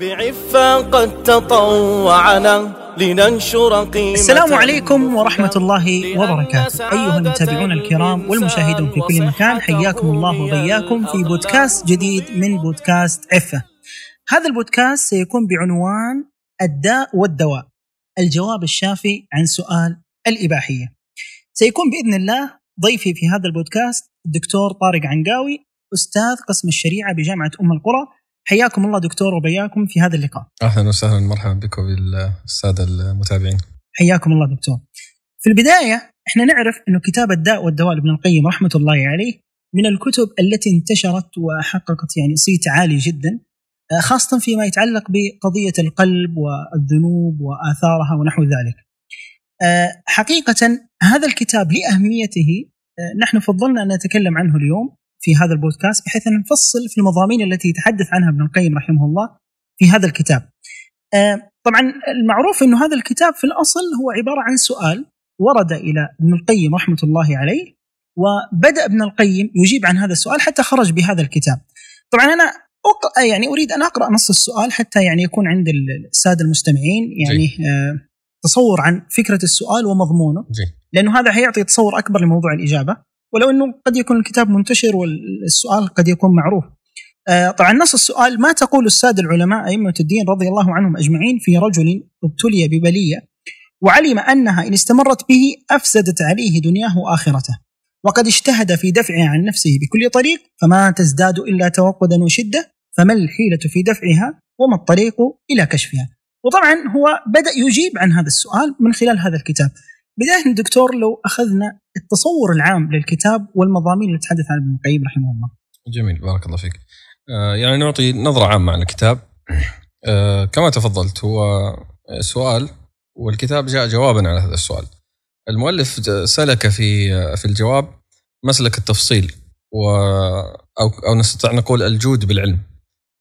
بعفة قد تطوعنا لننشر قيمة السلام عليكم ورحمة الله وبركاته. أيها المتابعون الكرام والمشاهدون في كل مكان حياكم الله وبياكم في بودكاست جديد من بودكاست عفة هذا البودكاست سيكون بعنوان الداء والدواء. الجواب الشافي عن سؤال الإباحية. سيكون بإذن الله ضيفي في هذا البودكاست الدكتور طارق عنقاوي أستاذ قسم الشريعة بجامعة أم القرى حياكم الله دكتور وبياكم في هذا اللقاء أهلا وسهلا مرحبا بكم بالسادة المتابعين. حياكم الله دكتور. في البداية إحنا نعرف إنه كتاب الداء والدواء لابن القيم رحمة الله عليه من الكتب التي انتشرت وحققت يعني صيت عالي جدا خاصة فيما يتعلق بقضية القلب والذنوب وآثارها ونحو ذلك. حقيقة هذا الكتاب لأهميته نحن فضلنا أن نتكلم عنه اليوم في هذا البودكاست بحيث أن نفصل في المضامين التي يتحدث عنها ابن القيم رحمه الله في هذا الكتاب. آه، طبعا المعروف إنه هذا الكتاب في الأصل هو عبارة عن سؤال ورد إلى ابن القيم رحمة الله عليه وبدأ ابن القيم يجيب عن هذا السؤال حتى خرج بهذا الكتاب. طبعا أنا يعني أريد أن أقرأ نص السؤال حتى يعني يكون عند السادة المستمعين يعني آه تصور عن فكرة السؤال ومضمونه جي. لأنه هذا حيعطي تصور أكبر لموضوع الإجابة ولو إنه قد يكون الكتاب منتشر والسؤال قد يكون معروف. آه، طبعا نص السؤال ما تقول الساده العلماء أئمة الدين رضي الله عنهم أجمعين في رجل ابتلي ببلية وعلم أنها إن استمرت به أفسدت عليه دنياه وآخرته. وقد اجتهد في دفعها عن نفسه بكل طريق فما تزداد إلا توقدا وشدة فما الحيلة في دفعها وما الطريق إلى كشفها. وطبعا هو بدأ يجيب عن هذا السؤال من خلال هذا الكتاب. بداية دكتور لو أخذنا التصور العام للكتاب والمضامين اللي تحدث عنها ابن القيم رحمه الله. جميل بارك الله فيك. آه يعني نعطي نظرة عامة عن الكتاب. آه كما تفضلت هو سؤال والكتاب جاء جوابا على هذا السؤال. المؤلف سلك في في الجواب مسلك التفصيل و أو أو نستطيع نقول الجود بالعلم.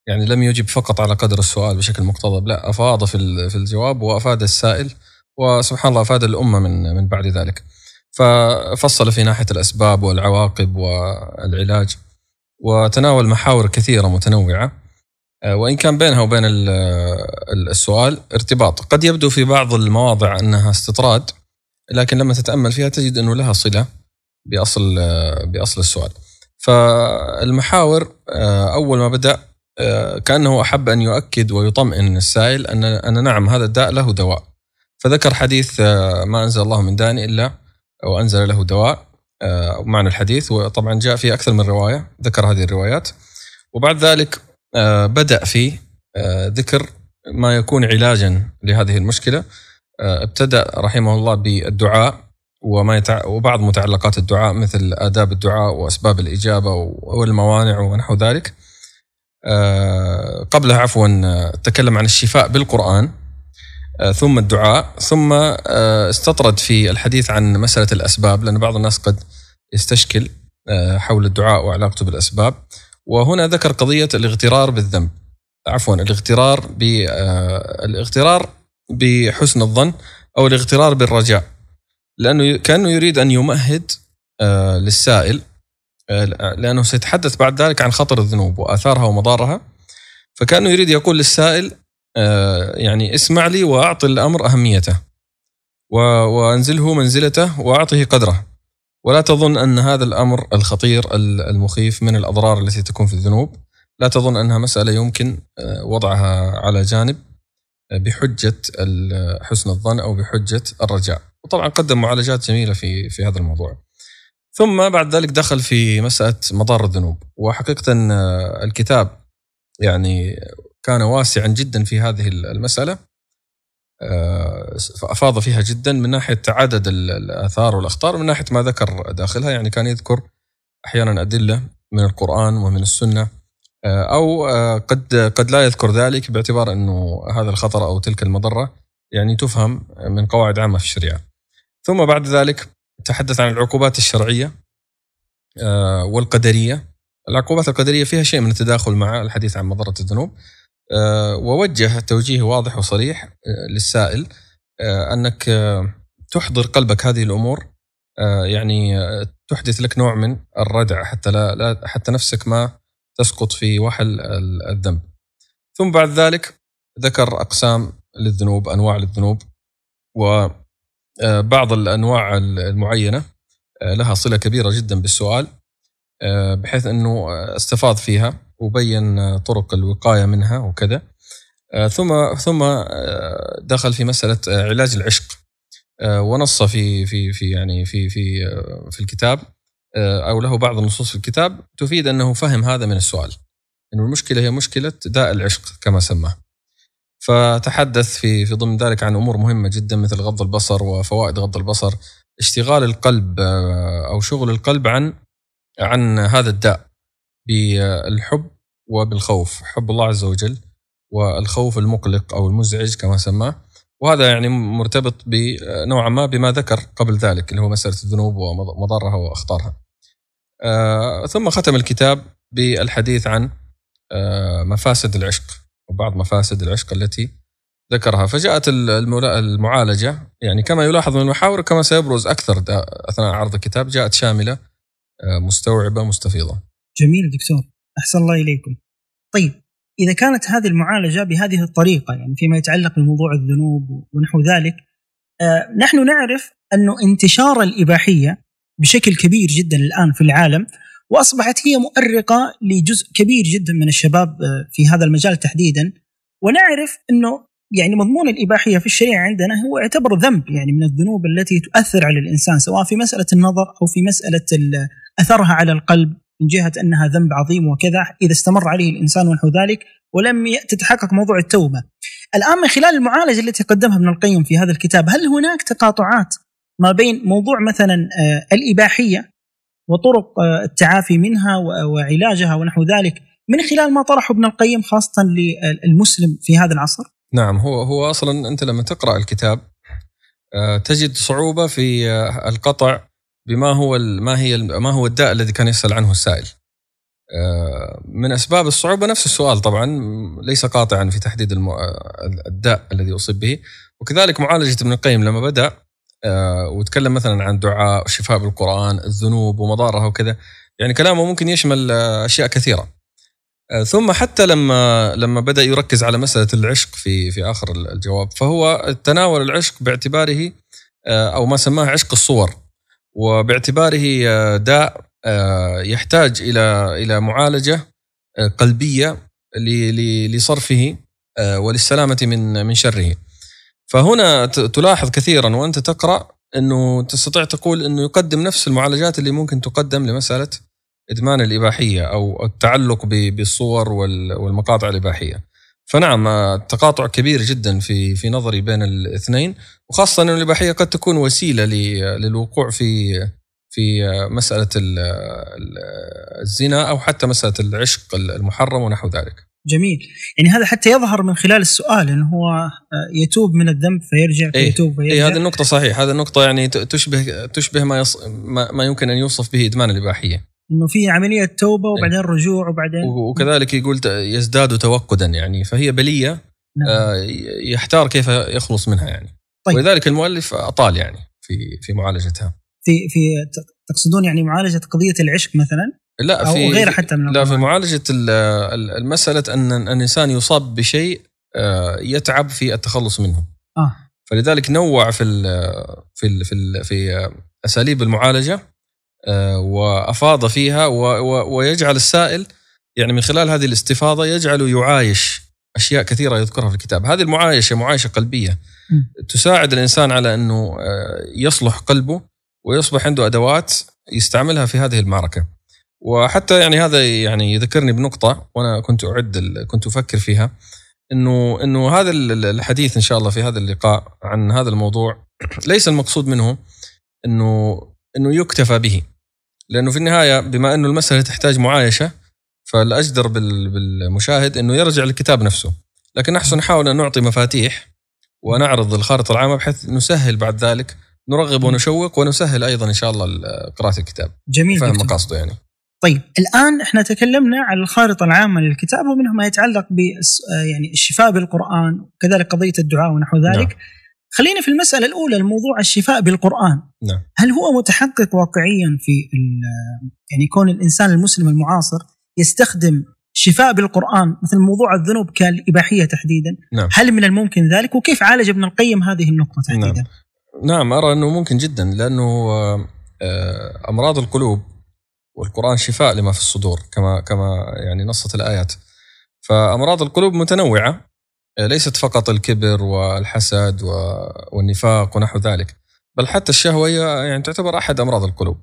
يعني لم يجب فقط على قدر السؤال بشكل مقتضب، لا أفاض في في الجواب وأفاد السائل وسبحان الله افاد الأمة من من بعد ذلك. ففصل في ناحية الأسباب والعواقب والعلاج وتناول محاور كثيرة متنوعة وإن كان بينها وبين السؤال ارتباط، قد يبدو في بعض المواضع أنها استطراد لكن لما تتأمل فيها تجد أنه لها صلة بأصل بأصل السؤال. فالمحاور أول ما بدأ كأنه أحب أن يؤكد ويطمئن السائل أن أن نعم هذا الداء له دواء. فذكر حديث ما أنزل الله من داء إلا وأنزل له دواء معنى الحديث وطبعا جاء في أكثر من رواية ذكر هذه الروايات. وبعد ذلك بدأ في ذكر ما يكون علاجا لهذه المشكلة. ابتدأ رحمه الله بالدعاء وما يتع... وبعض متعلقات الدعاء مثل آداب الدعاء وأسباب الإجابة والموانع ونحو ذلك. قبلها عفوا تكلم عن الشفاء بالقرآن. ثم الدعاء ثم استطرد في الحديث عن مسألة الأسباب لأن بعض الناس قد يستشكل حول الدعاء وعلاقته بالأسباب. وهنا ذكر قضية الاغترار بالذنب. عفوا الاغترار الاغترار بحسن الظن أو الاغترار بالرجاء. لأنه كأنه يريد أن يمهد للسائل لأنه سيتحدث بعد ذلك عن خطر الذنوب وآثارها ومضارها. فكأنه يريد يقول للسائل يعني اسمع لي وأعطي الأمر أهميته. وأنزله منزلته وأعطه قدره. ولا تظن أن هذا الأمر الخطير المخيف من الأضرار التي تكون في الذنوب. لا تظن أنها مسألة يمكن وضعها على جانب بحجة حسن الظن أو بحجة الرجاء. وطبعا قدم معالجات جميلة في في هذا الموضوع. ثم بعد ذلك دخل في مسألة مضار الذنوب. وحقيقه الكتاب يعني كان واسعا جدا في هذه المسألة أفاض فيها جدا من ناحية عدد الآثار والأخطار من ناحية ما ذكر داخلها يعني كان يذكر أحيانا أدلة من القرآن ومن السنة أو قد قد لا يذكر ذلك باعتبار أنه هذا الخطر أو تلك المضرة يعني تفهم من قواعد عامة في الشريعة. ثم بعد ذلك تحدث عن العقوبات الشرعية والقدرية. العقوبات القدرية فيها شيء من التداخل مع الحديث عن مضرة الذنوب. ووجه توجيه واضح وصريح للسائل أنك تحضر قلبك هذه الأمور يعني تحدث لك نوع من الردع حتى لا, حتى نفسك ما تسقط في وحل الذنب. ثم بعد ذلك ذكر أقسام للذنوب أنواع للذنوب وبعض الأنواع المعينة آه، لها صلة كبيرة جدا بالسؤال آه، بحيث أنه استفاض فيها وبين طرق الوقاية منها وكذا. آه، ثم ثم دخل في مسألة علاج العشق. ونص في في في يعني في في في الكتاب أو له بعض النصوص في الكتاب تفيد أنه فهم هذا من السؤال. إنه المشكلة هي مشكلة داء العشق كما سماه. فتحدث في في ضمن ذلك عن أمور مهمة جدا مثل غض البصر وفوائد غض البصر اشتغال القلب آه، أو شغل القلب عن عن هذا الداء بالحب وبالخوف حب الله عز وجل والخوف المقلق أو المزعج كما سماه. وهذا يعني مرتبط بنوعا ما بما ذكر قبل ذلك اللي هو مسألة الذنوب ومضارها وأخطارها. آه، ثم ختم الكتاب بالحديث عن آه، مفاسد العشق وبعض مفاسد العشق التي ذكرها. فجاءت المعالجة يعني كما يلاحظ من المحاور كما سيبرز أكثر أثناء عرض الكتاب جاءت شاملة آه، مستوعبة مستفيضة. جميل دكتور. أحسن الله إليكم. طيب إذا كانت هذه المعالجة بهذه الطريقة يعني فيما يتعلق بموضوع الذنوب ونحو ذلك آه، نحن نعرف أنه انتشار الإباحية بشكل كبير جدا الآن في العالم وأصبحت هي مؤرقة لجزء كبير جدا من الشباب آه، في هذا المجال تحديدا. ونعرف أنه يعني مضمون الإباحية في الشريعة عندنا هو يعتبر ذنب يعني من الذنوب التي تؤثر على الإنسان سواء في مسألة النظر أو في مسألة أثرها على القلب. من جهة أنها ذنب عظيم وكذا إذا استمر عليه الإنسان ونحو ذلك ولم تتحقق موضوع التوبة. الآن من خلال المعالجة التي قدمها ابن القيم في هذا الكتاب هل هناك تقاطعات ما بين موضوع مثلا آه، الإباحية وطرق آه، التعافي منها وعلاجها ونحو ذلك من خلال ما طرحه ابن القيم خاصة للمسلم في هذا العصر نعم هو هو أصلا أنت لما تقرأ الكتاب آه، تجد صعوبة في القطع بما هو ما هي ما هو الداء الذي كان يسأل عنه السائل. من أسباب الصعوبة نفس السؤال طبعا ليس قاطعا في تحديد الداء الذي أصيب به. وكذلك معالجة ابن القيم لما بدأ آه، وتكلم مثلا عن دعاء الشفاء بالقرآن الذنوب ومضارها وكذا. يعني كلامه ممكن يشمل آه، أشياء كثيرة. آه، ثم حتى لما لما بدأ يركز على مسألة العشق في في آخر الجواب فهو تناول العشق باعتباره أو ما سماه عشق الصور. وباعتباره داء يحتاج إلى إلى معالجة قلبية لصرفه وللسلامة من من شره. فهنا تلاحظ كثيرا وأنت تقرأ إنه تستطيع تقول إنه يقدم نفس المعالجات اللي ممكن تقدم لمسألة إدمان الإباحية أو التعلق بالصور والمقاطع الإباحية. فنعم تقاطع كبير جدا في في نظري بين الاثنين وخاصة أن الإباحية قد تكون وسيلة للوقوع في في مسألة الزنا أو حتى مسألة العشق المحرم ونحو ذلك. جميل. يعني هذا حتى يظهر من خلال السؤال إنه هو آه، يتوب من الذنب فيرجع إيه فيتوب فيرجع إيه هذه النقطة صحيح هذه النقطة يعني تشبه تشبه ما, يص ما يمكن أن يوصف به إدمان الإباحية. إنه في عملية توبة إيه. وبعدين رجوع وبعدين وكذلك يقول يزداد توقدا يعني فهي بلية نعم. آه يحتار كيف يخلص منها يعني طيب. ولذلك المؤلف أطال يعني في في معالجتها في في تقصدون يعني معالجة قضية العشق مثلا لا في غير حتى من لا في معالجة المسألة أن الإنسان يصاب بشيء آه، يتعب في التخلص منه آه. فلذلك نوع في ال في ال في ال في أساليب المعالجة وأفاض فيها ويجعل السائل يعني من خلال هذه الاستفاضة يجعله يعايش أشياء كثيرة يذكرها في الكتاب. هذه المعايشة معايشة قلبية. تساعد الإنسان على أنه آه، يصلح قلبه ويصبح عنده أدوات يستعملها في هذه المعركة. وحتى يعني هذا يعني يذكرني بنقطة وأنا كنت أعد كنت أفكر فيها إنه إنه هذا الحديث إن شاء الله في هذا اللقاء عن هذا الموضوع ليس المقصود منه إنه إنه يكتفى به. لأنه في النهاية بما أنه المسألة تحتاج معايشة فالأجدر بالمشاهد إنه يرجع للكتاب نفسه. لكن نحن نحاول أن نعطي مفاتيح ونعرض الخارطة العامة بحيث نسهل بعد ذلك نرغب ونشوق ونسهل أيضا إن شاء الله قراءة الكتاب. جميل فهم مقاصده يعني. طيب الآن إحنا تكلمنا عن الخارطة العامة للكتاب ومنها ما يتعلق ب يعني الشفاء بالقرآن وكذلك قضية الدعاء ونحو ذلك. نعم. خلينا في المسألة الأولى الموضوع الشفاء بالقرآن نعم. هل هو متحقق واقعيا في يعني كون الإنسان المسلم المعاصر يستخدم الشفاء بالقرآن مثل موضوع الذنوب كالإباحية تحديدا نعم. هل من الممكن ذلك وكيف عالج ابن القيم هذه النقطة تحديدا؟ نعم أرى أنه ممكن جدا لأنه آه، آه، أمراض القلوب والقرآن شفاء لما في الصدور كما كما يعني نصت الآيات فأمراض القلوب متنوعة آه، ليست فقط الكبر والحسد والنفاق ونحو ذلك بل حتى الشهوه هي يعني تعتبر أحد أمراض القلوب.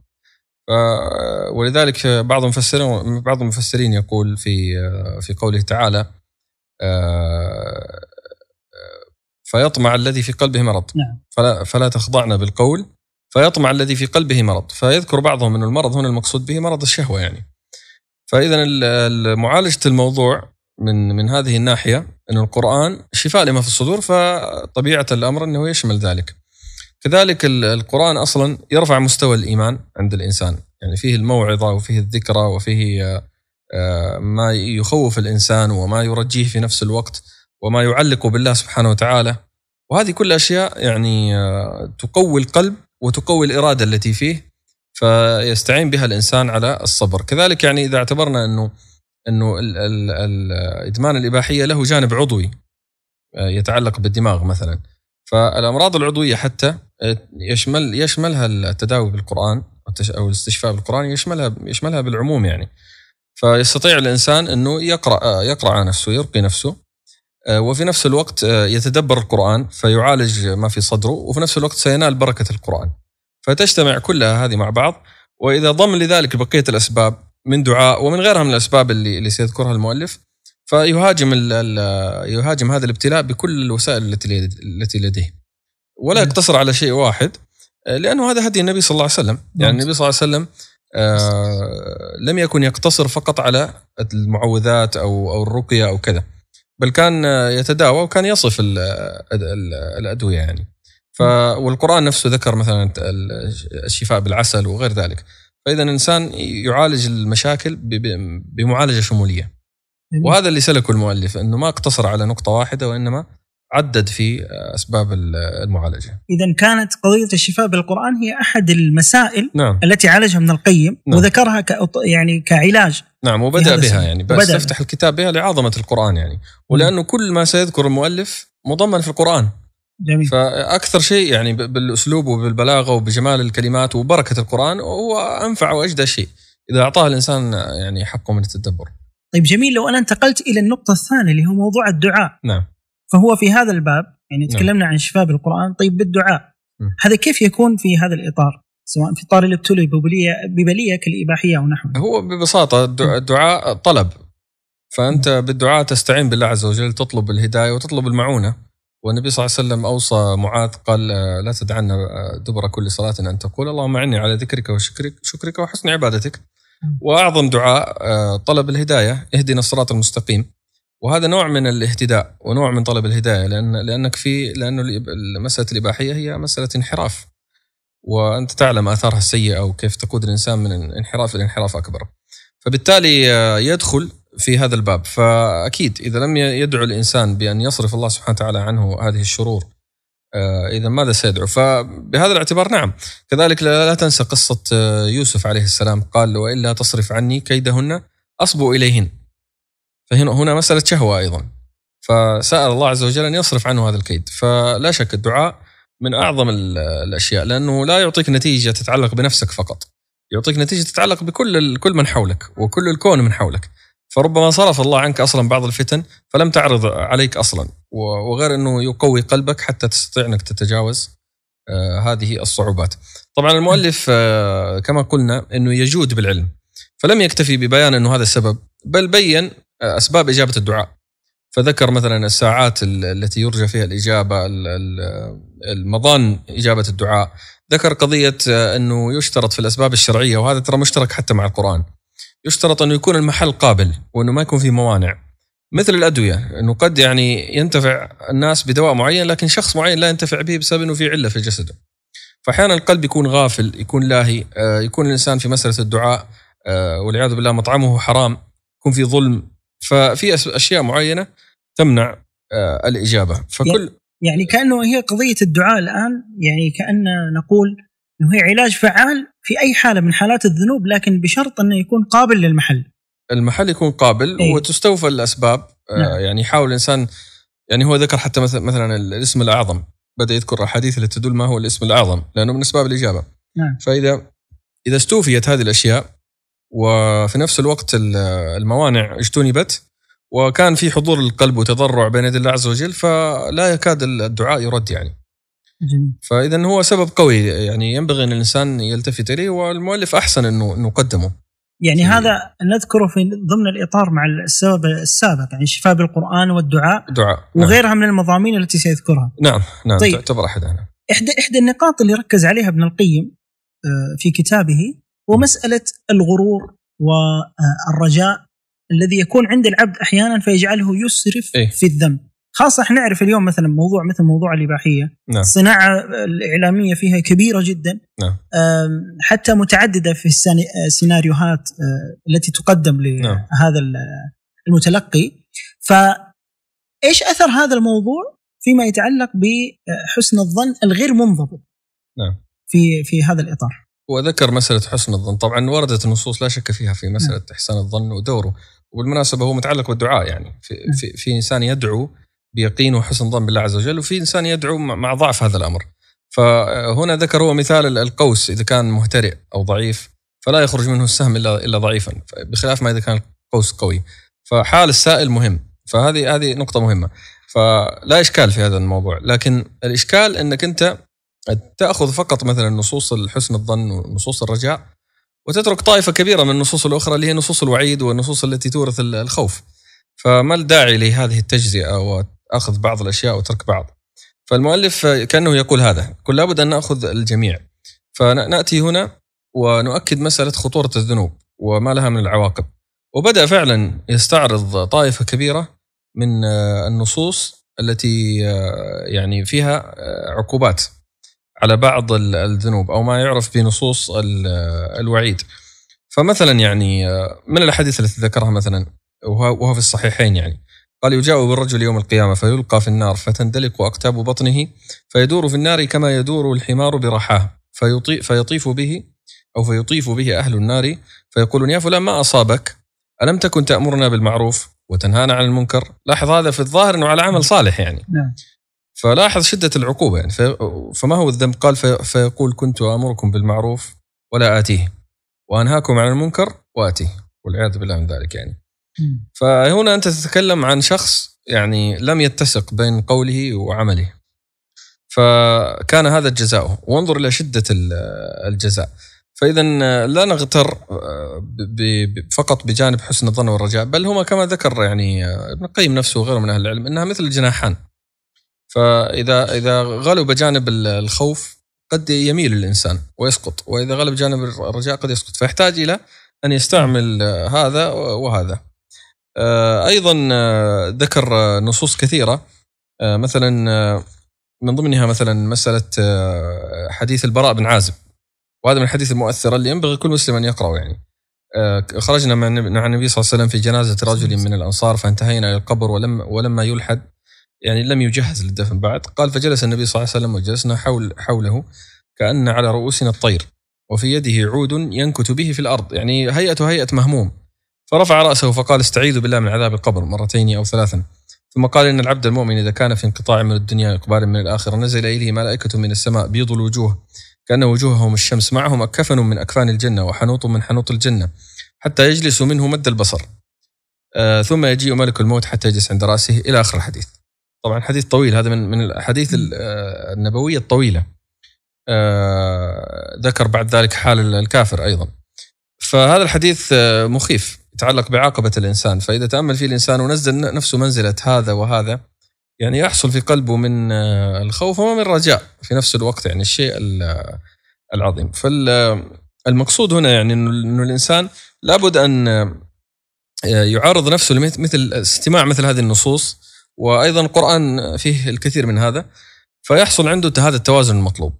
ولذلك بعض المفسرين بعض المفسرين يقول في في قوله تعالى آه، فيطمع الذي في قلبه مرض. نعم. فلا, فلا تخضعن بالقول. فيطمع الذي في قلبه مرض. فيذكر بعضهم أن المرض هنا المقصود به مرض الشهوة يعني. ال- معالجة الموضوع من من هذه الناحية أن القرآن شفاء لما في الصدور فطبيعة الأمر أنه يشمل ذلك. كذلك ال- القرآن أصلا يرفع مستوى الإيمان عند الإنسان. يعني فيه الموعظة وفيه الذكرى وفيه آه، آه، ما يخوف الإنسان وما يرجيه في نفس الوقت وما يعلق بالله سبحانه وتعالى. وهذه كل أشياء يعني آه، تقوي القلب وتقوي الإرادة التي فيه فيستعين بها الإنسان على الصبر. كذلك يعني إذا اعتبرنا أنه أنه ال- ال- ال- إدمان الإباحية له جانب عضوي آه، يتعلق بالدماغ مثلا. فالأمراض العضوية حتى آه، يشمل يشملها التداوي بالقرآن والتش- أو الاستشفاء بالقرآن يشملها يشملها بالعموم يعني. فيستطيع الإنسان أنه يقرأ آه، يقرأ على نفسه يرقي نفسه وفي نفس الوقت يتدبر القرآن فيعالج ما في صدره وفي نفس الوقت سينال بركة القرآن. فتجتمع كلها هذه مع بعض وإذا ضم لذلك بقية الأسباب من دعاء ومن غيرها من الأسباب اللي, اللي سيذكرها المؤلف. فيهاجم يهاجم هذا الابتلاء بكل الوسائل التي التي لديه. ولا نعم. يقتصر على شيء واحد آه، لأنه هذا هدي النبي صلى الله عليه وسلم. يعني النبي صلى الله عليه وسلم آه لم يكن يقتصر فقط على المعوذات أو أو الرقية أو كذا بل كان يتداوى وكان يصف ال- ال- الأدوية يعني. ف والقرآن نفسه ذكر مثلا ال- الشفاء بالعسل وغير ذلك. فإذا الإنسان يعالج المشاكل ب- ب- بمعالجة شمولية جميل. وهذا اللي سلكه المؤلف أنه ما اقتصر على نقطة واحدة وإنما عدد في أسباب المعالجة إذا كانت قضية الشفاء بالقرآن هي أحد المسائل نعم التي عالجها ابن القيم نعم. وذكرها كأط- يعني كعلاج نعم هذا بها. يعني بس. تفتح الكتاب بها لعظمة القرآن يعني ولأنه كل ما سيذكر المؤلف مضمن في القرآن جميل. فأكثر شيء يعني ب- بالأسلوب وبالبلاغة وبجمال الكلمات وبركة القرآن هو أنفع وأجدى شيء. إذا أعطاه الإنسان يعني حقه من التدبر. طيب جميل. لو أنا انتقلت إلى النقطة الثانية اللي هو موضوع الدعاء. نعم. فهو في هذا الباب يعني نعم. تكلمنا عن الشفاء بالقران طيب بالدعاء. م. هذا كيف يكون في هذا الإطار؟ سواء في اطار الابتلاء ببلية ببلية كالإباحية أو نحوها هو ببساطة الدع- الدعاء طلب. فأنت بالدعاء تستعين بالله عز وجل تطلب الهداية وتطلب المعونة. والنبي صلى الله عليه وسلم أوصى معاذ قال آه، لا تدعنا آه، دبر كل صلاة أن تقول اللهم أعني على ذكرك وشكرك شكرك وحسن عبادتك. وأعظم دعاء آه، طلب الهداية اهدنا الصراط المستقيم. وهذا نوع من الاهتداء ونوع من طلب الهداية لأن لأنك في لأنه الإب- مسألة الإباحية هي مسألة انحراف. وأنت تعلم آثارها السيئة وكيف تقود الإنسان من انحراف إلى انحراف أكبر. فبالتالي يدخل في هذا الباب. فأكيد إذا لم يدعو الإنسان بأن يصرف الله سبحانه وتعالى عنه هذه الشرور آه، إذا ماذا سيدعو؟ فبهذا الاعتبار نعم. كذلك لا تنسى قصة آه، يوسف عليه السلام. قال وإلا تصرف عني كيدهن أصبو إليهن. فهنا هنا مسألة شهوة أيضا. فسأل الله عز وجل أن يصرف عنه هذا الكيد. فلا شك الدعاء من أعظم ال- الأشياء لأنه لا يعطيك نتيجة تتعلق بنفسك فقط. يعطيك نتيجة تتعلق بكل كل من حولك وكل الكون من حولك. فربما صرف الله عنك أصلا بعض الفتن فلم تعرض عليك أصلا. و- وغير أنه يقوي قلبك حتى تستطيع أنك تتجاوز آه، هذه الصعوبات. طبعا المؤلف آه، كما قلنا أنه يجود بالعلم فلم يكتفي ببيان أنه هذا السبب بل بين آه، أسباب إجابة الدعاء. فذكر مثلا الساعات ال- التي يرجى فيها الإجابة ال- ال- المظان إجابة الدعاء. ذكر قضية آه، أنه يشترط في الأسباب الشرعية وهذا ترى مشترك حتى مع القرآن. يشترط أنه يكون المحل قابل وأنه ما يكون فيه موانع. مثل الأدوية أنه قد يعني ينتفع الناس بدواء معين لكن شخص معين لا ينتفع به بسبب أنه في علة في جسده. فأحيانا القلب يكون غافل يكون لاهي آه، يكون الإنسان في مسألة الدعاء آه، والعياذ بالله مطعمه حرام يكون في ظلم. ففي أشياء معينة تمنع آه، الإجابة. فكل يعني كأنه هي قضية الدعاء الآن يعني كأن نقول إنه هي علاج فعال في أي حالة من حالات الذنوب لكن بشرط أنه يكون قابل للمحل المحل يكون قابل إيه. وتستوفى الأسباب آه، نعم. يعني يحاول الإنسان يعني هو ذكر حتى مثلا مثلا الاسم الأعظم بدأ يذكر أحاديث اللي تدل ما هو الاسم الأعظم لأنه من أسباب الإجابة نعم. فإذا إذا استوفيت هذه الأشياء وفي نفس الوقت ال- الموانع اجتنبت وكان في حضور القلب وتضرع بين يدي الله عز وجل فلا يكاد الدعاء يرد يعني جميل فاذا هو سبب قوي يعني ينبغي أن الإنسان يلتفت إليه والمؤلف أحسن أنه انه قدمه يعني هذا نذكره في ضمن الإطار مع السبب السابق يعني الشفاء بالقرآن والدعاء دعاء نعم. وغيرها من المضامين التي سيذكرها. نعم نعم طيب. تعتبر احدها إحدى إحدى النقاط اللي ركز عليها ابن القيم آه، في كتابه هو مسألة الغرور والرجاء الذي يكون عند العبد أحيانا فيجعله يسرف إيه. في الذنب. خاصة إحنا نعرف اليوم مثلا موضوع مثل موضوع الإباحية، نعم الصناعه الإعلامية فيها كبيرة جدا نعم. حتى متعددة في السينا- السيناريوهات آه، التي تقدم نعم. لهذا ال- المتلقي فايش أثر هذا الموضوع فيما يتعلق بحسن الظن الغير منضبط نعم. في في هذا الإطار وذكر مسألة حسن الظن طبعا وردت النصوص لا شك فيها في نعم. مسألة إحسان الظن ودوره وبالمناسبة هو متعلق بالدعاء يعني في, نعم. في, في إنسان يدعو بيقين وحسن ظن بالله عز وجل وفي إنسان يدعو مع ضعف هذا الأمر. فهنا ذكر هو مثال القوس إذا كان مهترئ أو ضعيف فلا يخرج منه السهم إلا إلا ضعيفا بخلاف ما إذا كان القوس قوي. فحال السائل مهم فهذه هذه نقطة مهمة. فلا إشكال في هذا الموضوع لكن الإشكال أنك أنت تأخذ فقط مثلا نصوص الحسن الظن ونصوص الرجاء وتترك طائفة كبيرة من النصوص الأخرى اللي هي نصوص الوعيد والنصوص التي تورث ال- الخوف. فما الداعي لهذه التجزئة واخذ بعض الأشياء وترك بعض. فالمؤلف كأنه يقول هذا يقول لابد أن نأخذ الجميع. فنأتي هنا ونؤكد مسألة خطورة الذنوب وما لها من العواقب. وبدأ فعلا يستعرض طائفة كبيرة من النصوص التي يعني فيها عقوبات على بعض ال- الذنوب أو ما يعرف بنصوص ال- الوعيد. فمثلا يعني من الأحاديث التي ذكرها مثلا وهو في الصحيحين يعني. قال يجاء بالرجل يوم القيامة فيلقى في النار فتندلق اقتاب بطنه فيدور في النار كما يدور الحمار برحاه. فيطيف, فيطيف به أو فيطيف به أهل النار فيقولون يا فلان ما أصابك؟ ألم تكن تأمرنا بالمعروف وتنهانا عن المنكر؟ لاحظ هذا في الظاهر إنه على عمل صالح يعني. نعم. فلاحظ شدة العقوبة يعني. فما هو الذنب؟ قال في فيقول كنت آمركم بالمعروف ولا آتيه. وأنهاكم عن المنكر وآتيه. والعياذ بالله من ذلك يعني. فهنا أنت تتكلم عن شخص يعني لم يتسق بين قوله وعمله. فكان هذا جزاؤه وانظر إلى شدة ال- الجزاء. فإذا لا نغتر ب- فقط بجانب حسن الظن والرجاء بل هما كما ذكر يعني ابن القيم نفسه وغيره من أهل العلم أنها مثل الجناحان. فإذا إذا غلب جانب ال- الخوف قد يميل الإنسان ويسقط وإذا غلب جانب الرجاء قد يسقط. فيحتاج إلى أن يستعمل آه، هذا وهذا. آه، أيضا آه، ذكر آه، نصوص كثيرة. آه، مثلا آه، من ضمنها مثلا مسألة آه، حديث البراء بن عازب. وهذا من الحديث المؤثره اللي ينبغي كل مسلم أن يقرأه يعني. آه، خرجنا مع النبي صلى الله عليه وسلم في جنازة رجل من الأنصار فانتهينا إلى القبر ولما ولما يلحد يعني لم يجهز للدفن بعد قال فجلس النبي صلى الله عليه وسلم وجلسنا حول حوله كأن على رؤوسنا الطير وفي يده عود ينكت به في الأرض. يعني هيئة هيئة مهموم. فرفع رأسه فقال استعيذوا بالله من عذاب القبر مرتين أو ثلاثا. ثم قال إن العبد المؤمن إذا كان في انقطاع من الدنيا إقبال من الآخرة نزل إليه ملائكة من السماء بيض الوجوه كأن وجوههم الشمس معهم أكفن من أكفان الجنة وحنوط من حنوط الجنة حتى يجلس منه مد البصر. آه ثم يجيء ملك الموت حتى يجلس عند رأسه إلى آخر الحديث. طبعا حديث طويل هذا من من الأحاديث ال- آه، النبوية الطويلة. آه، ذكر بعد ذلك حال الكافر أيضا. فهذا الحديث آه، مخيف. يتعلق بعاقبة الإنسان. فإذا تأمل فيه الإنسان ونزل نفسه منزلة هذا وهذا يعني يحصل في قلبه من آه، الخوف ومن الرجاء في نفس الوقت يعني الشيء ال- العظيم. فالمقصود هنا يعني إنه الإنسان لابد أن آه، يعرض نفسه لمثل استماع مثل هذه النصوص وأيضا القرآن فيه الكثير من هذا فيحصل عنده هذا التوازن المطلوب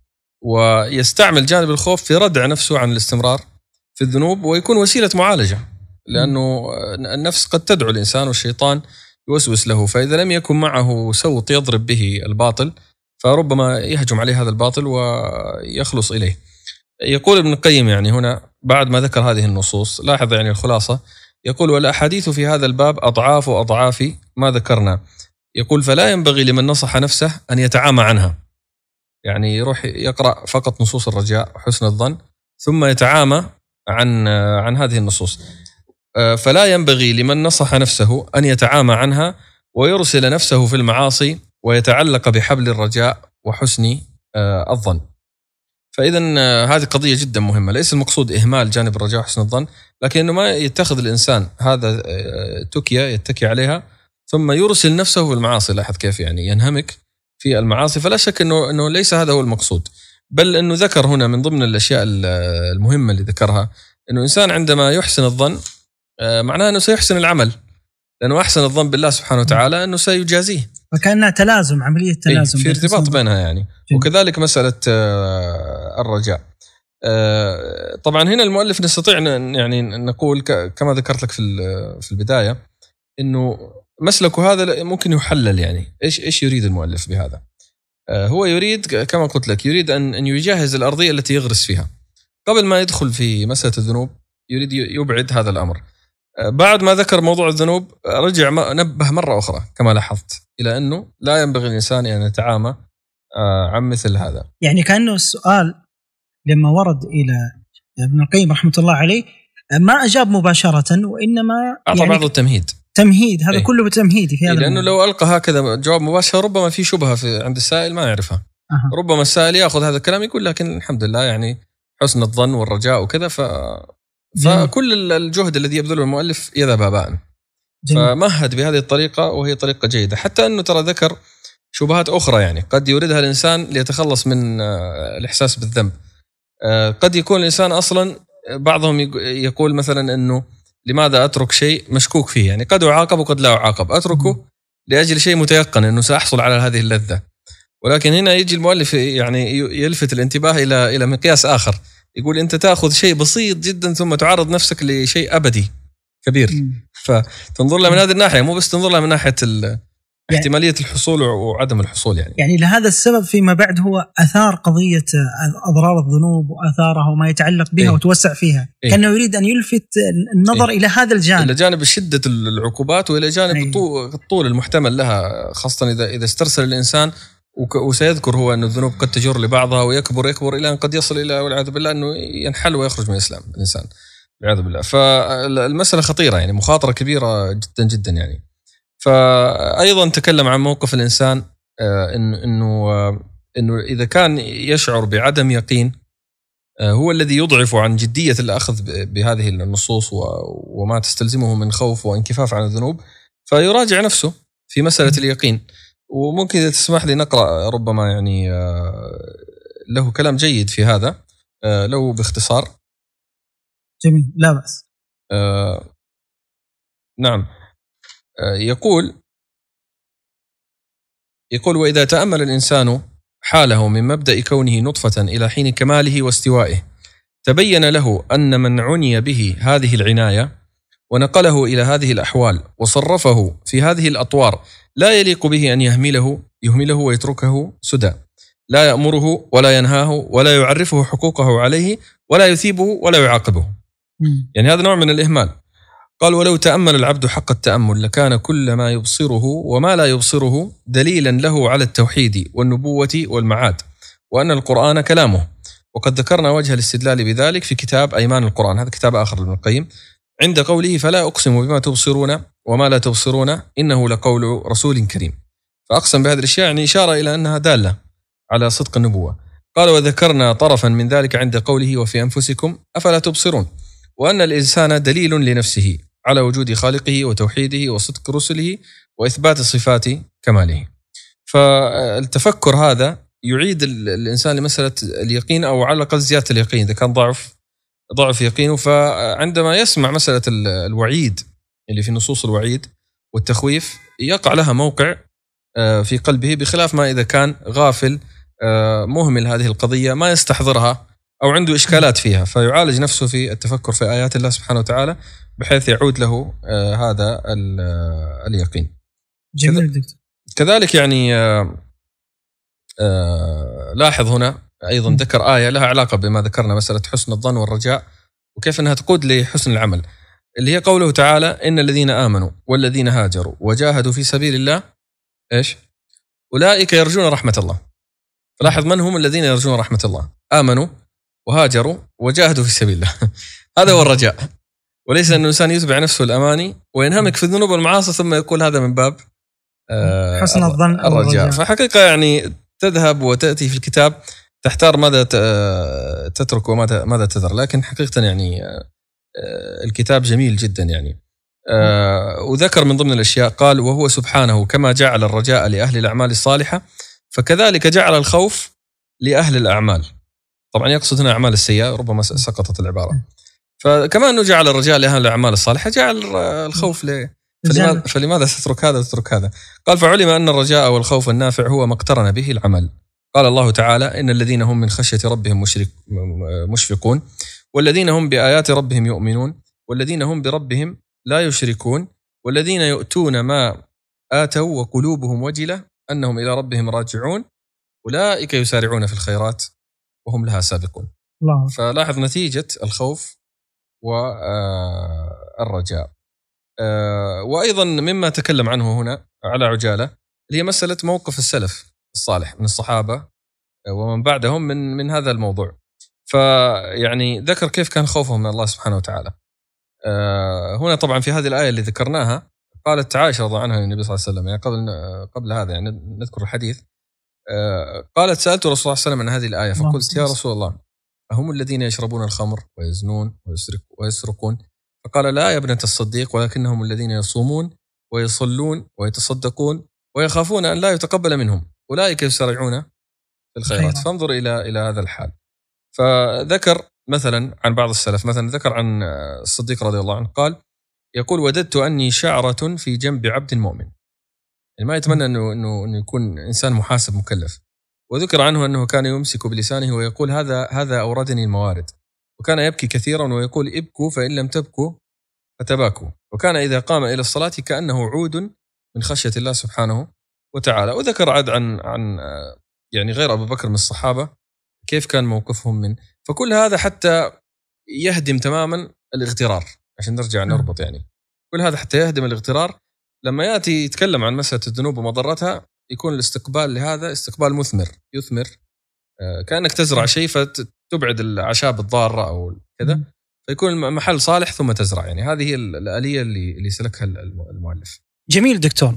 ويستعمل جانب الخوف في ردع نفسه عن الاستمرار في الذنوب ويكون وسيلة معالجة. لأنه النفس قد تدعو الإنسان والشيطان يوسوس له فإذا لم يكن معه سوط يضرب به الباطل فربما يهجم عليه هذا الباطل ويخلص إليه. يقول ابن القيم يعني هنا بعد ما ذكر هذه النصوص لاحظ يعني الخلاصة. يقول والأحاديث في هذا الباب أضعاف أضعاف ما ذكرنا. يقول فلا ينبغي لمن نصح نفسه أن يتعامى عنها. يعني يروح يقرأ فقط نصوص الرجاء وحسن الظن ثم يتعامى عن عن هذه النصوص. فلا ينبغي لمن نصح نفسه أن يتعامى عنها ويرسل نفسه في المعاصي ويتعلق بحبل الرجاء وحسن آه، الظن. فاذا آه، هذه قضية جدا مهمة. ليس المقصود إهمال جانب الرجاء وحسن الظن لكن إنه ما يتخذ الإنسان هذا تكية يتكي عليها ثم يرسل نفسه في المعاصي. لاحظ كيف يعني ينهمك في المعاصي. فلا شك إنه إنه ليس هذا هو المقصود. بل إنه ذكر هنا من ضمن الأشياء المهمة اللي ذكرها إنه الانسان عندما يحسن الظن آه، معناه إنه سيحسن العمل. لأنه أحسن الظن بالله سبحانه وتعالى إنه سيجازيه. فكأنها تلازم عملية تلازم. في ارتباط بينها يعني. جميل. وكذلك مسألة آه، الرجاء. آه، طبعا هنا المؤلف نستطيع يعني نقول كما ذكرت لك في في البداية إنه مسلكه هذا ممكن يحلل يعني. إيش إيش يريد المؤلف بهذا؟ هو يريد كما قلت لك يريد ان أن يجهز الأرضية التي يغرس فيها. قبل ما يدخل في مسألة الذنوب يريد يبعد هذا الأمر. بعد ما ذكر موضوع الذنوب رجع نبه مرة أخرى كما لاحظت إلى أنه لا ينبغي الإنسان أن يتعامى آه، عن مثل هذا يعني كأنه السؤال لما ورد إلى ابن القيم رحمة الله عليه ما أجاب مباشرة وإنما أعطى يعني بعض التمهيد تمهيد هذا إيه؟ كله تمهيد في هذا إيه لأنه لو ألقى هكذا جواب مباشر ربما في شبهة في عند السائل ما يعرفها أه. ربما السائل يأخذ هذا الكلام يقول لكن الحمد لله يعني حسن الظن والرجاء وكذا ف فكل الجهد الذي يبذله المؤلف يذهب هباء فمهد بهذه الطريقة وهي طريقة جيدة. حتى أنه ترى ذكر شبهات أخرى يعني. قد يوردها الإنسان ليتخلص من آه، الإحساس بالذنب. آه، قد يكون الإنسان أصلا بعضهم يقول مثلا أنه لماذا أترك شيء مشكوك فيه؟ يعني قد أعاقب وقد لا أعاقب. أتركه لأجل شيء متيقن أنه سأحصل على هذه اللذة. ولكن هنا يجي المؤلف يعني يلفت الانتباه إلى إلى مقياس آخر. يقول أنت تأخذ شيء بسيط جدا ثم تعرض نفسك لشيء أبدي كبير فتنظر لها من هذه الناحية مو بس تنظر لها من ناحية يعني احتمالية الحصول وعدم الحصول يعني يعني لهذا السبب فيما بعد هو آثار قضية أضرار الذنوب وآثارها وما يتعلق بها إيه؟ وتوسع فيها إيه؟ كأنه يريد أن يلفت النظر إيه؟ إلى هذا الجانب إلى جانب شدة العقوبات وإلى جانب إيه؟ الطول المحتمل لها خاصة اذا إذا استرسل الإنسان وسيذكر هو أن الذنوب قد تجر لبعضها ويكبر يكبر إلى أن قد يصل إلى والعياذ بالله أنه ينحل ويخرج من الإسلام الإنسان والعياذ بالله. فالمسألة خطيرة يعني مخاطرة كبيرة جدا جدا يعني. فأيضا تكلم عن موقف الإنسان آه، إنه آه، إنه إذا كان يشعر بعدم يقين آه، هو الذي يضعف عن جدية الأخذ بهذه النصوص وما تستلزمه من خوف وانكفاف عن الذنوب فيراجع نفسه في مسألة اليقين. وممكن إذا تسمح لي نقرأ ربما يعني آه، له كلام جيد في هذا. آه، له باختصار. جميل. لا بأس. آه، نعم. يقول يقول وإذا تأمل الإنسان حاله من مبدأ كونه نطفة إلى حين كماله واستوائه تبين له أن من عني به هذه العناية ونقله إلى هذه الأحوال وصرفه في هذه الأطوار لا يليق به أن يهمله يهمله ويتركه سدى. لا يأمره ولا ينهاه ولا يعرفه حقوقه عليه ولا يثيبه ولا يعاقبه. يعني هذا نوع من الإهمال. قال ولو تأمل العبد حق التأمل لكان كل ما يبصره وما لا يبصره دليلا له على التوحيد والنبوة والمعاد وأن القرآن كلامه. وقد ذكرنا وجه الاستدلال بذلك في كتاب أيمان القرآن. هذا كتاب آخر لابن القيم. عند قوله فلا أقسم بما تبصرون وما لا تبصرون إنه لقول رسول كريم. فأقسم بهذه الأشياء يعني إشارة إلى أنها دالة على صدق النبوة. قال وذكرنا طرفا من ذلك عند قوله وفي أنفسكم أفلا تبصرون. وأن الإنسان دليل لنفسه على وجود خالقه وتوحيده وصدق رسله وإثبات صفات كماله. فالتفكر هذا يعيد الإنسان لمسألة اليقين أو على الأقل زيادة اليقين. إذا كان ضعف ضعف يقينه فعندما يسمع مسألة الوعيد اللي في نصوص الوعيد والتخويف يقع لها موقع آه، في قلبه بخلاف ما إذا كان غافل آه، مهمل هذه القضية ما يستحضرها أو عنده إشكالات فيها. فيعالج نفسه في التفكر في آيات الله سبحانه وتعالى بحيث يعود له آه، هذا اليقين. جميل دكتور. كذلك يعني لاحظ هنا أيضا ذكر آية لها علاقة بما ذكرنا مسألة حسن الظن والرجاء وكيف أنها تقود لحسن العمل. اللي هي قوله تعالى إن الذين آمنوا والذين هاجروا وجاهدوا في سبيل الله إيش؟ أولئك يرجون رحمة الله. فلاحظ من هم الذين يرجون رحمة الله؟ آمنوا وهاجروا وجاهدوا في سبيل الله. هذا هو الرجاء. وليس أن الإنسان يتبع نفسه الأماني وينهمك في الذنوب والمعاصي ثم يقول هذا من باب آه، حسن الظن الرجاء. فحقيقة يعني تذهب وتأتي في الكتاب تحتار ماذا تترك وماذا ماذا تذر لكن حقيقة يعني آه، آه، الكتاب جميل جدا يعني آه، وذكر من ضمن الأشياء قال وهو سبحانه كما جعل الرجاء لأهل الأعمال الصالحة فكذلك جعل الخوف لأهل الأعمال طبعا يقصد هنا أعمال السيئة ربما سقطت العبارة فكما أنه جعل الرجاء لأهل الأعمال الصالحة جعل الخوف ل فلماذا. فلماذا تترك هذا وتترك هذا؟ قال فعلم أن الرجاء والخوف النافع هو ما اقترن به العمل. قال الله تعالى إن الذين هم من خشية ربهم مشرك مشفقون والذين هم بآيات ربهم يؤمنون والذين هم بربهم لا يشركون والذين يؤتون ما آتوا وقلوبهم وجلة أنهم إلى ربهم راجعون أولئك يسارعون في الخيرات وهم لها سابقون. الله. فلاحظ نتيجة الخوف والرجاء وأيضا مما تكلم عنه هنا على عجالة اللي هي مسألة موقف السلف. الصالح من الصحابة آه، ومن بعدهم من من هذا الموضوع. فيعني ذكر كيف كان خوفهم من الله سبحانه وتعالى. آه، هنا طبعا في هذه الآية اللي ذكرناها قالت عائشة رضي عنها للنبي صلى الله عليه وسلم. يعني قبل قبل هذا يعني نذكر الحديث. آه، قالت سألت رسول الله صلى الله عليه وسلم عن هذه الآية اللهم فقلت يا. رسول الله أهم الذين يشربون الخمر ويزنون ويسرق ويسرقون؟ فقال لا يا ابنة الصديق ولكنهم الذين يصومون ويصلون ويتصدقون ويخافون أن لا يتقبل منهم. أولئك يسارعون في الخيرات. خيرات. فانظر إلى إلى هذا الحال. فذكر مثلا عن بعض السلف مثلا ذكر عن الصديق رضي الله عنه قال يقول وددت أني شعرة في جنب عبد مؤمن. يعني ما يتمنى إنه, إنه يكون إنسان محاسب مكلف. وذكر عنه أنه كان يمسك بلسانه ويقول هذا هذا أوردني الموارد. وكان يبكي كثيرا ويقول ابكوا فإن لم تبكوا فتباكوا. وكان إذا قام إلى الصلاة كأنه عود من خشية الله سبحانه وتعالى. وذكر عاد عن عن آه، يعني غير أبو بكر من الصحابة كيف كان موقفهم من فكل هذا حتى يهدم تماما الاغترار. عشان نرجع نعم. نربط يعني. كل هذا حتى يهدم الاغترار. لما يأتي يتكلم عن مسألة الذنوب ومضرتها يكون الاستقبال لهذا استقبال مثمر. يثمر آه، كأنك تزرع شيء فتبعد الأعشاب الضارة أو كذا. فيكون محل صالح ثم تزرع. يعني هذه هي الآلية اللي اللي سلكها الم- المؤلف. جميل دكتور.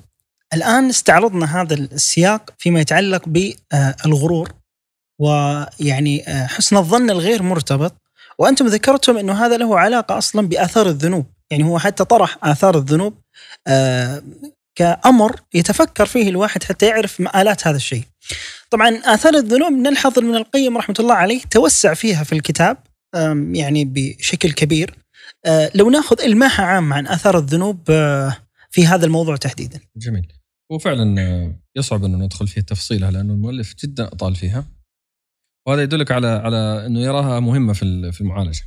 الآن استعرضنا هذا السياق فيما يتعلق بالغرور ويعني آه، حسن الظن الغير مرتبط. وأنتم ذكرتم أنه هذا له علاقة أصلا بآثار الذنوب. يعني هو حتى طرح آثار الذنوب آه، كأمر يتفكر فيه الواحد حتى يعرف مآلات هذا الشيء. طبعا آثار الذنوب نلحظ ابن القيم رحمة الله عليه توسع فيها في الكتاب يعني بشكل كبير. آه، لو ناخذ إلماحة عامة عن آثار الذنوب في هذا الموضوع تحديدا. جميل. هو فعلا آه، يصعب إنه ندخل في تفصيلها لأنه المؤلف جدا أطال فيها وهذا يدلك على على إنه يراها مهمة في في المعالجة.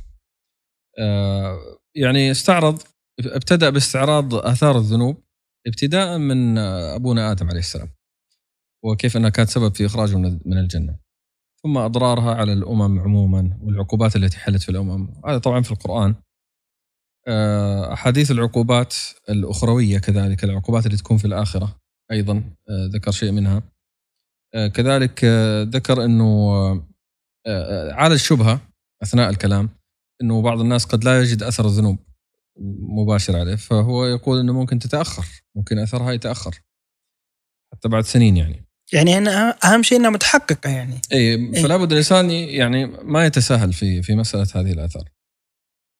آه، يعني استعرض ابتدأ باستعراض آثار الذنوب ابتداء من آه، أبونا آدم عليه السلام وكيف إنها كانت سبب في إخراجه من الجنة. ثم أضرارها على الأمم عموما والعقوبات التي حلت في الأمم، هذا طبعا في القرآن. أحاديث العقوبات الأخروية كذلك العقوبات اللي تكون في الآخرة أيضا آه، ذكر شيء منها. آه، كذلك آه، ذكر إنه عالج شبهه أثناء الكلام إنه بعض الناس قد لا يجد أثر الذنوب مباشر عليه فهو يقول إنه ممكن تتأخر ممكن أثرها يتأخر حتى بعد سنين يعني يعني أنا أهم شيء إنها متحققة يعني اي فلا بد الإنسان يعني ما يتساهل في في مسألة هذه الآثار.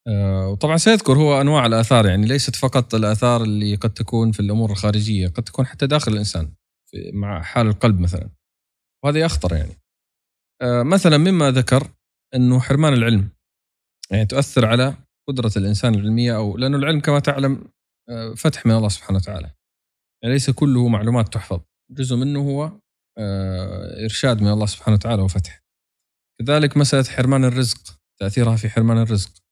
آه، وطبعا سيذكر هو أنواع الآثار يعني ليست فقط الآثار اللي قد تكون في الأمور الخارجية، قد تكون حتى داخل الإنسان مع حال القلب مثلا. وهذه أخطر يعني. آه، مثلا مما ذكر إنه حرمان العلم يعني تؤثر على قدرة الإنسان العلمية أو لأنه العلم كما تعلم آه، فتح من الله سبحانه وتعالى. يعني ليس كله معلومات تحفظ، جزء منه هو إرشاد من الله سبحانه وتعالى وفتح. كذلك مسألة حرمان الرزق، تأثيرها في حرمان الرزق.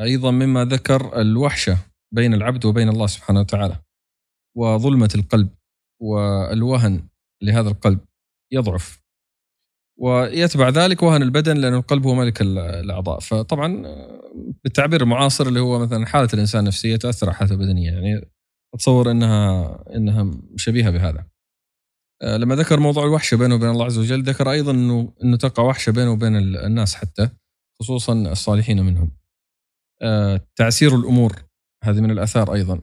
أيضا مما ذكر الوحشة بين العبد وبين الله سبحانه وتعالى. وظلمة القلب والوهن لهذا القلب يضعف. ويتبع ذلك وهن البدن لأن القلب هو ملك ال- الأعضاء فطبعا بالتعبير المعاصر اللي هو مثلا حالة الإنسان النفسية تأثر على حالته البدنية يعني أتصور أنها أنها شبيهة بهذا آه، لما ذكر موضوع الوحشة بينه وبين الله عز وجل ذكر أيضا أنه, أنه تقع وحشة بينه وبين ال- الناس حتى خصوصا الصالحين منهم تعسير الأمور. هذه من الآثار أيضا.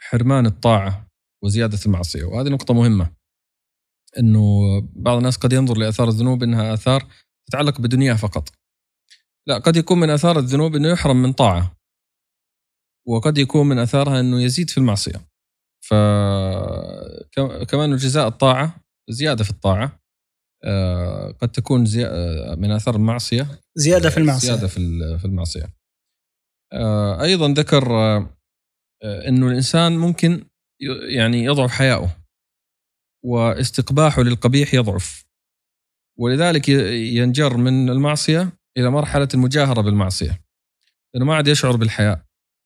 حرمان الطاعة وزيادة المعصية. وهذه نقطة مهمة. أنه بعض الناس قد ينظر لآثار الذنوب أنها آثار تتعلق بدنياه فقط. لا قد يكون من آثار الذنوب أنه يحرم من طاعة. وقد يكون من آثارها أنه يزيد في المعصية. فكمان جزاء الطاعة زيادة في الطاعة آه، قد تكون زي... آه، من آثار المعصية. زيادة في المعصية. زيادة في المعصية. آه، أيضا ذكر آه، آه، إنه الإنسان ممكن يعني يضعف حياؤه واستقباحه للقبيح يضعف. ولذلك ينجر من المعصية إلى مرحلة المجاهرة بالمعصية لأنه ما عاد يشعر بالحياء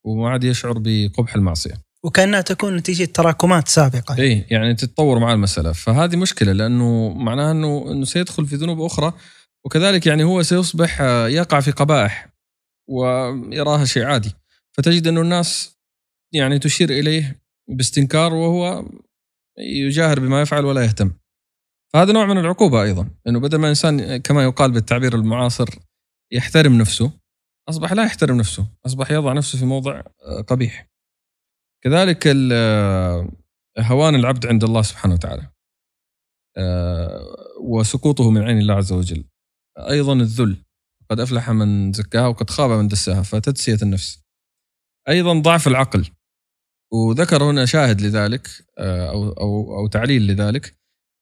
وما عاد يشعر بقبح المعصية. وكأنها تكون نتيجة تراكمات سابقة. اي يعني تتطور مع المسألة. فهذه مشكلة لأنه معناها إنه إنه سيدخل في ذنوب أخرى وكذلك يعني هو سيصبح يقع في قبائح. ويراها شيء عادي. فتجد أنه الناس يعني تشير إليه باستنكار وهو يجاهر بما يفعل ولا يهتم. فهذا نوع من العقوبة أيضا أنه بدل ما الإنسان كما يقال بالتعبير المعاصر يحترم نفسه أصبح لا يحترم نفسه أصبح يضع نفسه في موضع قبيح. كذلك هوان العبد عند الله سبحانه وتعالى. آه، وسقوطه من عين الله عز وجل. أيضا الذل. قد أفلح من زكاها وقد خاب من دساها فتدسية النفس. أيضا ضعف العقل. وذكر هنا شاهد لذلك آه، أو أو أو تعليل لذلك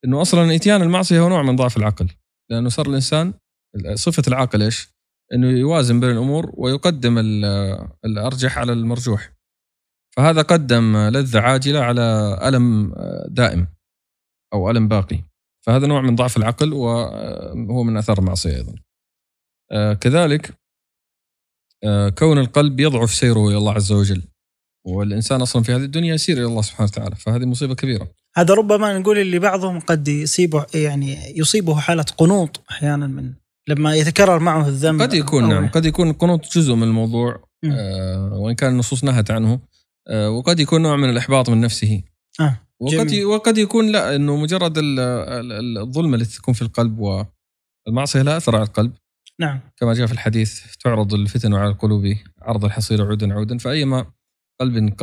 إنه أصلا إتيان المعصية هو نوع من ضعف العقل. لأنه صار الإنسان صفة العاقل إيش؟ إنه يوازن بين الأمور ويقدم ال- الأرجح على المرجوح. فهذا قدم لذة عاجلة على ألم دائم أو ألم باقي. فهذا نوع من ضعف العقل وهو من أثار المعصية أيضا. آه، كذلك آه، كون القلب يضعف سيره إلى الله عز وجل والإنسان أصلا في هذه الدنيا يسير إلى الله سبحانه وتعالى فهذه مصيبة كبيرة هذا ربما نقول اللي بعضهم قد يصيبه يعني يصيبه حالة قنوط أحيانا من لما يتكرر معه الذنب قد يكون نعم قد يكون القنوط جزء من الموضوع. آه، وإن كان النصوص نهت عنه آه، وقد يكون نوع من الإحباط من نفسه آه. وقد جميل. وقد يكون لا إنه مجرد ال- ال- الظلمة التي تكون في القلب والمعصية لها أثر على القلب نعم. كما جاء في الحديث تعرض الفتن على القلوب عرض الحصير عودا عودا فأيما قلب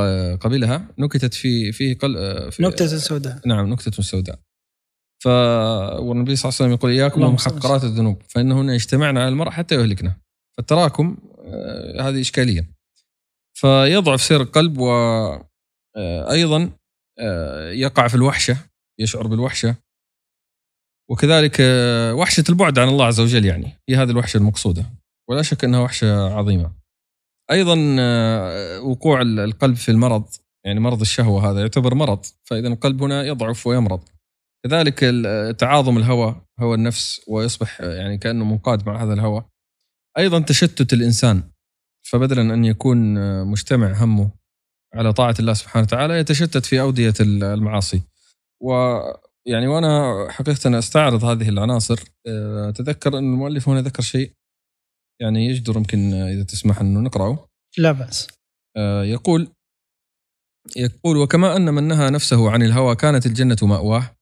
قبلها نكتت في فيه قل في نكتة سوداء. نعم نكتة سوداء. ف والنبي صلى الله عليه وسلم يقول إياكم ومحقرات الذنوب فانهن يجتمعن على المرء حتى يهلكنا. فالتراكم آه، هذه إشكالية. فيضعف سير القلب وأيضا يقع في الوحشة يشعر بالوحشة وكذلك آه، وحشة البعد عن الله عز وجل يعني. هي هذه الوحشة المقصودة. ولا شك إنها وحشة عظيمة. أيضا آه، وقوع القلب في المرض. يعني مرض الشهوة هذا يعتبر مرض. فإذا القلب هنا يضعف ويمرض. كذلك ال- تعاظم الهوى هوى النفس ويصبح يعني كأنه منقاد مع هذا الهوى. أيضا تشتت الإنسان. فبدلا أن يكون مجتمع همه على طاعة الله سبحانه وتعالى يتشتت في أودية المعاصي. ويعني وأنا حقيقة أستعرض هذه العناصر. أه، أتذكر أن المؤلف هنا ذكر شيء يعني يجدر يمكن إذا تسمح انه نقرأه. لا بأس. آه، يقول يقول وكما أن من نهى نفسه عن الهوى كانت الجنة مأواه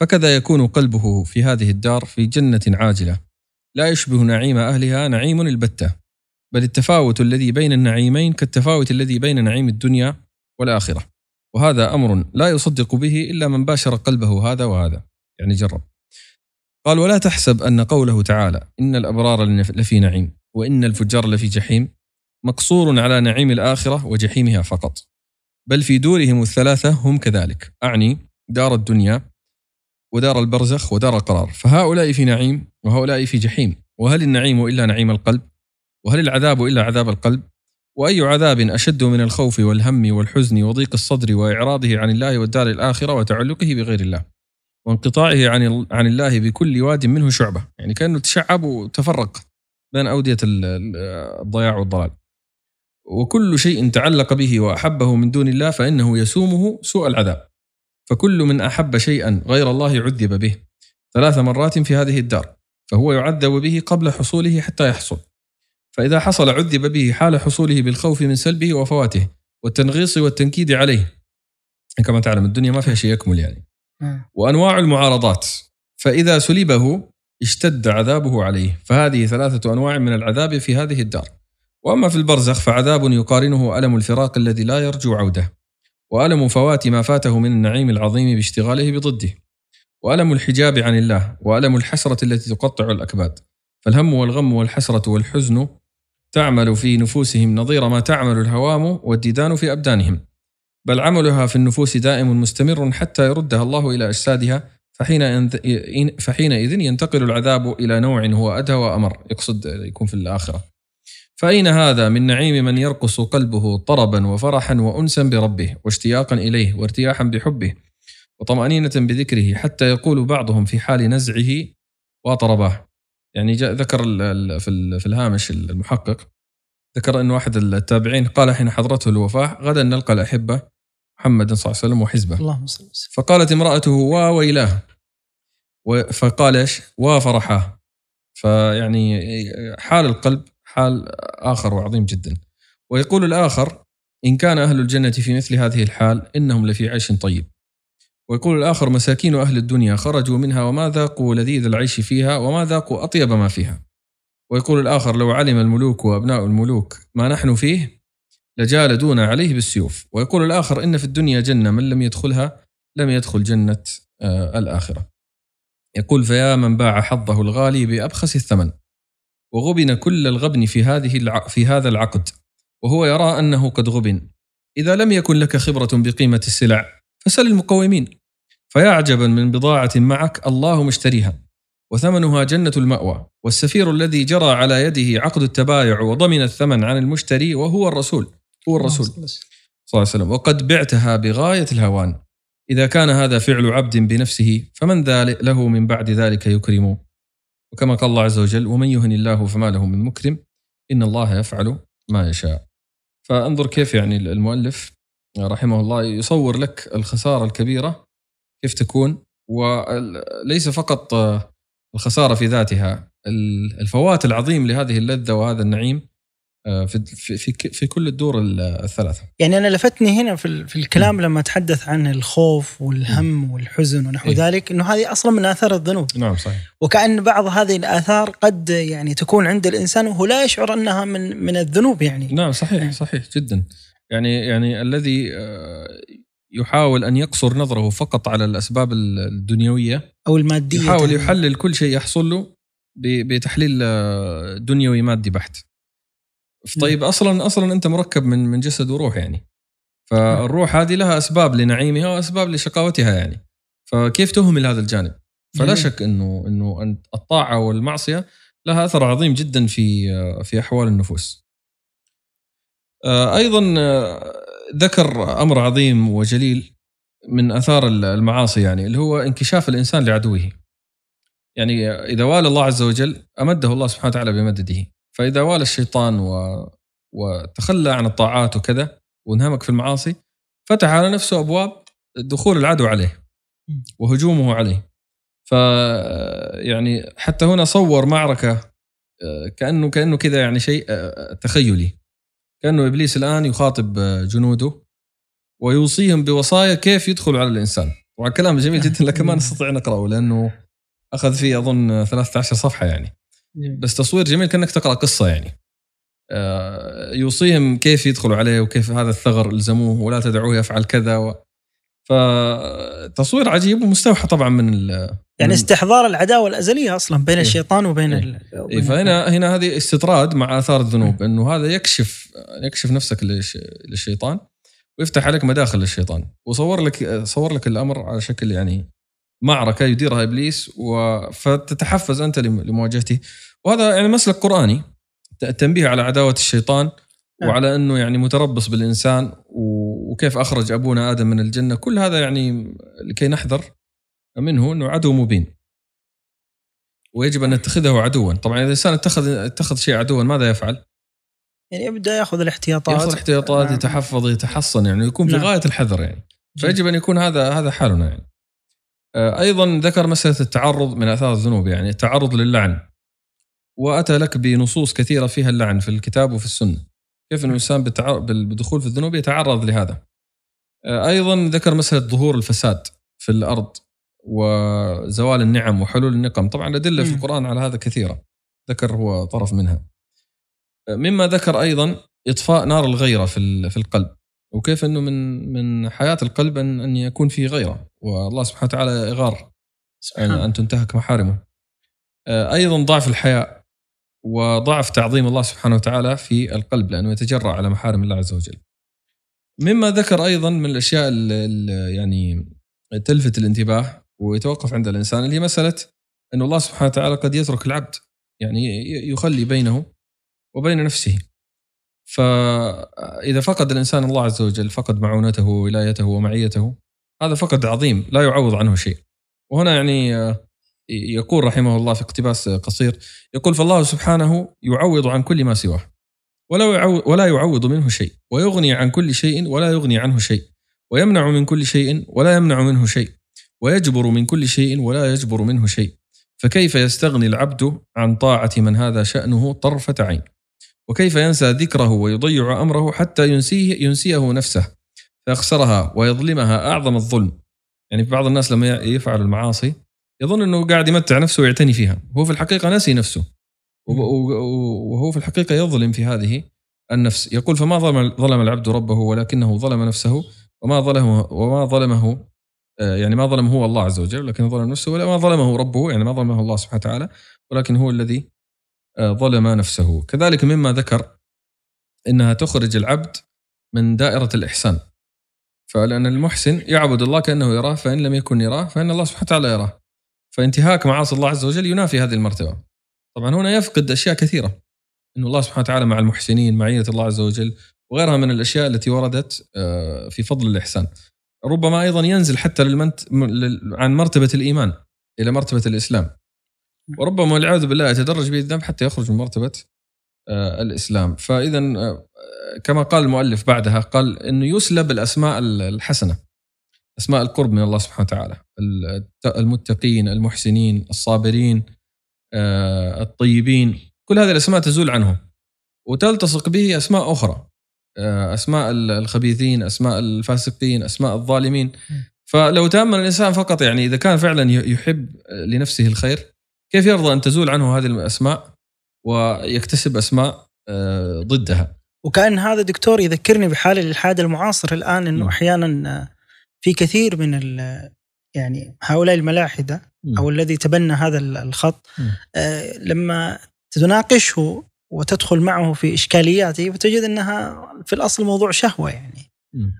فكذا يكون قلبه في هذه الدار في جنة عاجلة. لا يشبه نعيم أهلها نعيم البتة. بل التفاوت الذي بين النعيمين كالتفاوت الذي بين نعيم الدنيا والآخرة. وهذا أمر لا يصدق به إلا من باشر قلبه هذا وهذا. يعني جرب. قال ولا تحسب أن قوله تعالى إن الأبرار لفي نعيم وإن الفجار لفي جحيم مقصور على نعيم الآخرة وجحيمها فقط. بل في دورهم الثلاثة هم كذلك أعني دار الدنيا ودار البرزخ ودار القرار. فهؤلاء في نعيم وهؤلاء في جحيم. وهل النعيم إلا نعيم القلب؟ وهل العذاب إلا عذاب القلب؟ وأي عذاب أشد من الخوف والهم والحزن وضيق الصدر وإعراضه عن الله والدار الآخرة وتعلقه بغير الله وانقطاعه عن عن الله بكل واد منه شعبة. يعني كأنه تشعب وتفرق بين ال- الضياع والضلال. وكل شيء تعلق به وأحبه من دون الله فإنه يسومه سوء العذاب. فكل من أحب شيئا غير الله عذب به. ثلاث مرات في هذه الدار. فهو يعذب به قبل حصوله حتى يحصل. فإذا حصل عذب به حال حصوله بالخوف من سلبه وفواته والتنغيص والتنكيد عليه. كما تعلم الدنيا ما فيها شيء يكمل يعني. آه. وأنواع المعارضات. فإذا سلبه اشتد عذابه عليه. فهذه ثلاثة أنواع من العذاب في هذه الدار. وأما في البرزخ فعذاب يقارنه ألم الفراق الذي لا يرجو عودة. وألم فوات ما فاته من النعيم العظيم باشتغاله بضده. وألم الحجاب عن الله. وألم الحسرة التي تقطع الأكباد. فالهم والغم والحسرة والحزن تعمل في نفوسهم نظير ما تعمل الهوام والديدان في أبدانهم. بل عملها في النفوس دائم مستمر حتى يردها الله إلى أجسادها فحين فحينئذ ينتقل العذاب إلى نوع هو أدهى وأمر. يقصد يكون في الآخرة. فأين هذا من نعيم من يرقص قلبه طربا وفرحا وأنسا بربه واشتياقا إليه وارتياحا بحبه وطمأنينة بذكره حتى يقول بعضهم في حال نزعه وطرباه يعني جاء ذكر في في الهامش المحقق ذكر أن واحد التابعين قال حين حضرته الوفاة غدا نلقى الأحبة محمد صلى الله عليه وسلم وحزبه. اللهم صل وسلم. فقالت امرأته وا ويلاه. فقال إيش؟ وا فرحاه. فيعني حال القلب حال آخر وعظيم جدا. ويقول الآخر إن كان أهل الجنة في مثل هذه الحال إنهم لفي عيش طيب. ويقول الآخر مساكين أهل الدنيا خرجوا منها وما ذاقوا لذيذ العيش فيها وما ذاقوا أطيب ما فيها. ويقول الآخر لو علم الملوك وأبناء الملوك ما نحن فيه لجالدون عليه بالسيوف. ويقول الآخر إن في الدنيا جنة من لم يدخلها لم يدخل جنة آه، الآخرة. يقول فيا من باع حظه الغالي بأبخس الثمن. وغبن كل الغبن في هذه الع... في هذا العقد. وهو يرى أنه قد غبن. إذا لم يكن لك خبرة بقيمة السلع فسل المقومين. فيا عجبا من بضاعة معك الله مشتريها وثمنها جنة المأوى والسفير الذي جرى على يده عقد التبايع وضمن الثمن عن المشتري وهو الرسول هو الرسول. صلى الله عليه وسلم. وقد بعتها بغاية الهوان. إذا كان هذا فعل عبد بنفسه فمن ذلك له من بعد ذلك يكرم. وكما قال الله عز وجل ومن يهن الله فما له من مكرم إن الله يفعل ما يشاء. فانظر كيف يعني المؤلف رحمه الله يصور لك الخسارة الكبيرة كيف تكون وليس فقط الخسارة في ذاتها الفوات العظيم لهذه اللذة وهذا النعيم آه، في في في كل الدور الثلاثة. يعني أنا لفتني هنا في في الكلام لما تحدث عن الخوف والهم والحزن ونحو إيه؟ ذلك إنه هذه أصلا من آثار الذنوب. نعم صحيح. وكأن بعض هذه الآثار قد يعني تكون عند الإنسان وهو لا يشعر أنها من من الذنوب يعني. نعم صحيح صحيح جدا. يعني يعني الذي آه، يحاول أن يقصر نظره فقط على الأسباب الدنيوية أو المادية يحاول يحلل كل شيء يحصل له بتحليل آه، دنيوي مادي بحت. طيب أصلا أصلا أنت مركب من من جسد وروح يعني فالروح هذه لها أسباب لنعيمها وأسباب لشقاوتها يعني فكيف تهمل هذا الجانب؟ فلا شك انه إنه الطاعة والمعصية لها أثر عظيم جدا في في أحوال النفوس. آه، أيضا آه، ذكر أمر عظيم وجليل من أثار المعاصي يعني اللي هو انكشاف الإنسان لعدوه. يعني إذا والى الله عز وجل أمده الله سبحانه وتعالى بمدده. فإذا والى الشيطان و... وتخلى عن الطاعات وكذا وانهمك في المعاصي فتح على نفسه أبواب دخول العدو عليه وهجومه عليه. ف يعني حتى هنا صور معركة كانه كأنه كذا يعني شيء تخيلي. كأنه إبليس الآن يخاطب جنوده ويوصيهم بوصايا كيف يدخلوا على الإنسان. طبعا كلام جميل جدا لكن ما نستطيع نقرأه لأنه أخذ فيه أظن 13 صفحة يعني. بس تصوير جميل كأنك تقرأ قصة يعني. آه، يوصيهم كيف يدخلوا عليه وكيف هذا الثغر إلزموه ولا تدعوه يفعل كذا و... فتصوير عجيب ومستوحى طبعا من ال... يعني استحضار العداوة الأزلية أصلا بين إيه. الشيطان وبين إيه. إيه فهنا هنا هذه استطراد مع آثار الذنوب إنه هذا يكشف يكشف نفسك للشيطان ويفتح عليك مداخل للشيطان وصور لك صور لك الأمر على شكل يعني معركة يديرها إبليس فتتحفز أنت لمواجهته وهذا يعني مسلك قرآني التنبيه على عداوة الشيطان. وعلى أنه يعني متربص بالإنسان وكيف أخرج أبونا آدم من الجنة. كل هذا يعني لكي نحذر منه أنه عدو مبين. ويجب أن نتخذه عدوا. طبعا إذا الإنسان اتخذ اتخذ شيء عدوا ماذا يفعل؟ يعني يبدأ يأخذ الاحتياطات. يأخذ الاحتياطات نعم. يتحفظ يتحصن يعني يكون في نعم. غاية الحذر يعني. فيجب أن يكون هذا هذا حالنا يعني. آه، أيضا ذكر مسألة التعرض من آثار الذنوب يعني. التعرض للعن. وأتى لك بنصوص كثيرة فيها اللعن في الكتاب وفي السنة. كيف ان الإنسان بالدخول في الذنوب يتعرض لهذا. آه، أيضا ذكر مسألة ظهور الفساد في الأرض وزوال النعم وحلول النقم. طبعا الأدلة في. القرآن على هذا كثيرة. ذكر هو طرف منها. آه، مما ذكر أيضا إطفاء نار الغيرة في في القلب. وكيف إنه من من حياة القلب ان أن يكون في غيرة. والله سبحانه وتعالى يغار سبحان. أن تنتهك محارمه. آه، أيضا ضعف الحياء. وضعف تعظيم الله سبحانه وتعالى في القلب لأنه يتجرأ على محارم الله عز وجل. مما ذكر أيضا من الأشياء اللي يعني تلفت الانتباه ويتوقف عند الإنسان اللي هي مسألة انه الله سبحانه وتعالى قد يترك العبد يعني يخلي بينه وبين نفسه. فإذا فقد الإنسان الله عز وجل فقد معونته وولايته ومعيته هذا فقد عظيم لا يعوض عنه شيء. وهنا يعني يقول رحمه الله في اقتباس قصير يقول فالله سبحانه يعوض عن كل ما سواه ولا يعوض ولا يعوض منه شيء ويغني عن كل شيء ولا يغني عنه شيء ويمنع من كل شيء ولا يمنع منه شيء ويجبر من كل شيء ولا يجبر منه شيء فكيف يستغني العبد عن طاعة من هذا شأنه طرفة عين؟ وكيف ينسى ذكره ويضيع أمره حتى ينسيه ينسيه نفسه فيخسرها ويظلمها أعظم الظلم؟ يعني بعض الناس لما يفعل المعاصي يظن إنه قاعد يمتع نفسه ويعتني فيها. وهو في الحقيقة نسي نفسه. وهو في الحقيقة يظلم في هذه النفس. يقول فما ظلم ظلم العبد ربه ولكنه ظلم نفسه وما ظلمه وما ظلمه آه، يعني ما ظلمه هو الله عز وجل لكن ظلم نفسه ولا ما ظلمه ربه يعني ما ظلمه الله سبحانه وتعالى ولكن هو الذي آه، ظلم نفسه. كذلك مما ذكر إنها تخرج العبد من دائرة الإحسان. فلأن المحسن يعبد الله كأنه يراه فإن لم يكن يراه فإن الله سبحانه وتعالى يراه. فانتهاك معاصي الله عز وجل ينافي هذه المرتبة. طبعا هنا يفقد أشياء كثيرة. انه الله سبحانه وتعالى مع المحسنين، معيه الله عز وجل وغيرها من الأشياء التي وردت آه، في فضل الإحسان. ربما أيضا ينزل حتى للمنت عن مرتبة الإيمان إلى مرتبة الإسلام. وربما والعياذ بالله يتدرج به الذنب حتى يخرج من مرتبة آه، الإسلام، فاذا آه، كما قال المؤلف بعدها قال إنه يسلب الأسماء الحسنة. أسماء القرب من الله سبحانه وتعالى المتقين المحسنين الصابرين آه، الطيبين. كل هذه الأسماء تزول عنه وتلتصق به أسماء أخرى. آه، أسماء ال- الخبيثين أسماء الفاسقين أسماء الظالمين. فلو تأمل الإنسان فقط يعني إذا كان فعلا يحب لنفسه الخير كيف يرضى أن تزول عنه هذه الأسماء ويكتسب أسماء آه، ضدها؟ وكأن هذا دكتور يذكرني بحال الالحاد المعاصر الآن إنه. أحيانا في كثير من يعني هؤلاء الملاحدة أو الذي تبنى هذا ال- الخط. آه، لما تناقشه وتدخل معه في إشكالياته وتجد أنها في الأصل موضوع شهوة يعني.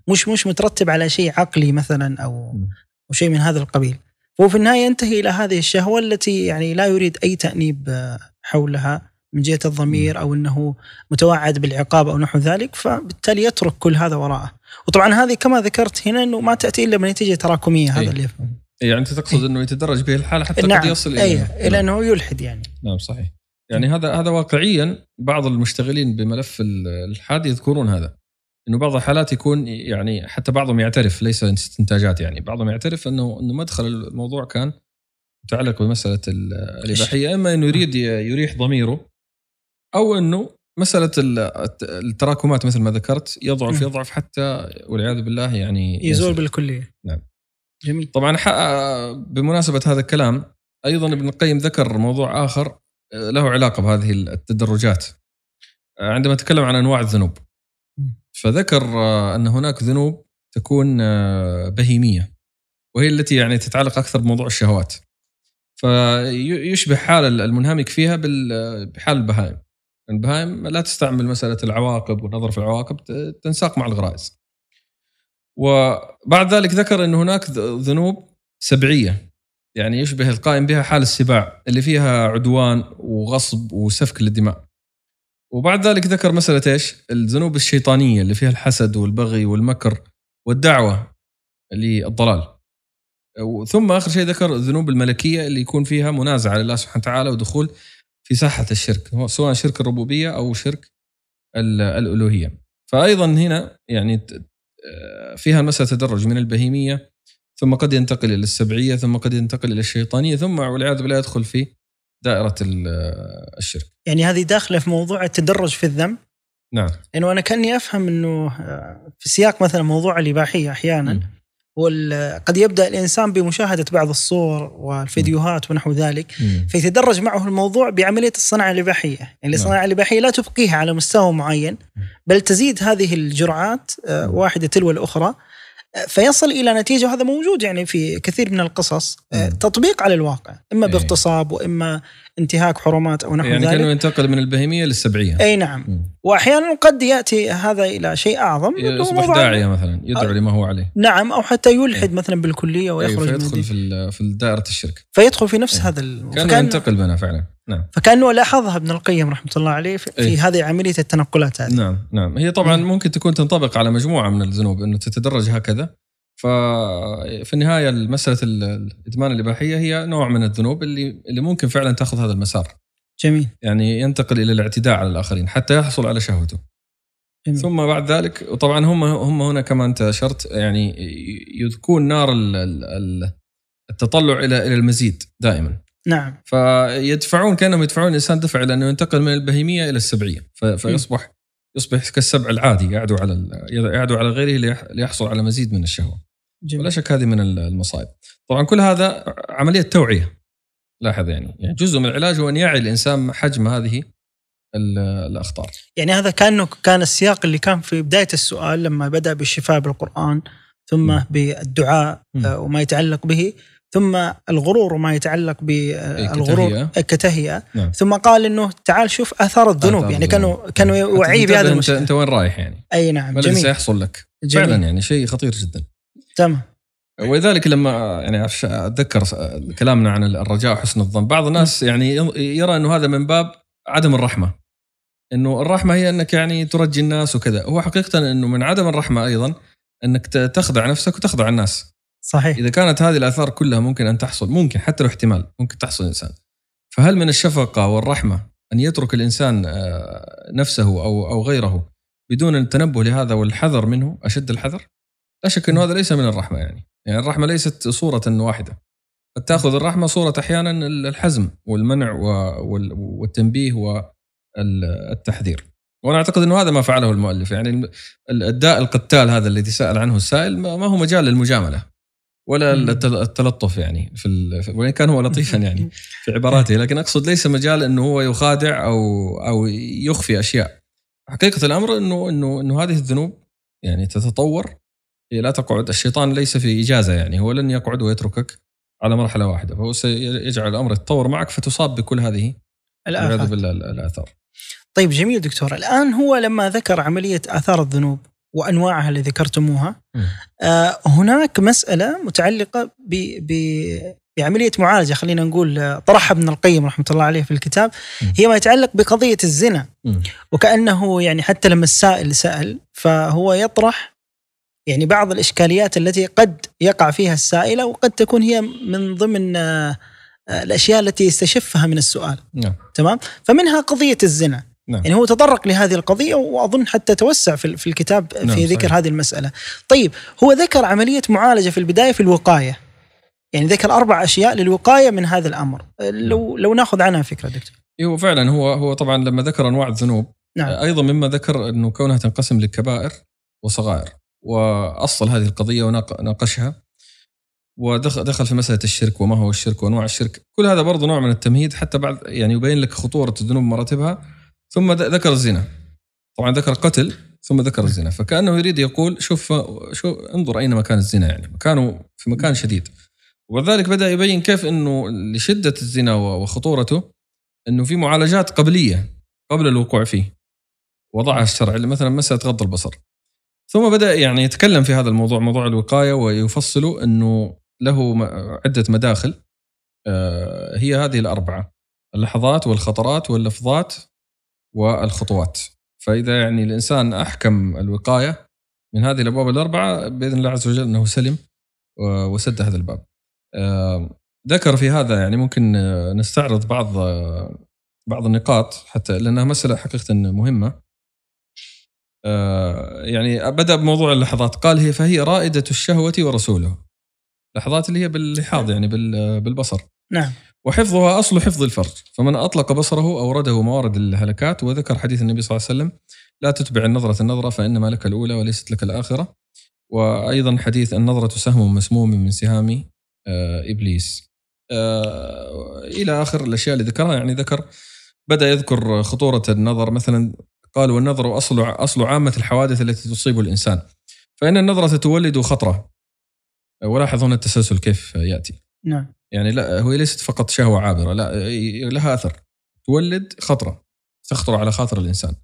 مش مش مترتب على شيء عقلي مثلا أو. أو شيء من هذا القبيل فهو في النهاية ينتهي إلى هذه الشهوة التي يعني لا يريد أي تأنيب آه، حولها من جهة الضمير أو إنه متوعد بالعقاب أو نحو ذلك فبالتالي يترك كل هذا وراءه. وطبعا هذه كما ذكرت هنا إنه ما تأتي إلا بنتيجة تراكمية هذا أي. اللي يفهم. يعني أنت تقصد إنه يتدرج به الحال حتى قد نعم يصل اي إلى إلى أنه يلحد يعني. نعم صحيح. يعني هذا هذا واقعيا بعض المشتغلين بملف الالحاد يذكرون هذا. إنه بعض الحالات يكون يعني حتى بعضهم يعترف ليس استنتاجات يعني. بعضهم يعترف إنه إنه مدخل الموضوع كان متعلق بمسألة ال- الإباحية. إما إنه يريد يريح ضميره أو إنه مسألة ال- التراكمات مثل ما ذكرت يضعف. يضعف حتى والعياذ بالله يعني يزول. بالكلية نعم. جميل طبعا بمناسبة هذا الكلام أيضا ابن القيم ذكر موضوع آخر آه، له علاقة بهذه التدرجات آه، عندما تكلم عن أنواع الذنوب. فذكر آه، أن هناك ذنوب تكون بهيمية وهي التي يعني تتعلق أكثر بموضوع الشهوات فيشبه حال المنهمك فيها بحال البهائم البهائم لا تستعمل مسألة العواقب والنظر في العواقب تنساق مع الغرائز. وبعد ذلك ذكر أن هناك ذنوب سبعية. يعني يشبه القائم بها حال السباع اللي فيها عدوان وغصب وسفك للدماء. وبعد ذلك ذكر مسألة إيش؟ الذنوب الشيطانية اللي فيها الحسد والبغي والمكر والدعوة للضلال ثم آخر شيء ذكر الذنوب الملكية اللي يكون فيها منازعة لله سبحانه وتعالى ودخول في ساحة الشرك سواء شرك الربوبية أو شرك ال- الألوهية. فأيضا هنا يعني ت- فيها مسألة تدرج من البهيمية ثم قد ينتقل إلى السبعية ثم قد ينتقل إلى الشيطانية ثم والعياذ بالله يدخل في دائرة ال- الشرك. يعني هذه داخلة في موضوع التدرج في الذنب؟ نعم. لأنه أنا كأني أفهم إنه آه، في سياق مثلا موضوع الإباحية أحيانا مم. قد يبدأ الإنسان بمشاهدة بعض الصور والفيديوهات ونحو ذلك مم. فيتدرج معه الموضوع بعملية الصناعة الإباحية، يعني نعم. الصناعة الإباحية لا تبقيها على مستوى معين بل تزيد هذه الجرعات آه،. واحدة تلو الأخرى آه، فيصل إلى نتيجة وهذا موجود يعني في كثير من القصص آه،. تطبيق على الواقع، إما إيه. باغتصاب وإما انتهاك حرمات أو نحو يعني ذلك. كانه ينتقل من البهيمية للسبعية أي نعم مم. وأحيانا قد يأتي هذا إلى شيء أعظم يصبح داعية مثلا يدعو آه. لما هو عليه نعم أو حتى يلحد مثلا بالكلية أي، ويخرج من فيدخل. في في دائرة الشرك فيدخل في نفس إيه. هذا ال... كانه فكان ينتقل منها فعلا نعم فكانه لاحظها ابن القيم رحمة الله عليه في, إيه. هذه عملية التنقلات هذه نعم نعم هي طبعا مم. ممكن تكون تنطبق على مجموعة من الذنوب إنه تتدرج هكذا ففي النهاية مسألة ال- الإدمان الإباحية هي نوع من الذنوب اللي اللي ممكن فعلا تأخذ هذا المسار. جميل. يعني ينتقل إلى الاعتداء على الآخرين حتى يحصل على شهوته. جميل. ثم بعد ذلك وطبعا هم هم هنا كما أنت أشرت يعني يذكون نار ال- ال- ال- التطلع إلى إلى المزيد دائما. نعم. فيدفعون كأنهم يدفعون الانسان دفع إلى أنه ينتقل من البهيمية إلى السبعية. فيصبح يصبح كالسبع العادي يعدو على يعدو على غيره ليح- ليحصل على مزيد من الشهوة. ولا جميل شك هذه من ال- المصائب طبعا كل هذا عملية توعية لاحظ يعني, يعني جزء من العلاج هو أن يعي الإنسان حجم هذه ال- الأخطار يعني هذا كأنه كان السياق اللي كان في بداية السؤال لما بدأ بالشفاء بالقرآن ثم مم. بالدعاء مم. آه، وما يتعلق به ثم الغرور وما يتعلق بالغرور كتهيئة. كتهيئة نعم. ثم قال إنه تعال شوف آثار الذنوب آثار يعني. كانوا كانوا يوعيه بهذا المشكلة أنت وين رايح يعني أي نعم جميل سيحصل لك جميل. فعلا يعني شيء خطير جدا تمام. ولذلك لما يعني أتذكر كلامنا عن الرجاء وحسن الظن. بعض الناس يعني يرى إنه هذا من باب عدم الرحمة. إنه الرحمة هي إنك يعني ترجي الناس وكذا. هو حقيقة إنه من عدم الرحمة أيضا إنك تخدع نفسك وتخدع الناس. صحيح. إذا كانت هذه الآثار كلها ممكن أن تحصل ممكن حتى لو احتمال ممكن تحصل الإنسان. فهل من الشفقة والرحمة أن يترك الإنسان آه، نفسه أو أو غيره بدون التنبه لهذا والحذر منه أشد الحذر؟ لا شك إنه هذا ليس من الرحمة يعني. يعني الرحمة ليست صورة واحدة. قد تأخذ الرحمة صورة أحيانا الحزم والمنع والتنبيه والتحذير. وأنا أعتقد إنه هذا ما فعله المؤلف. يعني الداء القتال هذا الذي سأل عنه السائل ما هو مجال للمجاملة ولا التلطف يعني في ال- وإن كان هو لطيفا يعني في عباراته. لكن أقصد ليس مجال إنه هو يخادع أو أو يخفي أشياء. حقيقة الأمر انه انه إنه هذه الذنوب يعني تتطور. هي لا تقعد الشيطان ليس في إجازة يعني هو لن يقعد ويتركك على مرحلة واحدة فهو سيجعل الأمر يتطور معك فتصاب بكل هذه والعياذ الآفات. بالله الآثار طيب جميل دكتور الآن هو لما ذكر عملية آثار الذنوب وأنواعها اللي ذكرتموها. آه هناك مسألة متعلقة ب ب بعملية معالجة خلينا نقول آه، طرحها ابن القيم رحمة الله عليه في الكتاب. هي ما يتعلق بقضية الزنا. وكأنه يعني حتى لما السائل سأل فهو يطرح يعني بعض الإشكاليات التي قد يقع فيها السائلة وقد تكون هي من ضمن آه، آه، الأشياء التي يستشفها من السؤال. نعم. تمام؟ فمنها قضية الزنا. نعم. يعني هو تطرق لهذه القضية وأظن حتى توسع في في الكتاب نعم، في ذكر صحيح. هذه المسألة. طيب هو ذكر عملية معالجة في البداية في الوقاية. يعني ذكر أربع أشياء للوقاية من هذا الأمر. لو لو ناخذ عنها فكرة دكتور. هو فعلا هو هو طبعا لما ذكر أنواع الذنوب نعم. أيضا مما ذكر إنه كونها تنقسم لكبائر وصغائر. وأصل هذه القضية وناقشها ودخل دخل في مسألة الشرك وما هو الشرك وأنواع الشرك. كل هذا برضه نوع من التمهيد حتى بعد يعني يبين لك خطورة الذنوب مراتبها ثم ذكر الزنا. طبعا ذكر قتل ثم ذكر الزنا. فكأنه يريد يقول شوف شوف انظر أين مكان الزنا يعني. مكانه في مكان شديد. وذلك بدأ يبين كيف إنه لشدة الزنا وخطورته إنه في معالجات قبلية قبل الوقوع فيه. وضعها الشرع مثلا مسألة غض البصر. ثم بدأ يعني يتكلم في هذا الموضوع موضوع الوقاية ويفصل إنه له عدة مداخل آه، هي هذه الأربعة اللحظات والخطرات واللفظات والخطوات فإذا يعني الإنسان أحكم الوقاية من هذه الأبواب الأربعة بإذن الله عز وجل إنه سلم وسد هذا الباب. آه، ذكر في هذا يعني ممكن نستعرض بعض بعض النقاط حتى لأنها مسألة حقيقة مهمة. آه، يعني بدا بموضوع اللحظات. قال هي فهي رائدة الشهوة ورسوله. لحظات اللي هي باللحاظ يعني بال- بالبصر. نعم. وحفظها أصل حفظ الفرج. فمن أطلق بصره أورده موارد الهلكات. وذكر حديث النبي صلى الله عليه وسلم لا تتبع النظرة النظرة فإنما لك الأولى وليست لك الآخرة. وأيضا حديث النظرة سهم مسموم من سهام آه، إبليس. آه، إلى آخر الأشياء اللي ذكرها. يعني ذكر بدأ يذكر خطورة النظر. مثلا قال والنظر أصل أصل عامة الحوادث التي تصيب الإنسان. فإن النظرة تولد خطرة. ولاحظ هنا التسلسل كيف يأتي. نعم. يعني لا هي ليست فقط شهوة عابرة لا لها أثر. تولد خطرة. تخطر على خاطر الإنسان.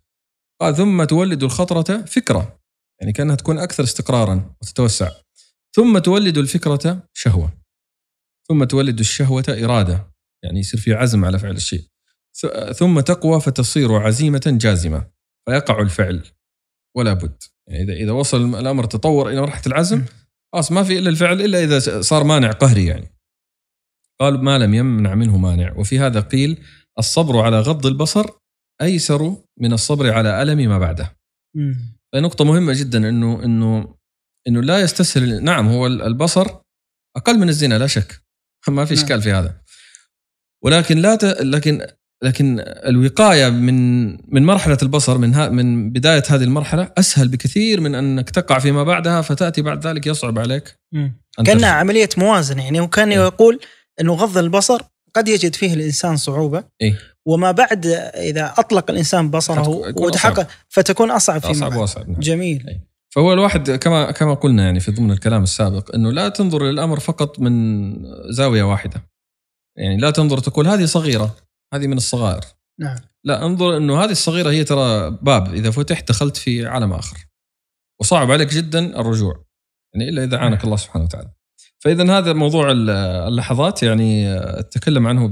قال ثم تولد الخطرة فكرة. يعني كأنها تكون أكثر استقرارا وتتوسع. ثم تولد الفكرة شهوة. ثم تولد الشهوة إرادة. يعني يصير في عزم على فعل الشيء. ثم تقوى فتصير عزيمة جازمة. فيقع الفعل. ولا بد. يعني اذا إذا وصل الأمر تطور إلى مرحلة العزم خلاص ما في إلا الفعل إلا إذا صار مانع قهري يعني. قال ما لم يمنع منه مانع. وفي هذا قيل الصبر على غض البصر أيسر من الصبر على ألم ما بعده. مم. نقطة مهمة جدا انه انه إنه لا يستسهل نعم هو البصر أقل من الزنا لا شك. ما في نعم. اشكال في هذا. ولكن لا ت... لكن لكن الوقاية من من مرحلة البصر من ها من بداية هذه المرحلة أسهل بكثير من أنك تقع فيما بعدها فتأتي بعد ذلك يصعب عليك كأنها. عملية موازنة يعني هو كان إيه. يقول إنه غض البصر قد يجد فيه الإنسان صعوبة إيه. وما بعد إذا أطلق الإنسان بصره وتحقق فتكون أصعب فيما أصعب وأصعب نعم. جميل فهو الواحد كما كما قلنا يعني في ضمن الكلام السابق إنه لا تنظر للأمر فقط من زاوية واحدة يعني لا تنظر تقول هذه صغيرة هذه من الصغائر. نعم. لا انظر إنه هذه الصغيرة هي ترى باب إذا فتح دخلت في عالم آخر. وصعب عليك جدا الرجوع يعني إلا إذا عانك الله سبحانه وتعالى. فاذا هذا موضوع ال- اللحظات يعني أتكلم عنه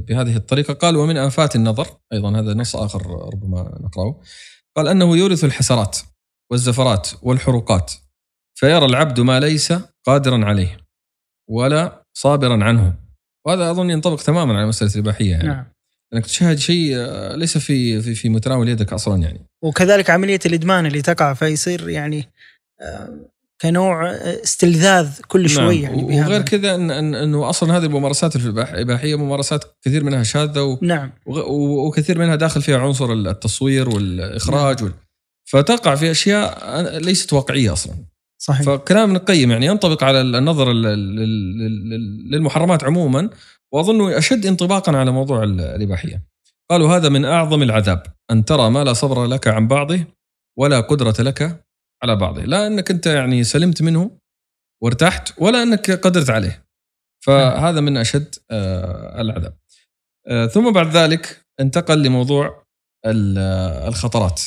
بهذه الطريقة. قال ومن انفات النظر أيضا هذا نص آخر ربما نقرأه. قال أنه يورث الحسرات والزفرات والحروقات فيرى العبد ما ليس قادرا عليه ولا صابرا عنه. وهذا أظن ينطبق تماما على مسألة الإباحية يعني. نعم. انك تشاهد شيء آه، ليس في في, في متناول يدك أصلا يعني. وكذلك عملية الإدمان اللي تقع فيصير يعني آه، كنوع آه، استلذاذ كل شوي نعم. يعني بهذا. وغير كذا إن إن إنه أصلا هذه الممارسات الإباحية ممارسات كثير منها شاذة و- نعم. وكثير منها داخل فيها عنصر التصوير والإخراج وال... فتقع في أشياء ليست واقعية أصلا. صحيح. فكلام ابن القيم يعني ينطبق على النظر ال- ال- ال- ال- للمحرمات عموما واظنه أشد انطباقا على موضوع ال- الإباحية. قالوا هذا من أعظم العذاب أن ترى ما لا صبر لك عن بعضه ولا قدرة لك على بعضه، لا أنك أنت يعني سلمت منه وارتحت ولا أنك قدرت عليه. فهذا من أشد آه، العذاب. آه، ثم بعد ذلك انتقل لموضوع ال- الخطرات.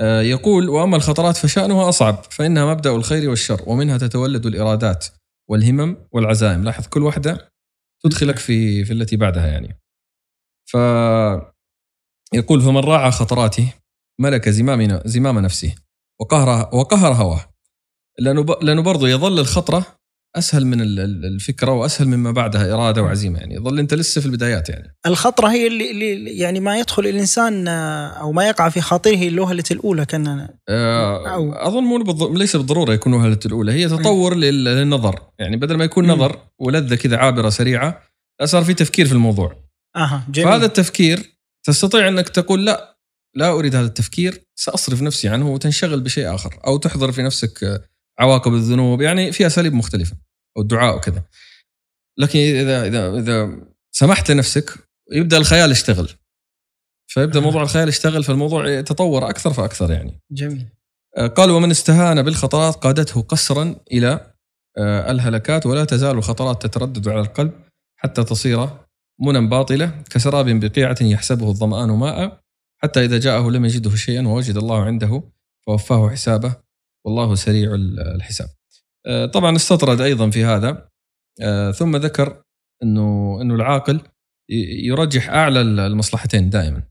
آه، يقول وأما الخطرات فشأنها أصعب فإنها مبدأ الخير والشر ومنها تتولد الإرادات والهمم والعزائم لاحظ كل واحدة تدخلك في في التي بعدها يعني ف يقول فمن راعى خطراته ملك زمام زمام نفسه وقهر وقهر هواه لأنه. لأنه برضه يظل الخطرة أسهل من ال- ال- الفكرة وأسهل مما بعدها إرادة وعزيمة يعني. يظل أنت لسه في البدايات يعني. الخطرة هي اللي, اللي يعني ما يدخل الإنسان أو ما يقع في خاطره الوهله الأولى كان آه، أو- أظن مو بالض- ليس بالضرورة يكون وهلة الأولى هي تطور لل- للنظر. يعني بدل ما يكون. نظر ولذة كذا عابرة سريعة صار في تفكير في الموضوع. أها جميل. فهذا التفكير تستطيع أنك تقول لا لا أريد هذا التفكير سأصرف نفسي عنه وتنشغل بشيء آخر أو تحضر في نفسك عواقب الذنوب يعني في أساليب مختلفة أو الدعاء وكذا. لكن إذا إذا إذا سمحت لنفسك يبدأ الخيال يشتغل. فيبدأ آه. موضوع الخيال يشتغل فالموضوع يتطور أكثر فأكثر يعني. جميل. قال ومن استهان بالخطرات قادته قسرا إلى آه، الهلكات ولا تزال الخطرات تتردد على القلب حتى تصير منى باطلة كسراب بقيعة يحسبه الظمآن ماء حتى إذا جاءه لم يجده شيئا ووجد الله عنده فوفاه حسابه والله سريع الحساب. آه، طبعا استطرد أيضا في هذا. آه، ثم ذكر انه إنه العاقل يرجح أعلى المصلحتين دائما.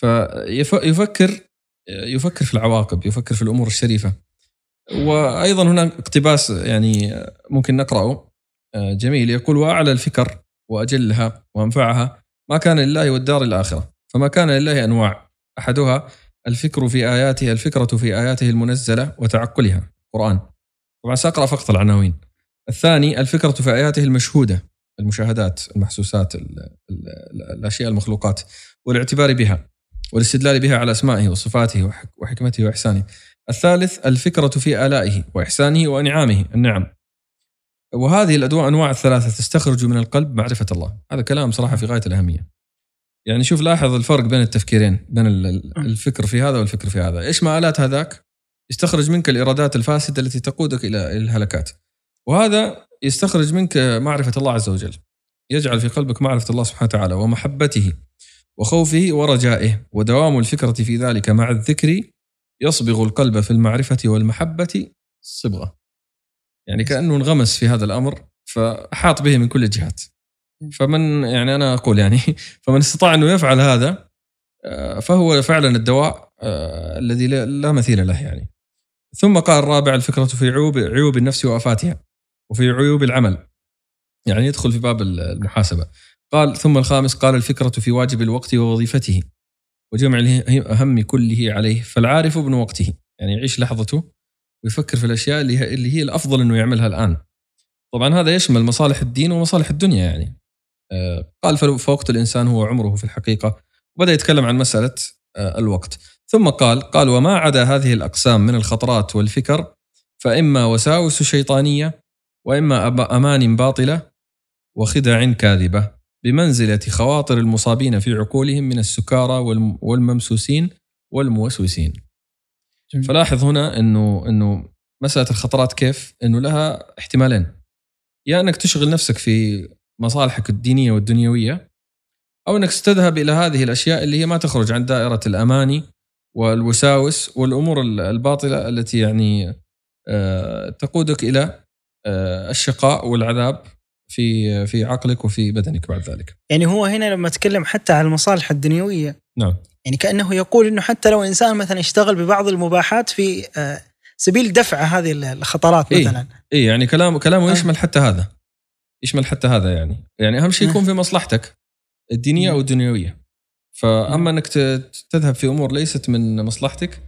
فيفكر يفكر في العواقب يفكر في الأمور الشريفة. وأيضا هناك اقتباس يعني ممكن نقرأه. آه، جميل. يقول وأعلى الفكر وأجلها وأنفعها ما كان لله والدار الآخرة فما كان لله أنواع. أحدها الفكر في آياته الفكرة في آياته المنزلة وتعقلها. قرآن. طبعا سأقرأ فقط العناوين. الثاني الفكرة في آياته المشهودة المشاهدات المحسوسات ال ال الأشياء المخلوقات والاعتبار بها والاستدلال بها على أسمائه وصفاته وحك وحكمته وإحسانه. الثالث الفكرة في آلائه وإحسانه وأنعامه. النعم. وهذه الأدواء أنواع الثلاثة تستخرج من القلب معرفة الله. هذا كلام صراحة في غاية الأهمية. يعني شوف لاحظ الفرق بين التفكيرين بين الفكر في هذا والفكر في هذا. إيش مآلات هذاك؟ يستخرج منك الإرادات الفاسدة التي تقودك إلى الهلكات. وهذا يستخرج منك معرفة الله عز وجل. يجعل في قلبك معرفة الله سبحانه وتعالى ومحبته وخوفه ورجائه. ودوام الفكرة في ذلك مع الذكر يصبغ القلب في المعرفة والمحبة صبغة. يعني كأنه انغمس في هذا الأمر فأحاط به من كل الجهات. فمن يعني أنا أقول يعني فمن استطاع أنه يفعل هذا آه، فهو فعلا الدواء آه، الذي لا مثيل له يعني. ثم قال الرابع الفكرة في عيوب عيوب النفس وآفاتها وفي عيوب العمل. يعني يدخل في باب المحاسبة. قال ثم الخامس قال الفكرة في واجب الوقت ووظيفته وجمع الهم كله عليه. فالعارف ابن وقته يعني يعيش لحظته ويفكر في الأشياء اللي هي, الأفضل أنه يعملها الآن. طبعا هذا يشمل مصالح الدين ومصالح الدنيا يعني. قال فوقت الإنسان هو عمره في الحقيقة. وبدأ يتكلم عن مسألة آه، الوقت. ثم قال قال وما عدا هذه الأقسام من الخطرات والفكر فإما وساوس شيطانية وإما أمان باطلة وخدع كاذبة. بمنزلة خواطر المصابين في عقولهم من السكارى والممسوسين والموسوسين. فلاحظ هنا إنه إنه مسألة الخطرات كيف؟ إنه لها احتمالين. يا إنك تشغل نفسك في مصالحك الدينية والدنيوية أو إنك تذهب إلى هذه الأشياء اللي هي ما تخرج عن دائرة الأماني والوساوس والأمور الباطلة التي يعني آه، تقودك إلى آه، الشقاء والعذاب في في عقلك وفي بدنك بعد ذلك. يعني هو هنا لما تكلم حتى على المصالح الدنيوية نعم يعني كأنه يقول إنه حتى لو إنسان مثلا اشتغل ببعض المباحات في آه، سبيل دفع هذه الخطرات إيه، مثلا. اي إيه يعني كلام كلامه يشمل حتى هذا. يشمل حتى هذا يعني، يعني أهم شيء يكون في مصلحتك الدينية أو الدنيوية. فأما إنك تذهب في أمور ليست من مصلحتك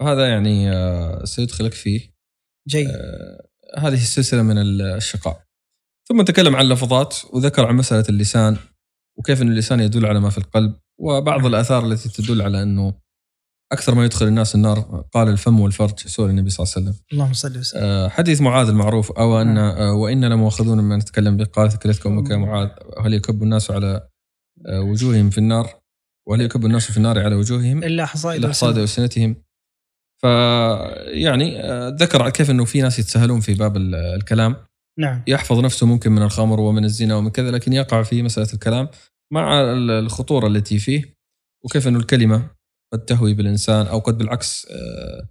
فهذا يعني آه، سيدخلك فيه جيد آه هذه السلسلة من الشقاء ثم تكلم عن اللفظات وذكر عن مسألة اللسان وكيف إن اللسان يدل على ما في القلب وبعض. الآثار التي تدل على إنه أكثر ما يدخل الناس النار قال الفم والفرج. سوري النبي صلى الله عليه وسلم. اللهم صل وسلم. آه حديث معاذ المعروف أو أن نعم. آه وإن لمؤاخذون مما نتكلم به قال ثكلتك أمك يا معاذ هل يكب الناس على آه وجوههم في النار؟ وهل يكب الناس في النار على وجوههم؟ إلا حصائد حصائد ألسنتهم. فيعني ذكر كيف إنه في ناس يتساهلون في باب الكلام. نعم. يحفظ نفسه ممكن من الخمر ومن الزنا ومن كذا لكن يقع في مسألة الكلام مع الخطورة التي فيه وكيف إنه الكلمة قد تهوي بالإنسان أو قد بالعكس آه،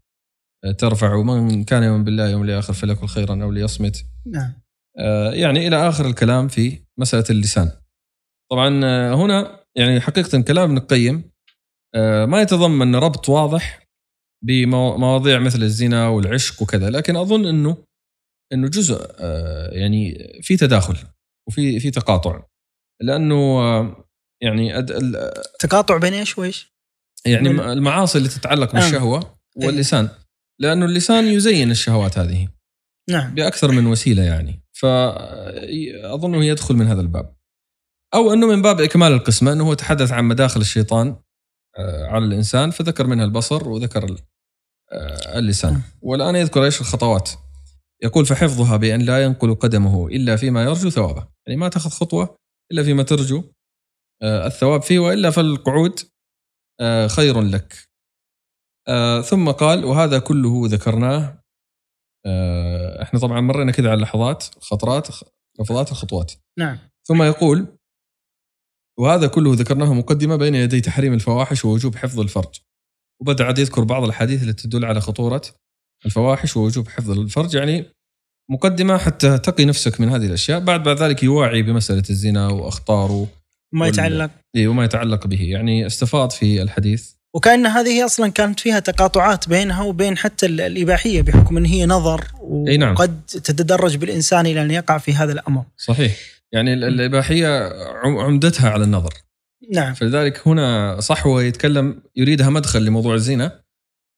آه، ترفع ومن كان يؤمن بالله يوم الآخر فليكن خيرا أو ليصمت. نعم. يعني إلى آخر الكلام في مسألة اللسان. طبعا هنا يعني حقيقة كلام ابن القيم ما يتضمن ربط واضح بمواضيع مثل الزنا والعشق وكذا لكن أظن إنه إنه جزء آه، يعني في تداخل وفي في تقاطع. لأنه آه، يعني تقاطع بين إيش وإيش؟ يعني المعاصي اللي تتعلق آه. بالشهوة إيه. واللسان. لأنه اللسان يزين الشهوات هذه. نعم. بأكثر من وسيلة يعني. فاظنه يدخل من هذا الباب. أو أنه من باب إكمال القسمة أنه هو تحدث عن مداخل الشيطان على الإنسان فذكر منها البصر وذكر آه، اللسان. والآن يذكر إيش الخطوات. يقول فحفظها بأن لا ينقل قدمه إلا فيما يرجو ثوابه. يعني ما تأخذ خطوة إلا فيما ترجو آه، الثواب فيه وإلا فالقعود آه، خير لك. ثم قال وهذا كله ذكرناه. إحنا طبعا مرينا كذا على اللحظات خطرات لفظات الخطوات نعم. ثم يقول وهذا كله ذكرناه مقدمة بين يدي تحريم الفواحش ووجوب حفظ الفرج. وبدا عاد يذكر بعض الأحاديث التي تدل على خطورة الفواحش ووجوب حفظ الفرج. يعني مقدمة حتى تقي نفسك من هذه الأشياء. بعد بعد ذلك يواعي بمسألة الزنا وأخطاره وما يتعلق. اي وما يتعلق به. يعني استفاض في الحديث. وكأن هذه أصلا كانت فيها تقاطعات بينها وبين حتى الإباحية بحكم إن هي نظر نعم. وقد تتدرج بالإنسان إلى أن يقع في هذا الأمر. صحيح. يعني الإباحية عمدتها على النظر. نعم. فلذلك هنا صح هو يتكلم يريدها مدخل لموضوع الزنا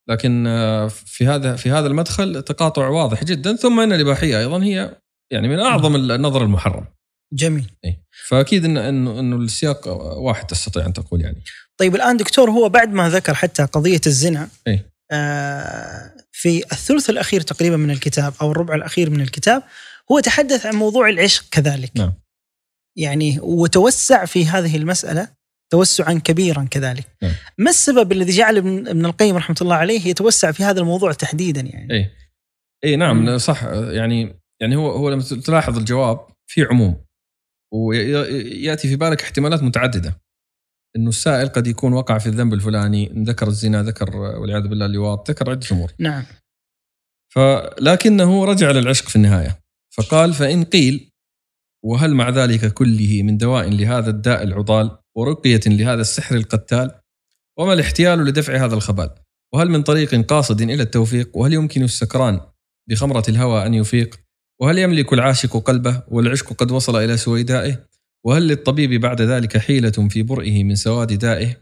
لكن آه، في هذا في هذا المدخل تقاطع واضح جدا. ثم أن الإباحية أيضا هي يعني من أعظم النظر المحرم. جميل فأكيد انه انه إنه السياق واحد تستطيع أن تقول يعني طيب الآن دكتور هو بعد ما ذكر حتى قضية الزنا إيه. آه في الثلث الأخير تقريبا من الكتاب أو الربع الأخير من الكتاب هو تحدث عن موضوع العشق كذلك نعم. يعني وتوسع في هذه المسألة توسعا كبيرا كذلك نعم. ما السبب الذي جعل ابن القيم رحمة الله عليه يتوسع في هذا الموضوع تحديدا يعني اي اي نعم. صح يعني يعني هو هو لما تلاحظ الجواب في عموم ويأتي في بالك احتمالات متعددة. إنه السائل قد يكون وقع في الذنب الفلاني ذكر الزنا ذكر والعياذ بالله اللواط ذكر عدة أمور. نعم. فلكنه رجع للعشق في النهاية. فقال فإن قيل وهل مع ذلك كله من دواء لهذا الداء العضال ورقية لهذا السحر القتال؟ وما الاحتيال لدفع هذا الخبال؟ وهل من طريق قاصد إلى التوفيق؟ وهل يمكن السكران بخمرة الهوى أن يفيق؟ وهل يملك العاشق قلبه والعشق قد وصل إلى سويدائه وهل للطبيب بعد ذلك حيلة في برئه من سواد دائه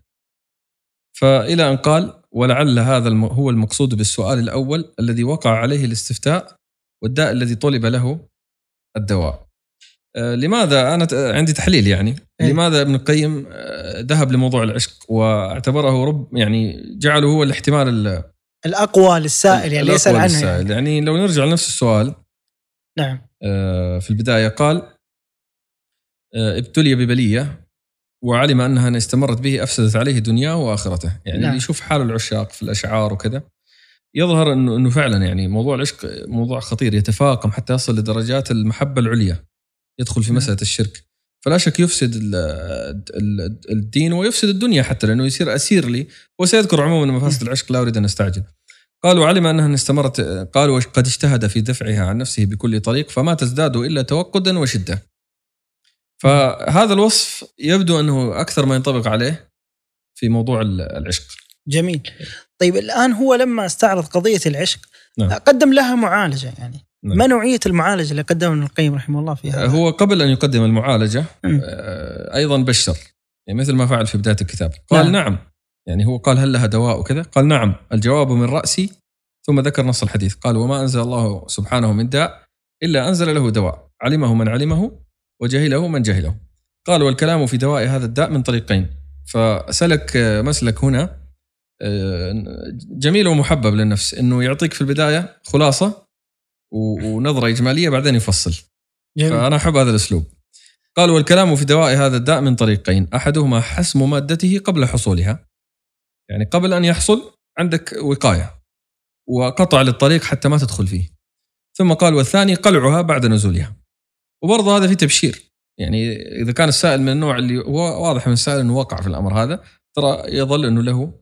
فإلى أن قال ولعل هذا هو المقصود بالسؤال الأول الذي وقع عليه الاستفتاء والداء الذي طلب له الدواء آه، لماذا أنا ت- عندي تحليل يعني إيه. لماذا ابن القيم آه، ذهب لموضوع العشق واعتبره رب يعني جعله هو الاحتمال ال- الأقوى للسائل يعني الأقوى عنه للسائل. يعني. يعني لو نرجع لنفس السؤال نعم. آه، في البداية قال آه، ابتلي ببلية وعلم أنها إن استمرت به أفسدت عليه دنياه وآخرته، يعني نعم. اللي يشوف حال العشاق في الأشعار وكذا يظهر انه إنه فعلا يعني موضوع العشق موضوع خطير يتفاقم حتى يصل لدرجات المحبة العليا يدخل في نعم. مسألة الشرك. فلا شك يفسد ال- ال- الدين ويفسد الدنيا حتى لأنه يصير أسير لي وسيذكر عموما مفاسد العشق لا أريد أن أستعجل. قال وعلم أنها استمرت قال وقد اجتهد في دفعها عن نفسه بكل طريق فما تزداد إلا توقدا وشدة فهذا الوصف يبدو أنه أكثر ما ينطبق عليه في موضوع ال- العشق جميل طيب الآن هو لما استعرض قضية العشق نعم. قدم لها معالجة يعني نعم. ما نوعية المعالجة اللي قدمها ابن القيم رحمه الله في هذا هو قبل أن يقدم المعالجة مم. آه، أيضا بشر يعني مثل ما فعل في بداية الكتاب قال نعم. نعم, يعني هو قال هل لها دواء وكذا؟ قال نعم الجواب من رأسي ثم ذكر نص الحديث. قال وما أنزل الله سبحانه من داء إلا أنزل له دواء علمه من علمه وجهله من جهله. قال والكلام في دواء هذا الداء من طريقين. فسلك مسلك هنا آه، جميل ومحبب للنفس إنه يعطيك في البداية خلاصة ونظرة إجمالية بعدين يفصل. جميل. فأنا أحب هذا الأسلوب. قال والكلام في دواء هذا الداء من طريقين أحدهما حسم مادته قبل حصولها يعني قبل أن يحصل عندك وقاية وقطع للطريق حتى ما تدخل فيه ثم قال والثاني قلعها بعد نزولها وبرضه هذا في تبشير يعني إذا كان السائل من النوع اللي هو واضح من السائل أنه وقع في الأمر هذا ترى يظل أنه له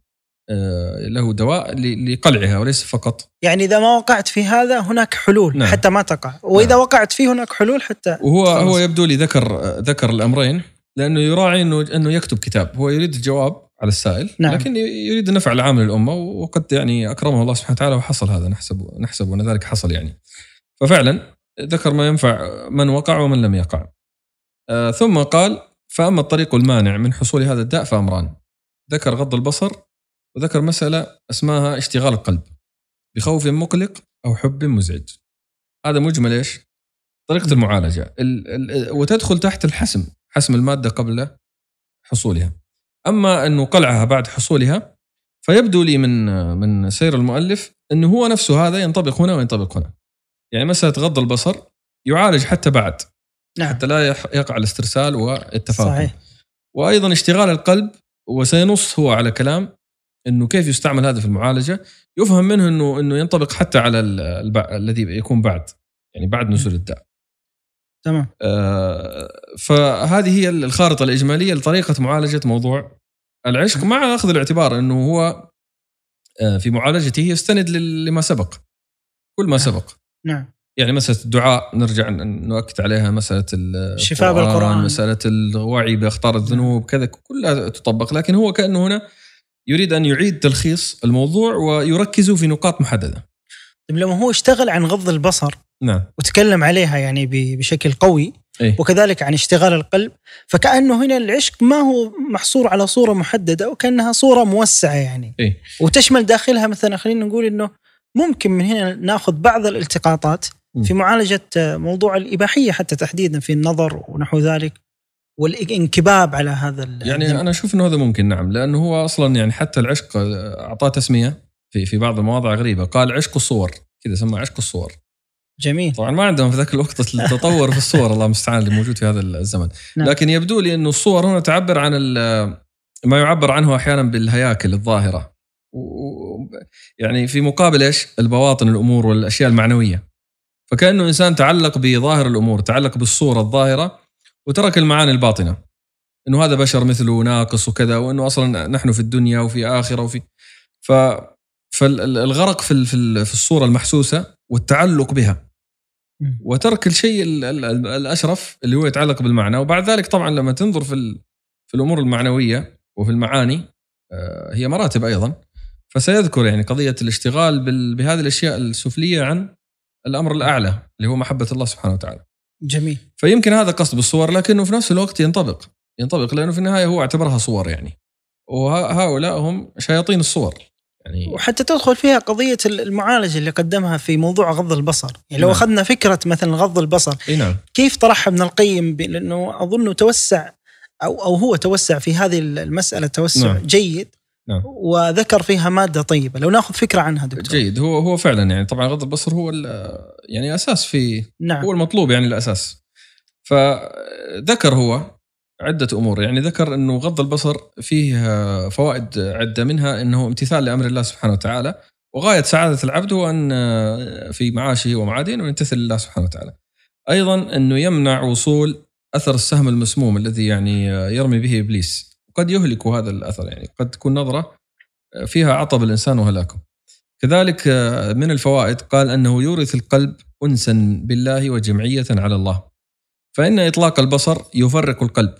آه، له دواء لقلعها وليس فقط يعني إذا ما وقعت في هذا هناك حلول نعم. حتى ما تقع وإذا نعم. وقعت فيه هناك حلول حتى وهو خلاص. هو يبدو لي ذكر ذكر الأمرين لأنه يراعي إنه إنه يكتب كتاب هو يريد الجواب على السائل نعم. لكن يريد النفع العام للأمة وقد يعني أكرمه الله سبحانه وتعالى وحصل هذا نحسب نحسب أن ذلك حصل يعني. ففعلا ذكر ما ينفع من وقع ومن لم يقع. آه ثم قال فأما الطريق المانع من حصول هذا الداء فأمران. ذكر غض البصر وذكر مسألة اسمها اشتغال القلب بخوف مقلق أو حب مزعج. هذا مجمل إيش؟ طريقة المعالجة. ال ال وتدخل تحت الحسم حسم المادة قبل حصولها. أما أنه قلعها بعد حصولها فيبدو لي من من سير المؤلف أنه هو نفسه هذا ينطبق هنا وينطبق هنا. يعني مسألة غض البصر يعالج حتى بعد نعم. حتى لا يقع الاسترسال والتفاقم صحيح. وأيضا اشتغال القلب وسينص هو على كلام أنه كيف يستعمل هذا في المعالجة. يفهم منه أنه أنه ينطبق حتى على. الذي يكون بعد يعني بعد نزول الداء. تمام. آه، فهذه هي الخارطة الإجمالية لطريقة معالجة موضوع العشق مع أخذ الاعتبار أنه هو آه، في معالجته يستند لما سبق. كل ما سبق. نعم. يعني مسألة الدعاء نرجع نؤكد عليها مسألة ال- الشفاء بالقرآن. مسألة الوعي بإخطار الذنوب كذا كلها تطبق. لكن هو كأنه هنا يريد أن يعيد تلخيص الموضوع ويركز في نقاط محددة. طيب لما هو اشتغل عن غض البصر نعم وتكلم عليها يعني بشكل قوي إيه. وكذلك عن اشتغال القلب فكأنه هنا العشق ما هو محصور على صورة محددة وكأنها صورة موسعة يعني إيه. وتشمل داخلها مثلا خلينا نقول إنه ممكن من هنا ناخذ بعض الالتقاطات. في معالجة آه، موضوع الإباحية حتى تحديدا في النظر ونحو ذلك والإنكباب على هذا يعني أنا أشوف إنه هذا ممكن نعم لأنه هو أصلا يعني حتى العشق أعطاه تسمية في في بعض المواضع غريبة. قال عشق الصور. كذا سمى عشق الصور. جميل. طبعا ما عندهم في ذاك الوقت التطور في الصور. الله المستعان اللي موجود في هذا الزمن. نعم. لكن يبدو لي إنه الصور هنا تعبر عن ما يعبر عنه أحيانا بالهياكل الظاهرة. يعني في مقابل إيش؟ البواطن الأمور والأشياء المعنوية. فكأنه إنسان تعلق بظاهر الأمور تعلق بالصورة الظاهرة وترك المعاني الباطنة. إنه هذا بشر مثله ناقص وكذا وإنه أصلا نحن في الدنيا وفي آخرة وفي. ف فالغرق في في ال- في الصورة المحسوسة والتعلق بها. وترك الشيء ال- ال- ال- الأشرف اللي هو يتعلق بالمعنى. وبعد ذلك طبعا لما تنظر في في الأمور المعنوية وفي المعاني آه، هي مراتب أيضا. فسيذكر يعني قضية الاشتغال بهذه الأشياء السفلية عن الأمر الأعلى اللي هو محبة الله سبحانه وتعالى. جميل. فيمكن هذا قصد بالصور لكنه في نفس الوقت ينطبق. ينطبق لأنه في النهاية هو اعتبرها صور يعني. وهؤلاء هم شياطين الصور. يعني وحتى تدخل فيها قضية المعالجة اللي قدمها في موضوع غض البصر. يعني لو نعم. أخذنا فكرة مثلا غض البصر نعم. كيف طرحها ابن القيم؟ لأنه اظنه توسع أو أو هو توسع في هذه المسألة توسع نعم. جيد نعم. وذكر فيها مادة طيبة. لو نأخذ فكرة عنها دكتور. جيد. هو هو فعلا يعني طبعا غض البصر هو يعني أساس في نعم. هو المطلوب يعني الأساس. فذكر هو عدة أمور يعني ذكر إنه غض البصر فيه فوائد عدة منها إنه امتثال لأمر الله سبحانه وتعالى وغاية سعادة العبد هو ان في معاشه ومعاده انه يمتثل لله سبحانه وتعالى. أيضا إنه يمنع وصول أثر السهم المسموم الذي يعني يرمي به إبليس وقد يهلك هذا الأثر يعني قد تكون نظرة فيها عطب الإنسان وهلاكه. كذلك من الفوائد قال إنه يورث القلب انسا بالله وجمعية على الله. فإن إطلاق البصر يفرق القلب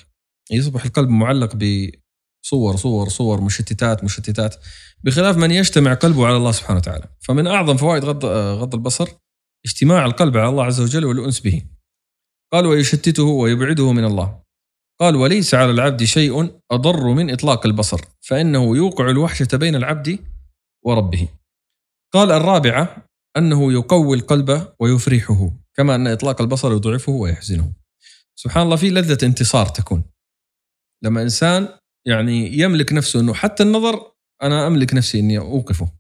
يصبح القلب معلق بصور صور صور مشتتات مشتتات بخلاف من يجتمع قلبه على الله سبحانه وتعالى. فمن أعظم فوائد غض غض البصر اجتماع القلب على الله عز وجل والأنس به. قال ويشتته ويبعده من الله قال وليس على العبد شيء أضر من إطلاق البصر فإنه يوقع الوحشة بين العبد وربه قال الرابعه أنه يقوي القلب ويفرحه كما أن إطلاق البصر يضعفه ويحزنه سبحان الله في لذة انتصار تكون. لما إنسان يعني يملك نفسه إنه حتى النظر أنا أملك نفسي إني أوقفه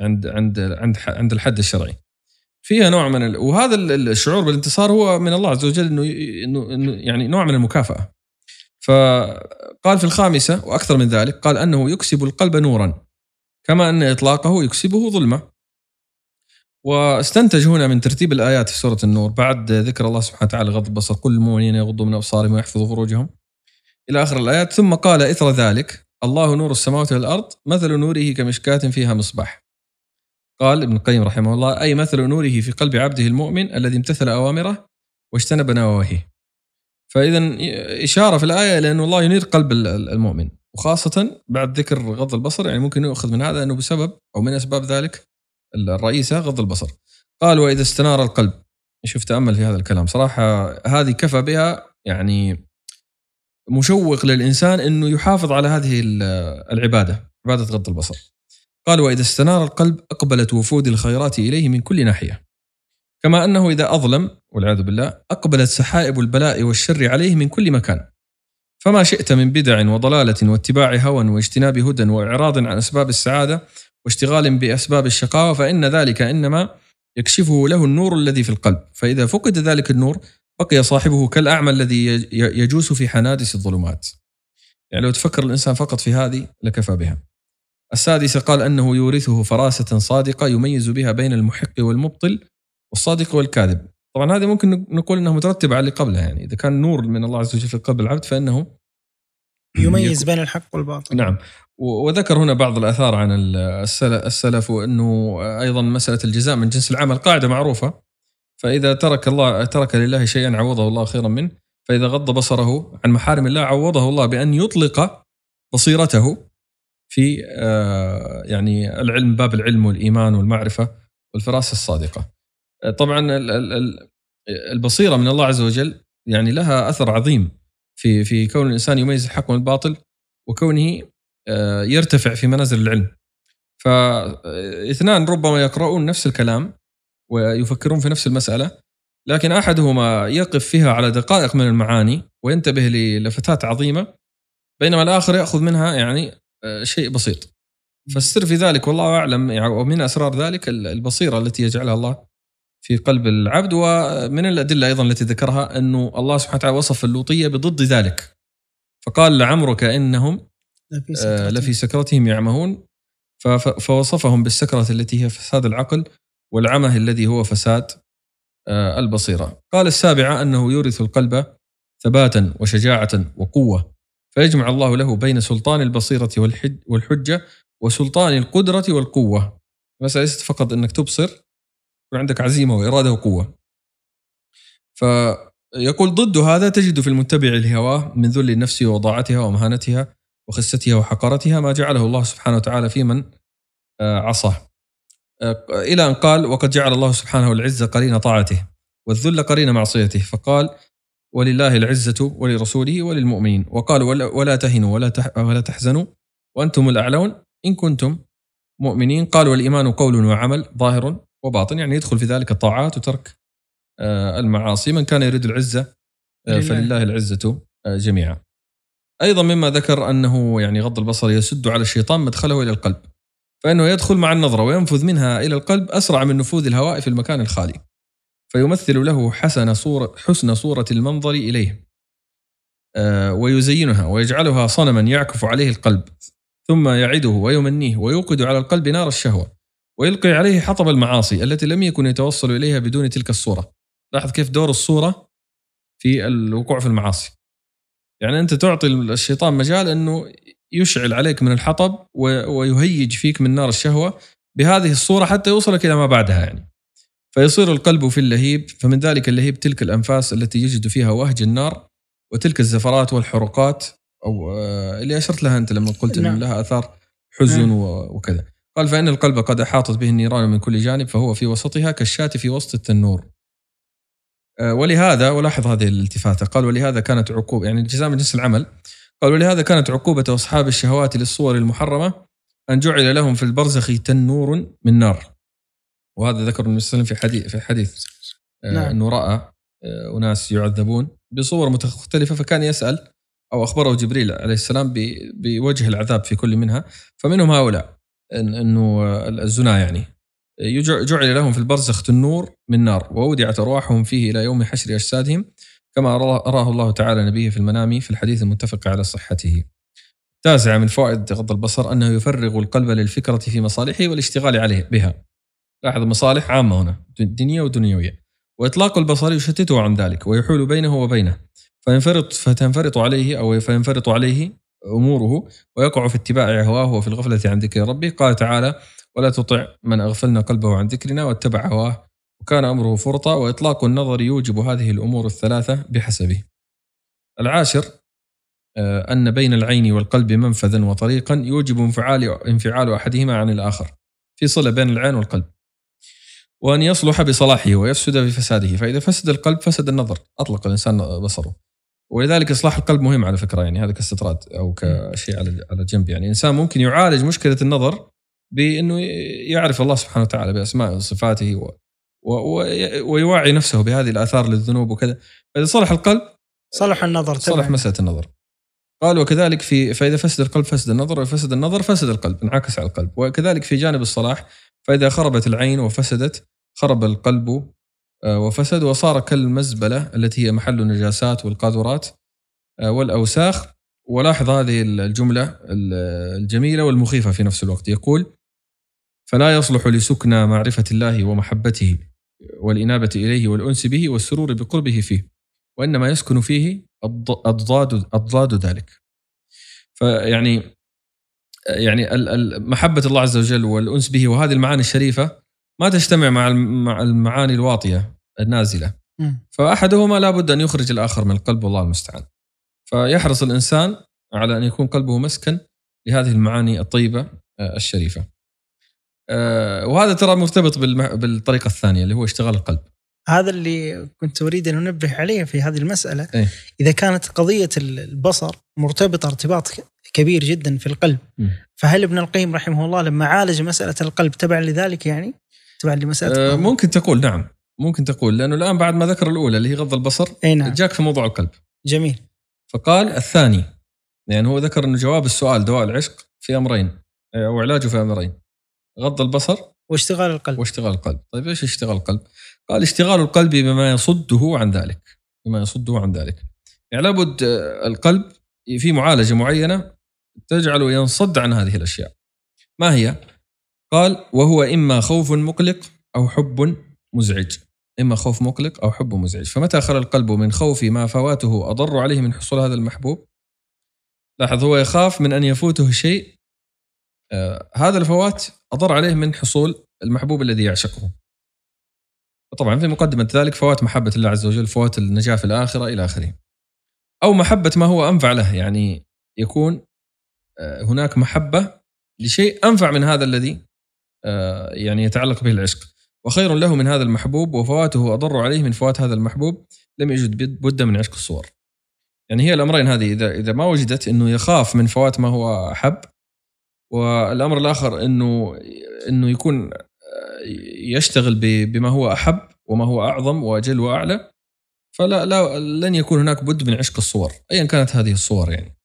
عند عند عند عند الحد الشرعي. فيها نوع من ال... وهذا ال- الشعور بالانتصار هو من الله عز وجل إنه انه يعني نوع من المكافأة. فقال في الخامسة وأكثر من ذلك قال أنه يكسب القلب نورا كما أن إطلاقه يكسبه ظلمة. واستنتج هنا من ترتيب الآيات في سورة النور بعد ذكر الله سبحانه وتعالى غض البصر كل المؤمنين يغضوا من أبصارهم ويحفظوا فروجهم إلى آخر الآيات ثم قال إثر ذلك الله نور السماوات والأرض مثل نوره كمشكاة فيها مصباح. قال ابن القيم رحمه الله أي مثل نوره في قلب عبده المؤمن الذي امتثل أوامره واجتنب نواهيه. فاذا إشارة في إلى انه الله ينير قلب ال- ال- المؤمن وخاصة بعد ذكر غض البصر يعني ممكن يؤخذ من هذا أنه بسبب أو من أسباب ذلك الرئيسة غض البصر. قال وإذا استنار القلب شوف تأمل في هذا الكلام صراحة هذه كفى بها يعني مشوق للإنسان إنه يحافظ على هذه ال- العبادة عبادة غض البصر. قال وإذا استنار القلب أقبلت وفود الخيرات إليه من كل ناحية. كما أنه إذا أظلم والعياذ بالله أقبلت سحائب البلاء والشر عليه من كل مكان. فما شئت من بدع وضلالة واتباع هوى واجتناب هدى وإعراض عن أسباب السعادة واشتغال بأسباب الشقاوة فإن ذلك إنما يكشفه له النور الذي في القلب، فإذا فقد ذلك النور بقي صاحبه كالأعمى الذي يجوس في حنادس الظلمات. يعني لو تفكر الإنسان فقط في هذه لكفى بها. السادسة قال أنه يورثه فراسة صادقة يميز بها بين المحق والمبطل والصادق والكاذب. طبعا هذه ممكن نقول أنها مترتبة على اللي قبلها. يعني إذا كان نور من الله عز وجل في قلب العبد فإنه يميز بين الحق والباطل. نعم. وذكر هنا بعض الآثار عن ال- السل- السلف وأنه أيضا مسألة الجزاء من جنس العمل قاعدة معروفة. فإذا ترك الله ترك لله شيئا عوضه الله خيرا منه فإذا غض بصره عن محارم الله عوضه الله بأن يطلق بصيرته في آه، يعني العلم باب العلم والإيمان والمعرفة والفراسة الصادقة. آه، طبعا ال- ال- ال- البصيرة من الله عز وجل يعني لها أثر عظيم في في كون الإنسان يميز الحق من الباطل وكونه آه، يرتفع في منازل العلم. فاثنان ربما يقرؤون نفس الكلام ويفكرون في نفس المسألة لكن أحدهما يقف فيها على دقائق من المعاني وينتبه للفتات عظيمة بينما الآخر يأخذ منها يعني آه، شيء بسيط فالسر في ذلك والله أعلم يعني ومن أسرار ذلك البصيرة التي يجعلها الله في قلب العبد ومن الأدلة أيضا التي ذكرها أنه الله سبحانه وتعالى وصف اللوطية بضد ذلك فقال لعمرك إنهم لفي آه،. لفي سكرتهم يعمهون فوصفهم بالسكرة التي هي فساد العقل والعمه الذي هو فساد آه، البصيرة. قال السابعة أنه يورث القلب ثباتا وشجاعة وقوة فيجمع الله له بين سلطان البصيرة والحج والحجة وسلطان القدرة والقوة. المسألة ليست فقط أنك تبصر يكون عندك عزيمة وإرادة وقوة. فيقول ضد هذا تجد في المتبع لهواه من ذل النفس وضاعتها ومهانتها وخستها وحقارتها ما جعله الله سبحانه وتعالى في من آه، عصاه. إلى أن قال وقد جعل الله سبحانه العزة قرين طاعته والذل قرين معصيته. فقال ولله العزة ولرسوله وللمؤمنين. وقال ولا, تهنوا ولا, ولا تحزنوا وأنتم الأعلون إن كنتم مؤمنين. قال والإيمان قول وعمل ظاهر وباطن. يعني يدخل في ذلك الطاعات وترك آه، المعاصي. من كان يريد العزة آه، لله. فلله العزة آه، جميعا. أيضا مما ذكر أنه يعني غض البصر يسد على الشيطان مدخله إلى القلب. فإنه يدخل مع النظرة وينفذ منها إلى القلب أسرع من نفوذ الهواء في المكان الخالي فيمثل له حسن صوره حسن صورة المنظر إليه آه، ويزينها ويجعلها صنما يعكف عليه القلب ثم يعده ويمنيه ويوقد على القلب نار الشهوة ويلقي عليه حطب المعاصي التي لم يكن يتوصل إليها بدون تلك الصورة. لاحظ كيف دور الصورة في الوقوع في المعاصي. يعني أنت تعطي الشيطان مجال أنه يشعل عليك من الحطب ويهيج فيك من نار الشهوة بهذه الصورة حتى يوصلك إلى ما بعدها يعني. فيصير القلب في اللهيب فمن ذلك اللهيب تلك الأنفاس التي يجد فيها وهج النار وتلك الزفرات والحروقات أو آه، اللي أشرت لها أنت لما قلت نعم. ان لها آثار حزن نعم. وكذا. قال فإن القلب قد أحاطت به النيران من كل جانب فهو في وسطها كالشاة في وسط التنور. آه، ولهذا ولاحظ هذه الالتفاتة قال ولهذا كانت عقوبه يعني الجزاء من جنس العمل قال ولهذا كانت عقوبة أصحاب الشهوات للصور المحرمة أن جعل لهم في البرزخ تنور من نار. وهذا ذكر النبي صلى الله عليه وسلم في حديث في حديث آه، نعم. إنه رأى آه، أناس يعذبون بصور مختلفه فكان يسأل أو أخبره جبريل عليه السلام بوجه العذاب في كل منها. فمنهم هؤلاء إنه آه، الزنا يعني. جعل لهم في البرزخ تنور من نار وودعت أرواحهم فيه إلى يوم حشر أجسادهم. كما أراه الله تعالى نبيه في المنام في الحديث المتفق على صحته. تاسعة من فوائد غض البصر أنه يفرغ القلب للفكرة في مصالحه والاشتغال عليه بها. لاحظ مصالح عامة هنا دينية ودنيوية. وإطلاق البصر يشتته عن ذلك ويحول بينه وبينه فينفرط فتنفرط عليه أو فينفرط عليه أموره ويقع في اتباع هواه وفي الغفلة عن ذكر ربه قال تعالى ولا تطع من أغفلنا قلبه عن ذكرنا واتبع هواه وكان أمره فرطا وإطلاق النظر يوجب هذه الأمور الثلاثة بحسبه. العاشر آه، أن بين العين والقلب منفذا وطريقا يوجب انفعال انفعال أحدهما عن الآخر في صلة بين العين والقلب. وأن يصلح بصلاحه ويفسد بفساده فإذا فسد القلب فسد النظر أطلق الإنسان بصره. ولذلك إصلاح القلب مهم على فكرة يعني هذا كاستطراد أو كشيء على على جنب. يعني إنسان ممكن يعالج مشكلة النظر بأنه يعرف الله سبحانه وتعالى بأسمائه وصفاته ويوعي نفسه بهذه الآثار للذنوب وكذا. فإذا صلح القلب صلح النظر صلح. مسألة النظر. قال وكذلك في فإذا فسد القلب فسد النظر وفسد النظر فسد القلب انعكس على القلب. وكذلك في جانب الصلاح فإذا خربت العين وفسدت خرب القلب آه، وفسد وصار كالمزبلة التي هي محل النجاسات والقاذورات آه، والأوساخ. ولاحظ هذه الجملة الجميلة والمخيفة في نفس الوقت. يقول فلا يصلح لسكنى معرفة الله ومحبته والإنابة إليه والأنس به والسرور بقربه فيه وإنما يسكن فيه أضداد أضداد ذلك. فيعني يعني محبة الله عز وجل والأنس به وهذه المعاني الشريفة ما تجتمع مع الم- مع المعاني الواطية النازلة. فأحدهما لابد أن يخرج الآخر من القلب والله المستعان. فيحرص الإنسان على أن يكون قلبه مسكن لهذه المعاني الطيبة آه، الشريفة. آه، وهذا ترى مرتبط بالطريقة الثانية اللي هو اشتغال القلب. هذا اللي كنت أريد أن أنبه عليه في هذه المسألة. إيه. إذا كانت قضية البصر مرتبطة ارتباط كبير جدا في القلب. مم. فهل ابن القيم رحمه الله لما عالج مسألة القلب تبع لذلك يعني؟ تبع لمسألة آه، ممكن تقول نعم. ممكن تقول لأنه الآن بعد ما ذكر الأولى اللي هي غض البصر اي نعم. جاك في موضوع القلب. جميل. فقال الثاني يعني هو ذكر أنه جواب السؤال دواء العشق في أمرين أو علاجه في أمرين. غض البصر واشتغال القلب. واشتغال القلب. طيب إيش اشتغال القلب؟ قال اشتغال القلب بما يصده عن ذلك بما يصده عن ذلك. يعني لابد آه، القلب في معالجة معينة تجعله ينصد عن هذه الأشياء. ما هي؟ قال وهو إما خوف مقلق أو حب مزعج. إما خوف مقلق أو حب مزعج. فمتى خلى القلب من خوف ما فواته أضر عليه من حصول هذا المحبوب؟ لاحظ هو يخاف من أن يفوته شيء آه هذا الفوات أضر عليه من حصول المحبوب الذي يعشقه. وطبعا في مقدمة ذلك فوات محبة الله عز وجل فوات النجاة في الآخرة إلى آخره. أو محبة ما هو أنفع له يعني يكون آه، هناك محبة لشيء أنفع من هذا الذي آه، يعني يتعلق به العشق. وخير له من هذا المحبوب وفواته أضر عليه من فوات هذا المحبوب لم يجد بد من عشق الصور. يعني هي الأمرين هذه إذا إذا ما وجدت إنه يخاف من فوات ما هو أحب والأمر الآخر إنه إنه يكون يشتغل بما هو أحب وما هو أعظم وأجل وأعلى. فلا لا لن يكون هناك بد من عشق الصور ايا كانت هذه الصور يعني.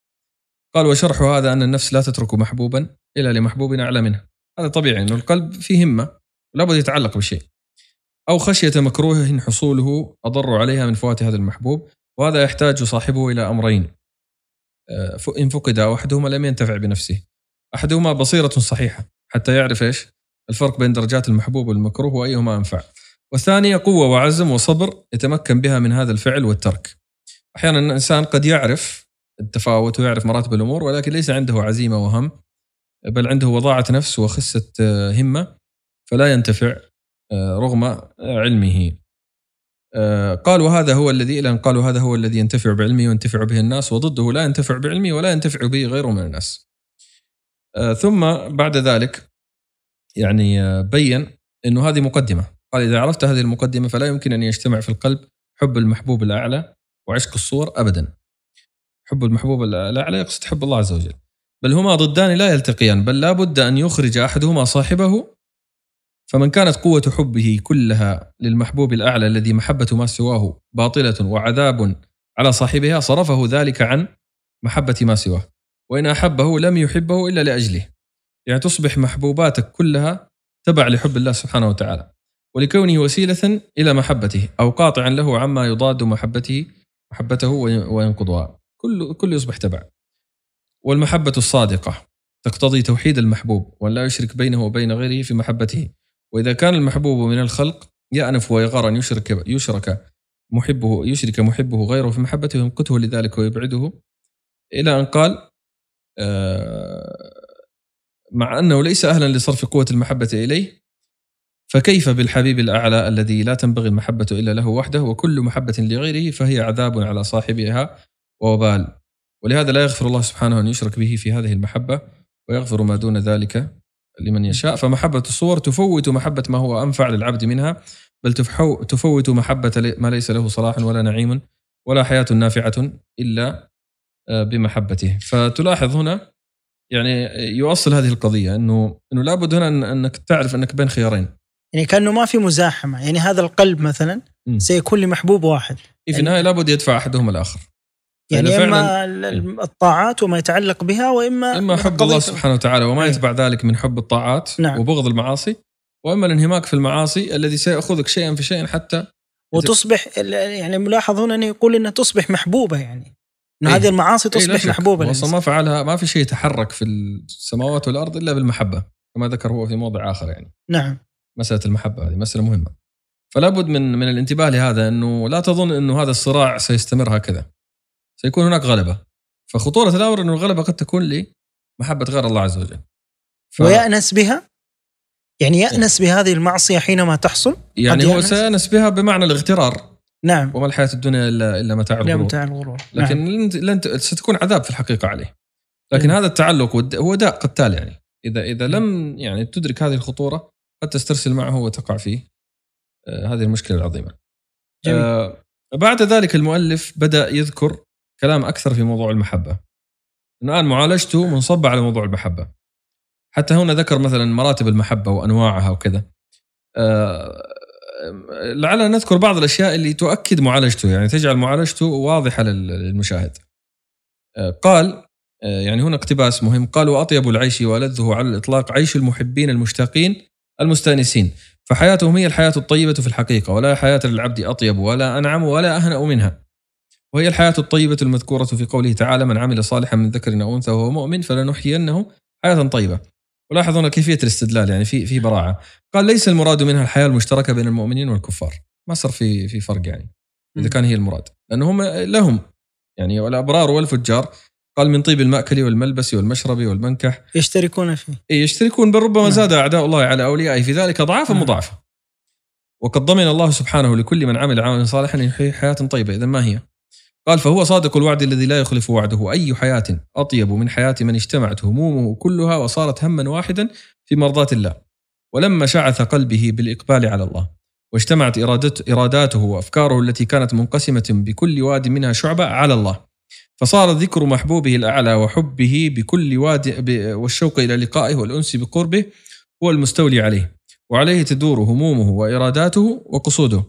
قال وشرح هذا أن النفس لا تترك محبوبا إلا لمحبوب أعلى منه. هذا طبيعي إنه القلب فيه همة لابد يتعلق بشيء. أو خشية مكروه حصوله أضر عليها من فوات هذا المحبوب وهذا يحتاج صاحبه إلى أمرين آه، إن فقد احدهما لم ينتفع بنفسه. أحدهما بصيرة صحيحة حتى يعرف إيش؟ الفرق بين درجات المحبوب والمكروه وأيهما أنفع. والثانية قوة وعزم وصبر يتمكن بها من هذا الفعل والترك. أحيانا الإنسان قد يعرف التفاوت ويعرف مراتب الأمور ولكن ليس عنده عزيمة وهم بل عنده وضاعة نفس وخسه آه، همة فلا ينتفع آه، رغم علمه. آه، قال وهذا هو الذي إلى أن قالوا هذا هو الذي ينتفع بعلمه وينتفع به الناس وضده لا ينتفع بعلمه ولا ينتفع به غيره من الناس. ثم بعد ذلك يعني بين إنه هذه مقدمة، قال إذا عرفت هذه المقدمة فلا يمكن أن يجتمع في القلب حب المحبوب الأعلى وعشق الصور ابدا. حب المحبوب الأعلى يقصد حب الله عز وجل. بل هما ضدان لا يلتقيان بل لا بد أن يخرج أحدهما صاحبه فمن كانت قوة حبه كلها للمحبوب الأعلى الذي محبة ما سواه باطلة وعذاب على صاحبها صرفه ذلك عن محبة ما سواه وإن أحبه لم يحبه إلا لأجله. يعني تصبح محبوباتك كلها تبع لحب الله سبحانه وتعالى. ولكونه وسيلة إلى محبته أو قاطعا له عما يضاد محبته محبته وينقضها. كل كل يصبح تبع والمحبة الصادقة تقتضي توحيد المحبوب وأن لا يشرك بينه وبين غيره في محبته. وإذا كان المحبوب من الخلق يأنف ويغار أن يشرك يشرك محبه يشرك محبه غيره في محبته يمقته لذلك ويبعده. إلى أن قال مع أنه ليس أهلا لصرف قوة المحبة إليه فكيف بالحبيب الأعلى الذي لا تنبغي المحبة إلا له وحده وكل محبة لغيره فهي عذاب على صاحبها ووبال. ولهذا لا يغفر الله سبحانه أن يشرك به في هذه المحبة ويغفر ما دون ذلك لمن يشاء. فمحبة الصور تفوت محبة ما هو أنفع للعبد منها بل تفوت محبة ما ليس له صلاح ولا نعيم ولا حياة نافعة إلا آه، بمحبته. فتلاحظ هنا يعني يؤصل هذه القضية أنه أنه لابد هنا أنك تعرف أنك بين خيارين. يعني كأنه ما في مزاحمة. يعني هذا القلب مثلا سيكون لمحبوب واحد. في يعني النهاية لابد يدفع أحدهما الآخر. يعني إما الطاعات وما يتعلق بها وإما إما حب الله سبحانه وتعالى وما إيه. يتبع ذلك من حب الطاعات نعم. وبغض المعاصي وإما الانهماك في المعاصي الذي سيأخذك شيئا فشيء حتى وتصبح يعني ملاحظ هنا إنه يقول انها تصبح محبوبة يعني. انه إيه؟ هذه المعاصي إيه، تصبح إيه محبوبة أصلا ما فعلها ما في شيء يتحرك في السماوات والأرض إلا بالمحبة كما ذكر هو في موضع آخر يعني. نعم. مسألة المحبة هذه مسألة مهمة. فلا بد من من الانتباه لهذا إنه لا تظن إنه هذا الصراع سيستمر هكذا. سيكون هناك غلبة. فخطورة الأمر إنه الغلبة قد تكون لمحبة غير الله عز وجل. ف... ويأنس بها؟ يعني يأنس بهذه المعصية حينما تحصل؟ يعني هو سيأنس بها بمعنى الاغترار. نعم. وما الحياة الدنيا إلا إلا متاع الغرور. متاع الغرور. لكن نعم. لن ستكون عذاب في الحقيقة عليه. لكن نعم. هذا التعلق هو داء قتال يعني. إذا إذا لم يعني تدرك هذه الخطورة قد تسترسل معه وتقع في آه هذه المشكلة العظيمة. جميل. آه بعد ذلك المؤلف بدأ يذكر كلام أكثر في موضوع المحبة. الآن معالجته منصبة على موضوع المحبة. حتى هنا ذكر مثلا مراتب المحبة وأنواعها وكذا. آه، لعلنا نذكر بعض الأشياء اللي تؤكد معالجته يعني تجعل معالجته واضحة لل- للمشاهد. آه، قال آه، يعني هنا اقتباس مهم قال وأطيب العيش وألذه على الإطلاق عيش المحبين المشتاقين المستأنسين فحياتهم هي الحياة الطيبة في الحقيقة ولا حياة للعبد أطيب ولا أنعم ولا أهنأ منها. وهي الحياة الطيبة المذكورة في قوله تعالى من عمل صالحا من ذكر أو أنثى وهو مؤمن فلنحيينه حياة طيبة. ولاحظ هنا كيفية الاستدلال يعني في في براعة. قال ليس المراد منها الحياة المشتركة بين المؤمنين والكفار. ما صار في في فرق يعني. إذا. كان هي المراد لأنه هم لهم يعني والأبرار والفجار قال من طيب المأكل والملبس والمشرب والمنكح يشتركون فيه إيه يشتركون بل ربما نعم. زاد أعداء الله على أوليائه في ذلك اضعافا نعم. مضاعفه. وقد ضمن الله سبحانه لكل من عمل عملا صالحا يحيي حياة طيبة اذا ما هي؟ قال فهو صادق الوعد الذي لا يخلف وعده أي حياة أطيب من حياة من اجتمعت همومه كلها وصارت هما واحدا في مرضاة الله. ولما شعث قلبه بالإقبال على الله واجتمعت إرادت إراداته وأفكاره التي كانت منقسمة بكل واد منها شعبة على الله. فصار ذكر محبوبه الأعلى وحبه بكل واد والشوق إلى لقائه والأنس بقربه هو المستولي عليه وعليه تدور همومه وإراداته وقصوده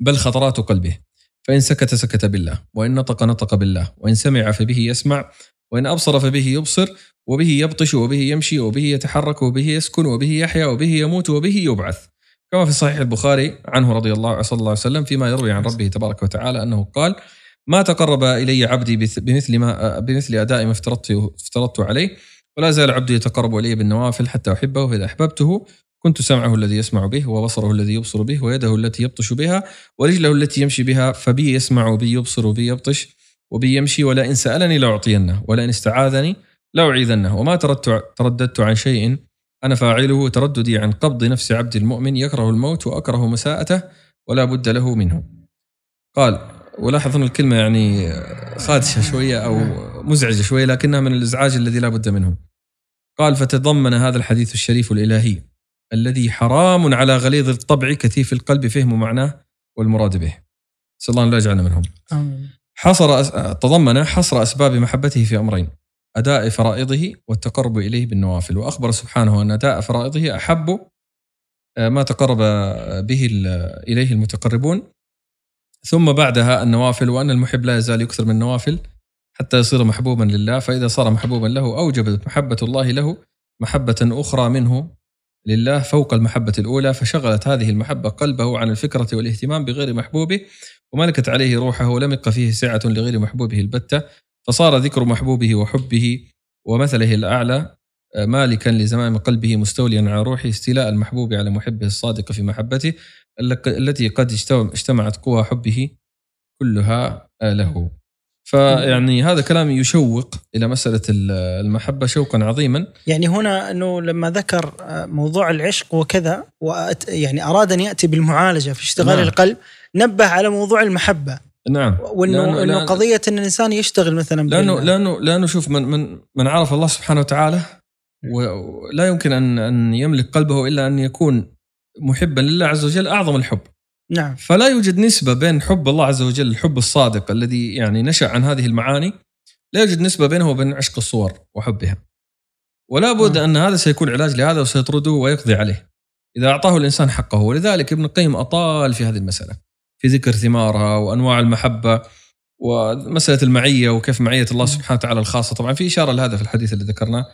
بل خطرات قلبه فإن سكت سكت بالله وإن نطق نطق بالله وإن سمع فبه يسمع وإن أبصر فبه يبصر وبه يبطش وبه يمشي وبه يتحرك وبه يسكن وبه يحيا وبه يموت وبه يبعث. كما في صحيح البخاري عنه رضي الله صلى الله عليه وسلم فيما يروي عن ربه تبارك وتعالى أنه قال ما تقرب إلي عبدي بمثل ما بمثل أداء ما افترضت عليه ولا زال عبدي يتقرب إلي بالنوافل حتى أحبه فإذا أحببته كنت سمعه الذي يسمع به وبصره الذي يبصر به ويده التي يبطش بها ورجله التي يمشي بها فبي يسمع وبي يبصر وبي يبطش وبي يمشي ولئن سألني لأعطينه ولئن استعاذني لأعيذنه وما ترددت عن شيء أنا فاعله ترددي عن قبض نفس عبد المؤمن يكره الموت وأكره مساءته ولا بد له منه. قال ولاحظ أن الكلمة يعني خادشة شوية أو مزعجة شوية لكنها من الإزعاج الذي لا بد منه. قال فتضمن هذا الحديث الشريف الإلهي الذي حرام على غليظ الطبع كثيف القلب فهم معناه والمراد به. نسأل الله أن لا يجعلنا منهم. آمين. حصر تضمن حصر أسباب محبته في أمرين أداء فرائضه والتقرب إليه بالنوافل وأخبر سبحانه أن أداء فرائضه أحب آه، ما تقرب به إليه المتقربون ثم بعدها النوافل وأن المحب لا يزال يكثر من النوافل حتى يصير محبوبا لله فإذا صار محبوبا له أوجبت محبة الله له محبة أخرى منه لله فوق المحبة الأولى فشغلت هذه المحبة قلبه عن الفكرة والاهتمام بغير محبوبه وملكت عليه روحه ولم يبق فيه سعة لغير محبوبه البتة فصار ذكر محبوبه وحبه ومثله الأعلى آه، مالكا لزمام قلبه مستوليا على روحه استيلاء المحبوب على محبه الصادق في محبته التي قد اجتمعت قوى حبه كلها له. فيعني هذا كلام يشوق إلى مسألة ال- المحبة شوقا عظيما. يعني هنا إنه لما ذكر موضوع العشق وكذا وأت يعني أراد أن يأتي بالمعالجة في اشتغال نعم. القلب نبه على موضوع المحبة. نعم. وإنه لأنه- انه لأن- قضية إن الإنسان يشتغل مثلا لأنه لأنه لأنه شوف من من من عرف الله سبحانه وتعالى ولا يمكن ان أن يملك قلبه إلا أن يكون محبا لله عز وجل أعظم الحب. نعم. فلا يوجد نسبة بين حب الله عز وجل الحب الصادق الذي يعني نشأ عن هذه المعاني لا يوجد نسبة بينه وبين عشق الصور وحبها. ولا بد نعم. أن هذا سيكون علاج لهذا وسيطرده ويقضي عليه. إذا أعطاه الإنسان حقه ولذلك ابن القيم أطال في هذه المسألة في ذكر ثمارها وأنواع المحبة ومسألة المعية وكيف معية الله سبحانه وتعالى الخاصة. طبعا في إشارة لهذا في الحديث اللي ذكرناه.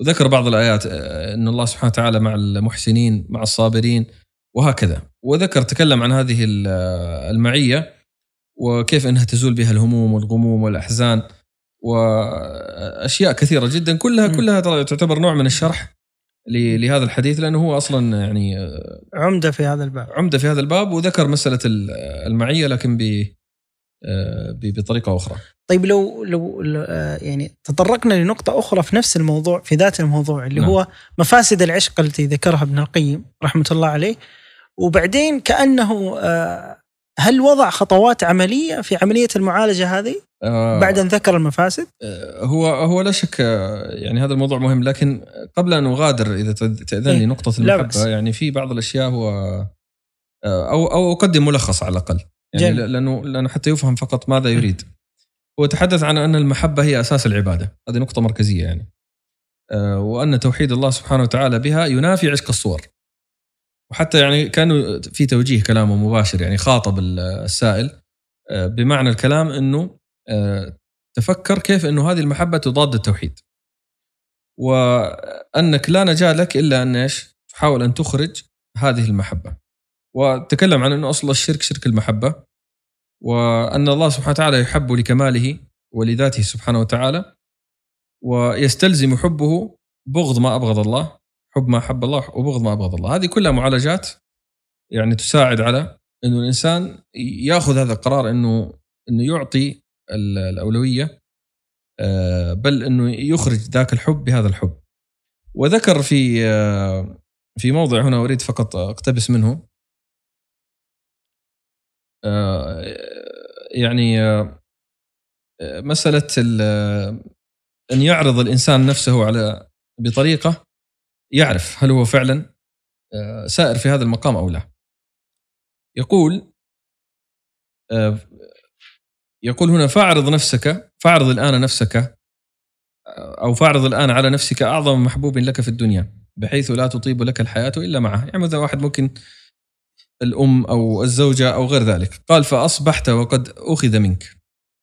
وذكر بعض الآيات آه، إن الله سبحانه وتعالى مع المحسنين مع الصابرين وهكذا وذكر تكلم عن هذه ال- المعية وكيف إنها تزول بها الهموم والغموم والأحزان وأشياء كثيرة جدا كلها م. كلها تعتبر نوع من الشرح لهذا الحديث لأنه هو أصلا يعني عمدة في هذا الباب عمدة في هذا الباب وذكر مسألة ال- المعية لكن ب بطريقة أخرى. طيب لو لو آه، يعني تطرقنا لنقطة أخرى في نفس الموضوع في ذات الموضوع اللي نعم. هو مفاسد العشق التي ذكرها ابن القيم رحمة الله عليه وبعدين كأنه آه، هل وضع خطوات عملية في عملية المعالجة هذه آه، بعد أن ذكر المفاسد؟ آه، هو هو لا شك يعني هذا الموضوع مهم لكن قبل أن أغادر إذا تاذن لي إيه، نقطة المحبة. يعني في بعض الأشياء هو أو أو أقدم ملخص على الأقل يعني جميل. لأنه لأنه حتى يفهم فقط ماذا يريد. هو تحدث عن أن المحبة هي أساس العبادة، هذه نقطة مركزية يعني. وأن توحيد الله سبحانه وتعالى بها ينافي عشق الصور. وحتى يعني كانوا في توجيه كلامه مباشر يعني خاطب السائل آه، بمعنى الكلام إنه آه، تفكر كيف إنه هذه المحبة تضاد التوحيد. وأنك لا نجاة لك إلا أن إيش؟ تحاول أن تخرج هذه المحبة. وتكلم عن إنه أصل الشرك شرك المحبة وأن الله سبحانه وتعالى يحب لكماله ولذاته سبحانه وتعالى ويستلزم حبه بغض ما أبغض الله. حب ما حب الله وبغض ما ابغض الله. هذه كلها معالجات يعني تساعد على إنه الإنسان يأخذ هذا القرار إنه إنه يعطي الأولوية آه، بل إنه يخرج ذاك الحب بهذا الحب. وذكر في آه، في موضع هنا أريد فقط أقتبس منه. آه، يعني مسألة أن يعرض الإنسان نفسه على بطريقة يعرف هل هو فعلا سائر في هذا المقام أو لا. يقول يقول هنا فاعرض نفسك فاعرض الآن نفسك أو فاعرض الآن على نفسك أعظم محبوب لك في الدنيا بحيث لا تطيب لك الحياة إلا معه، يعني مثلا واحد ممكن الأم أو الزوجة أو غير ذلك، قال فأصبحت وقد أخذ منك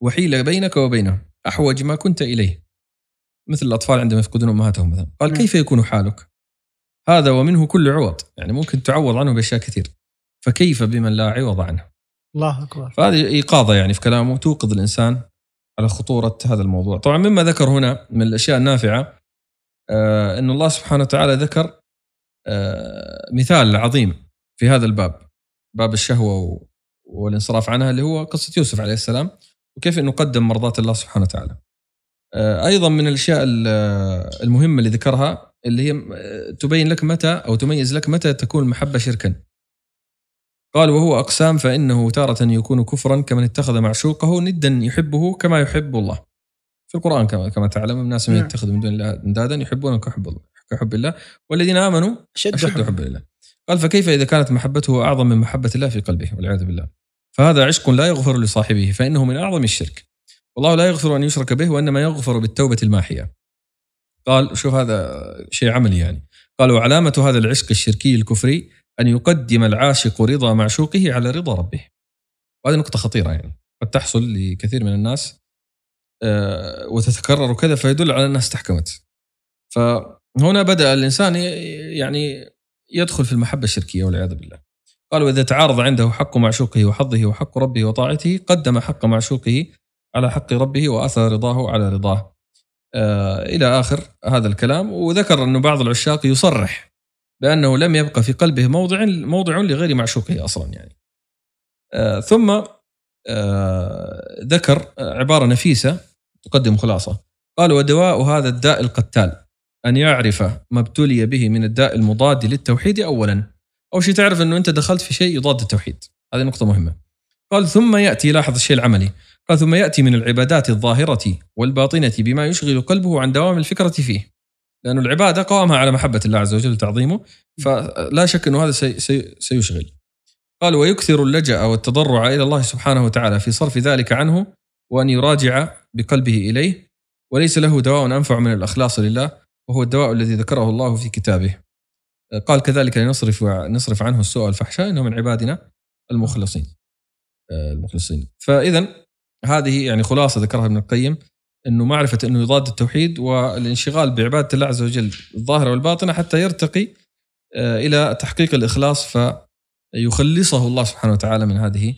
وحيل بينك وبينه أحوج ما كنت إليه. مثل الأطفال عندما يفقدون أمهاتهم مثلا، قال نعم. كيف يكون حالك؟ هذا ومنه كل عوض، يعني ممكن تعوض عنه بأشياء كثير. فكيف بمن لا عوض عنه؟ الله أكبر. فهذه إيقاظة يعني في كلامه توقظ الإنسان على خطورة هذا الموضوع، طبعا مما ذكر هنا من الأشياء النافعة آه إن الله سبحانه وتعالى ذكر آه مثال عظيم في هذا الباب باب الشهوة والانصراف عنها اللي هو قصة يوسف عليه السلام وكيف إنه قدم مرضات الله سبحانه وتعالى. آه أيضا من الأشياء المهمة اللي ذكرها اللي هي تبين لك متى أو تميز لك متى تكون المحبه شركا. قال وهو أقسام فإنه تارة يكون كفرا كمن اتخذ معشوقه ندا يحبه كما يحب الله. في القرآن كما كما تعلم الناس من نعم. يتخذ من دون الله أندادا يحبون كحب الله كحب الله. والذين آمنوا أشد, أشد حب الله قال فكيف إذا كانت محبته أعظم من محبة الله في قلبه؟ والعياذ بالله. فهذا عشق لا يغفر لصاحبه فإنه من أعظم الشرك. والله لا يغفر أن يشرك به وإنما يغفر بالتوبة الماحية. قال شوف هذا شيء عملي يعني. قال وعلامة هذا العشق الشركي الكفري أن يقدم العاشق رضا معشوقه على رضا ربه. وهذه نقطة خطيرة يعني. قد تحصل لكثير من الناس آه، وتتكرر وكذا فيدل على أنها استحكمت. فهنا بدأ الإنسان يعني يدخل في المحبة الشركية والعياذ بالله. قال وإذا تعارض عنده حق معشوقه وحظه وحق ربه وطاعته قدم حق معشوقه على حق ربه وأثر رضاه على رضاه. آه، إلى آخر هذا الكلام. وذكر أنه بعض العشاق يصرح بأنه لم يبقى في قلبه موضع موضع لغير معشوقه أصلا يعني. آه ثم آه ذكر عبارة نفيسة تقدم خلاصة. قال ودواء هذا الداء القتال أن يعرف ما ابتلي به من الداء المضاد للتوحيد أولا. أو شيء تعرف أنه أنت دخلت في شيء يضاد التوحيد. هذه نقطة مهمة. قال ثم يأتي لاحظ الشيء العملي ثم يأتي من العبادات الظاهرة والباطنة بما يشغل قلبه عن دوام الفكرة فيه. لأن العبادة قوامها على محبة الله عز وجل وتعظيمه فلا شك أنه هذا سي سي سيشغل. قال ويكثر اللجأ والتضرع إلى الله سبحانه وتعالى في صرف ذلك عنه وأن يراجع بقلبه إليه وليس له دواء أنفع من الأخلاص لله وهو الدواء الذي ذكره الله في كتابه. قال كذلك لنصرف نصرف عنه السوء والفحشاء إنه من عبادنا المخلصين. المخلصين. فاذا هذه يعني خلاصة ذكرها ابن القيم إنه معرفة إنه يضاد التوحيد والانشغال بعبادة الله عز وجل الظاهرة والباطنة حتى يرتقي آه، إلى تحقيق الإخلاص فيخلصه الله سبحانه وتعالى من هذه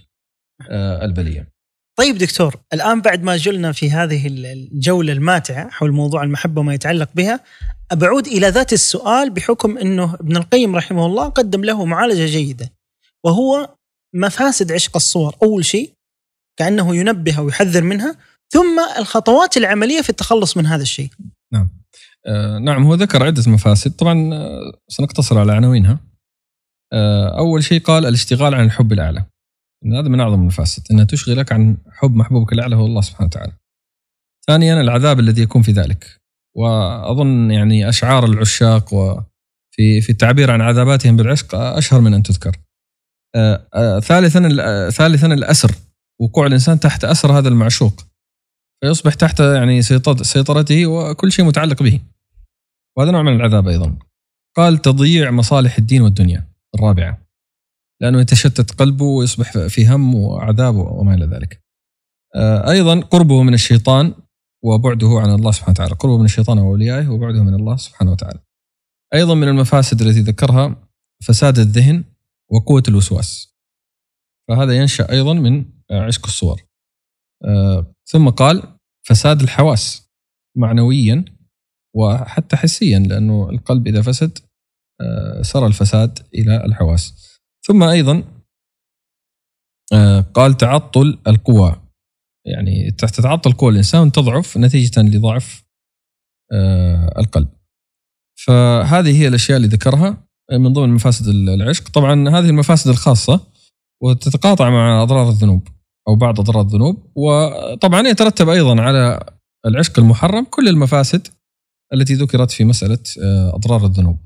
آه، البلية. طيب دكتور الآن بعد ما جلنا في هذه الجولة الماتعة حول موضوع المحبة وما يتعلق بها بعود إلى ذات السؤال بحكم إنه ابن القيم رحمه الله قدم له معالجة جيدة وهو مفاسد عشق الصور أول شيء كأنه ينبه ويحذر منها ثم الخطوات العملية في التخلص من هذا الشيء. نعم. آه نعم هو ذكر عدة مفاسد طبعا آه سنقتصر على عناوينها. آه أول شيء قال الاشتغال عن الحب الأعلى. هذا من أعظم المفاسد إنها تشغلك عن حب محبوبك الأعلى هو الله سبحانه وتعالى. ثانيا العذاب الذي يكون في ذلك. وأظن يعني أشعار العشاق وفي في التعبير عن عذاباتهم بالعشق أشهر من أن تذكر. ثالثا ثالثا الأسر وقوع الإنسان تحت اسر هذا المعشوق. فيصبح تحت يعني سيطرته وكل شيء متعلق به. وهذا نوع من العذاب أيضا. قال تضييع مصالح الدين والدنيا الرابعة. لأنه يتشتت قلبه ويصبح في هم وعذاب وما إلى ذلك. آه، أيضا قربه من الشيطان وبعده عن الله سبحانه وتعالى. قربه من الشيطان وأوليائه وبعده من الله سبحانه وتعالى. أيضا من المفاسد التي ذكرها فساد الذهن وقوة الوسواس. فهذا ينشأ أيضا من عشق الصور. آه، ثم قال فساد الحواس معنويا وحتى حسيا لأنه القلب إذا فسد آه، سرى الفساد إلى الحواس. ثم أيضا آه، قال تعطل القوى. يعني تتعطل قوى الإنسان تضعف نتيجة لضعف القلب. فهذه هي الأشياء اللي ذكرها من ضمن مفاسد العشق. طبعا هذه المفاسد الخاصة وتتقاطع مع أضرار الذنوب. أو بعض أضرار الذنوب. وطبعا يترتب أيضا على العشق المحرم كل المفاسد التي ذكرت في مسألة آه، أضرار الذنوب.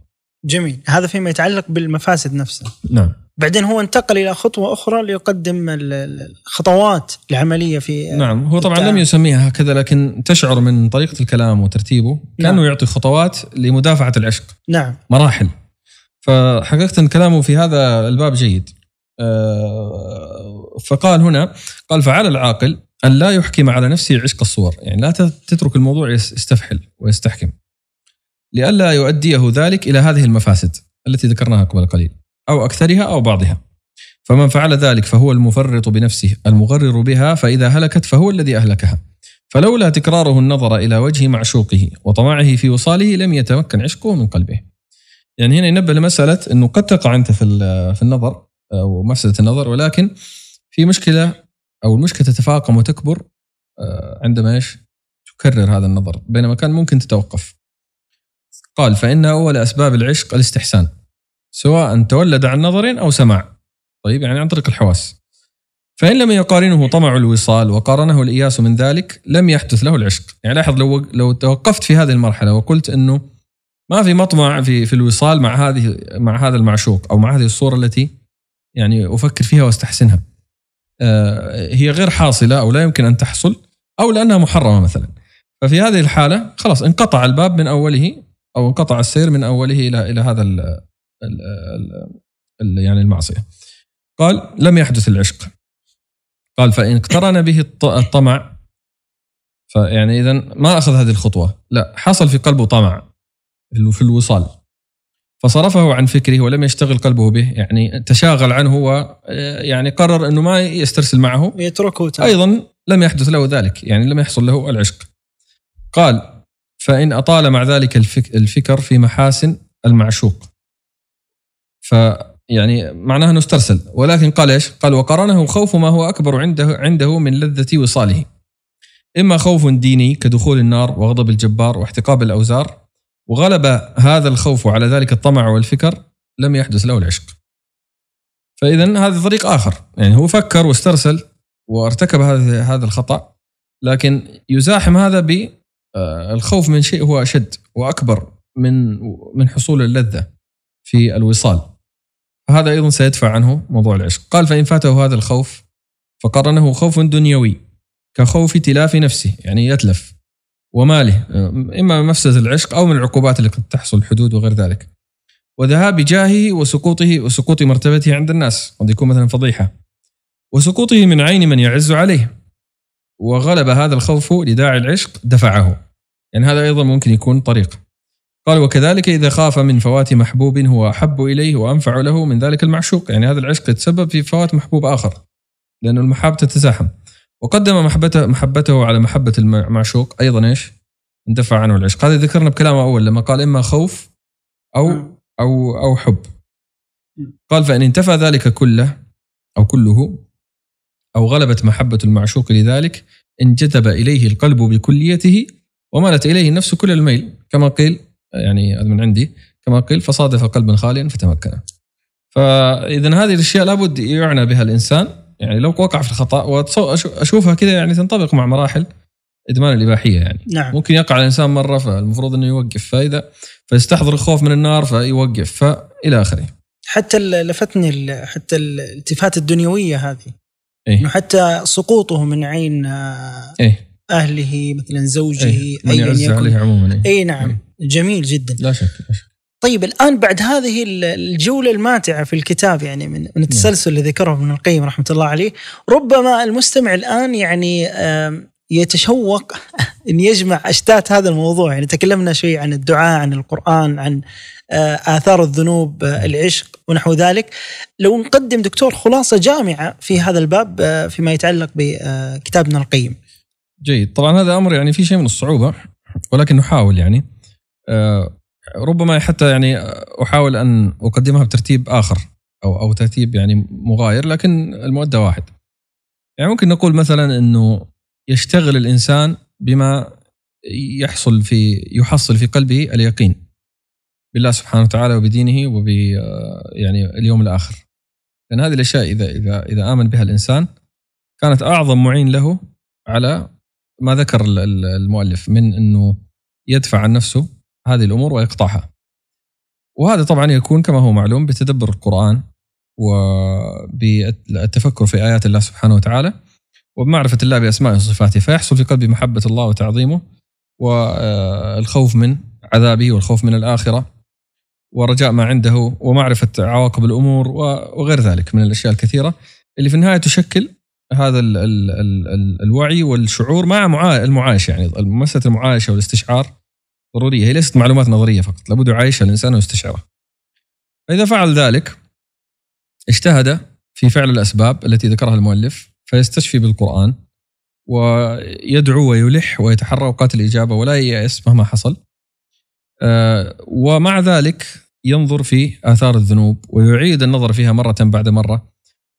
جميل. هذا فيما يتعلق بالمفاسد نفسها. نعم. بعدين هو انتقل إلى خطوة أخرى ليقدم الخطوات العملية في نعم. هو طبعا لم يسميها هكذا لكن تشعر من طريقة الكلام وترتيبه. كانه نعم. يعطي خطوات لمدافعة العشق. نعم. مراحل. فحقيقة كلامه في هذا الباب جيد. آه، فقال هنا قال فعلى العاقل أن لا يحكم على نفسه عشق الصور يعني لا تترك الموضوع يستفحل ويستحكم لئلا يؤديه ذلك إلى هذه المفاسد التي ذكرناها قبل قليل أو أكثرها أو بعضها. فمن فعل ذلك فهو المفرط بنفسه المغرر بها فإذا هلكت فهو الذي أهلكها. فلولا تكراره النظر إلى وجه معشوقه وطمعه في وصاله لم يتمكن عشقه من قلبه. يعني هنا ينبه لمسألة إنه قد تقع في في النظر أو مفسده النظر ولكن في مشكلة أو المشكلة تتفاقم وتكبر آه، عندما إيش؟ تكرر هذا النظر بينما كان ممكن تتوقف. قال فإن أول أسباب العشق الاستحسان سواء تولد عن نظر أو سماع. طيب يعني عن طريق الحواس. فإن لم يقارنه طمع الوصال وقارنه الإياس من ذلك لم يحدث له العشق يعني لاحظ لو لو توقفت في هذه المرحلة وقلت أنه ما في مطمع في في الوصال مع هذه مع هذا المعشوق أو مع هذه الصورة التي يعني أفكر فيها وأستحسنها. آه، هي غير حاصلة أو لا يمكن أن تحصل أو لأنها محرمة مثلا. ففي هذه الحالة خلاص انقطع الباب من أوله أو انقطع السير من أوله إلى إلى هذا ال ال ال يعني المعصية. قال لم يحدث العشق. قال فإن اقترن به الطمع فيعني اذا ما أخذ هذه الخطوة، لا حصل في قلبه طمع في الوصال فصرفه عن فكره ولم يشتغل قلبه به يعني تشاغل عنه ويعني قرر إنه ما يسترسل معه. يتركه تمام. أيضا لم يحدث له ذلك يعني لم يحصل له العشق. قال فإن أطال مع ذلك الفكر في محاسن المعشوق. فيعني معناها إنه استرسل. ولكن قال إيش؟ قال وقرنه خوف ما هو أكبر عنده عنده من لذة وصاله. إما خوف ديني كدخول النار وغضب الجبار واحتقاب الأوزار وغلب هذا الخوف على ذلك الطمع والفكر لم يحدث له العشق. فإذا هذا طريق آخر. يعني هو فكر واسترسل وارتكب هذا هذا الخطأ لكن يزاحم هذا بالخوف من شيء هو أشد وأكبر من من حصول اللذة في الوصال. فهذا أيضا سيدفع عنه موضوع العشق. قال فإن فاته هذا الخوف فقرنه خوف دنيوي كخوف تلاف نفسه. يعني يتلف. وماله إما مفسدة العشق أو من العقوبات اللي قد تحصل حدود وغير ذلك. وذهاب جاهه وسقوطه وسقوط مرتبته عند الناس قد يكون مثلا فضيحة. وسقوطه من عين من يعز عليه. وغلب هذا الخوف لداعي العشق دفعه. يعني هذا أيضا ممكن يكون طريق. قال وكذلك إذا خاف من فوات محبوب هو أحب إليه وأنفع له من ذلك المعشوق. يعني هذا العشق يتسبب في فوات محبوب آخر. لأن المحاب تتزاحم. وقدم محبته محبته على محبة المعشوق أيضا إيش؟ اندفع عنه العشق. هذا ذكرنا بكلامه أول لما قال إما خوف أو نعم. أو أو حب. قال فإن انتفى ذلك كله أو كله أو غلبت محبة المعشوق لذلك انجذب إليه القلب بكليته ومالت إليه النفس كل الميل. كما قيل يعني هذا من عندي. كما قيل فصادف قلبا خاليا فتمكن. فإذا هذه الأشياء لابد يعنى بها الإنسان. يعني لو وقع في الخطأ واشوفها كذا يعني تنطبق مع مراحل إدمان الإباحية يعني نعم. ممكن يقع الإنسان مرة فالمفروض إنه يوقف فإذا فيستحضر الخوف من النار فيوقف فإلى آخره حتى لفتني حتى الالتفات الدنيوية هذه إيه؟ إنه حتى سقوطه من عين آه، إيه؟ أهله مثلا زوجه إيه؟ من يعز عليه عموما إيه؟ اي نعم إيه؟ جميل جدا لا شك لا شك طيب الآن بعد هذه ال- الجولة الماتعة في الكتاب يعني من من التسلسل اللي ذكره ابن القيم رحمة الله عليه ربما المستمع الآن يعني يتشوق إن يجمع أشتات هذا الموضوع. يعني تكلمنا شوي عن الدعاء عن القرآن عن آه، آثار الذنوب آه، العشق ونحو ذلك. لو نقدم دكتور خلاصة جامعة في هذا الباب آه، فيما يتعلق بكتاب ابن القيم. جيد. طبعا هذا أمر يعني في شيء من الصعوبة ولكن نحاول يعني. ربما حتى يعني أحاول أن أقدمها بترتيب آخر أو أو ترتيب يعني مغاير لكن المؤدى واحد. يعني ممكن نقول مثلا إنه يشتغل الإنسان بما يحصل في يحصل في قلبه اليقين بالله سبحانه وتعالى وبدينه وب يعني اليوم الآخر. لأن هذه الأشياء اذا اذا إذا آمن بها الإنسان كانت أعظم معين له على ما ذكر ال- ال- المؤلف من إنه يدفع عن نفسه هذه الأمور ويقطعها. وهذا طبعا يكون كما هو معلوم بتدبر القرآن وبالتفكر في آيات الله سبحانه وتعالى وبمعرفة الله بأسمائه وصفاته فيحصل في قلبي محبة الله وتعظيمه والخوف من عذابه والخوف من الآخرة ورجاء ما عنده ومعرفة عواقب الأمور وغير ذلك من الأشياء الكثيرة اللي في النهاية تشكل هذا ال ال ال ال الوعي والشعور مع معا- المعايشة يعني مسألة المعايشة والاستشعار ضرورية هي ليست معلومات نظرية فقط لابد يعايشها الإنسان ويستشعرها. فإذا فعل ذلك اجتهد في فعل الأسباب التي ذكرها المؤلف فيستشفي بالقرآن ويدعو ويلح ويتحرى اوقات الإجابة ولا ييأس مهما حصل. آه، ومع ذلك ينظر في آثار الذنوب ويعيد النظر فيها مرة بعد مرة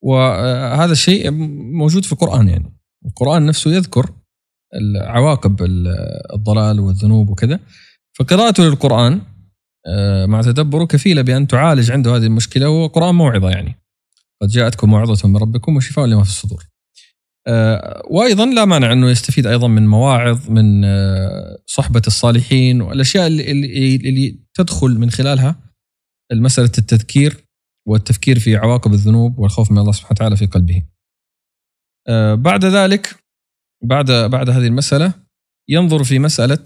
وهذا الشيء موجود في القرآن يعني القرآن نفسه يذكر عواقب الضلال والذنوب وكذا فقراءته للقرآن آه، مع تدبره كفيلة بأن تعالج عنده هذه المشكلة وهو قران موعظة يعني قد جاءتكم موعظة من ربكم وشفاء لما في الصدور. آه، وأيضا لا مانع أنه يستفيد أيضا من مواعظ من آه، صحبة الصالحين والأشياء اللي, اللي, اللي تدخل من خلالها مساله التذكير والتفكير في عواقب الذنوب والخوف من الله سبحانه وتعالى في قلبه. بعد ذلك بعد بعد هذه المسألة ينظر في مسألة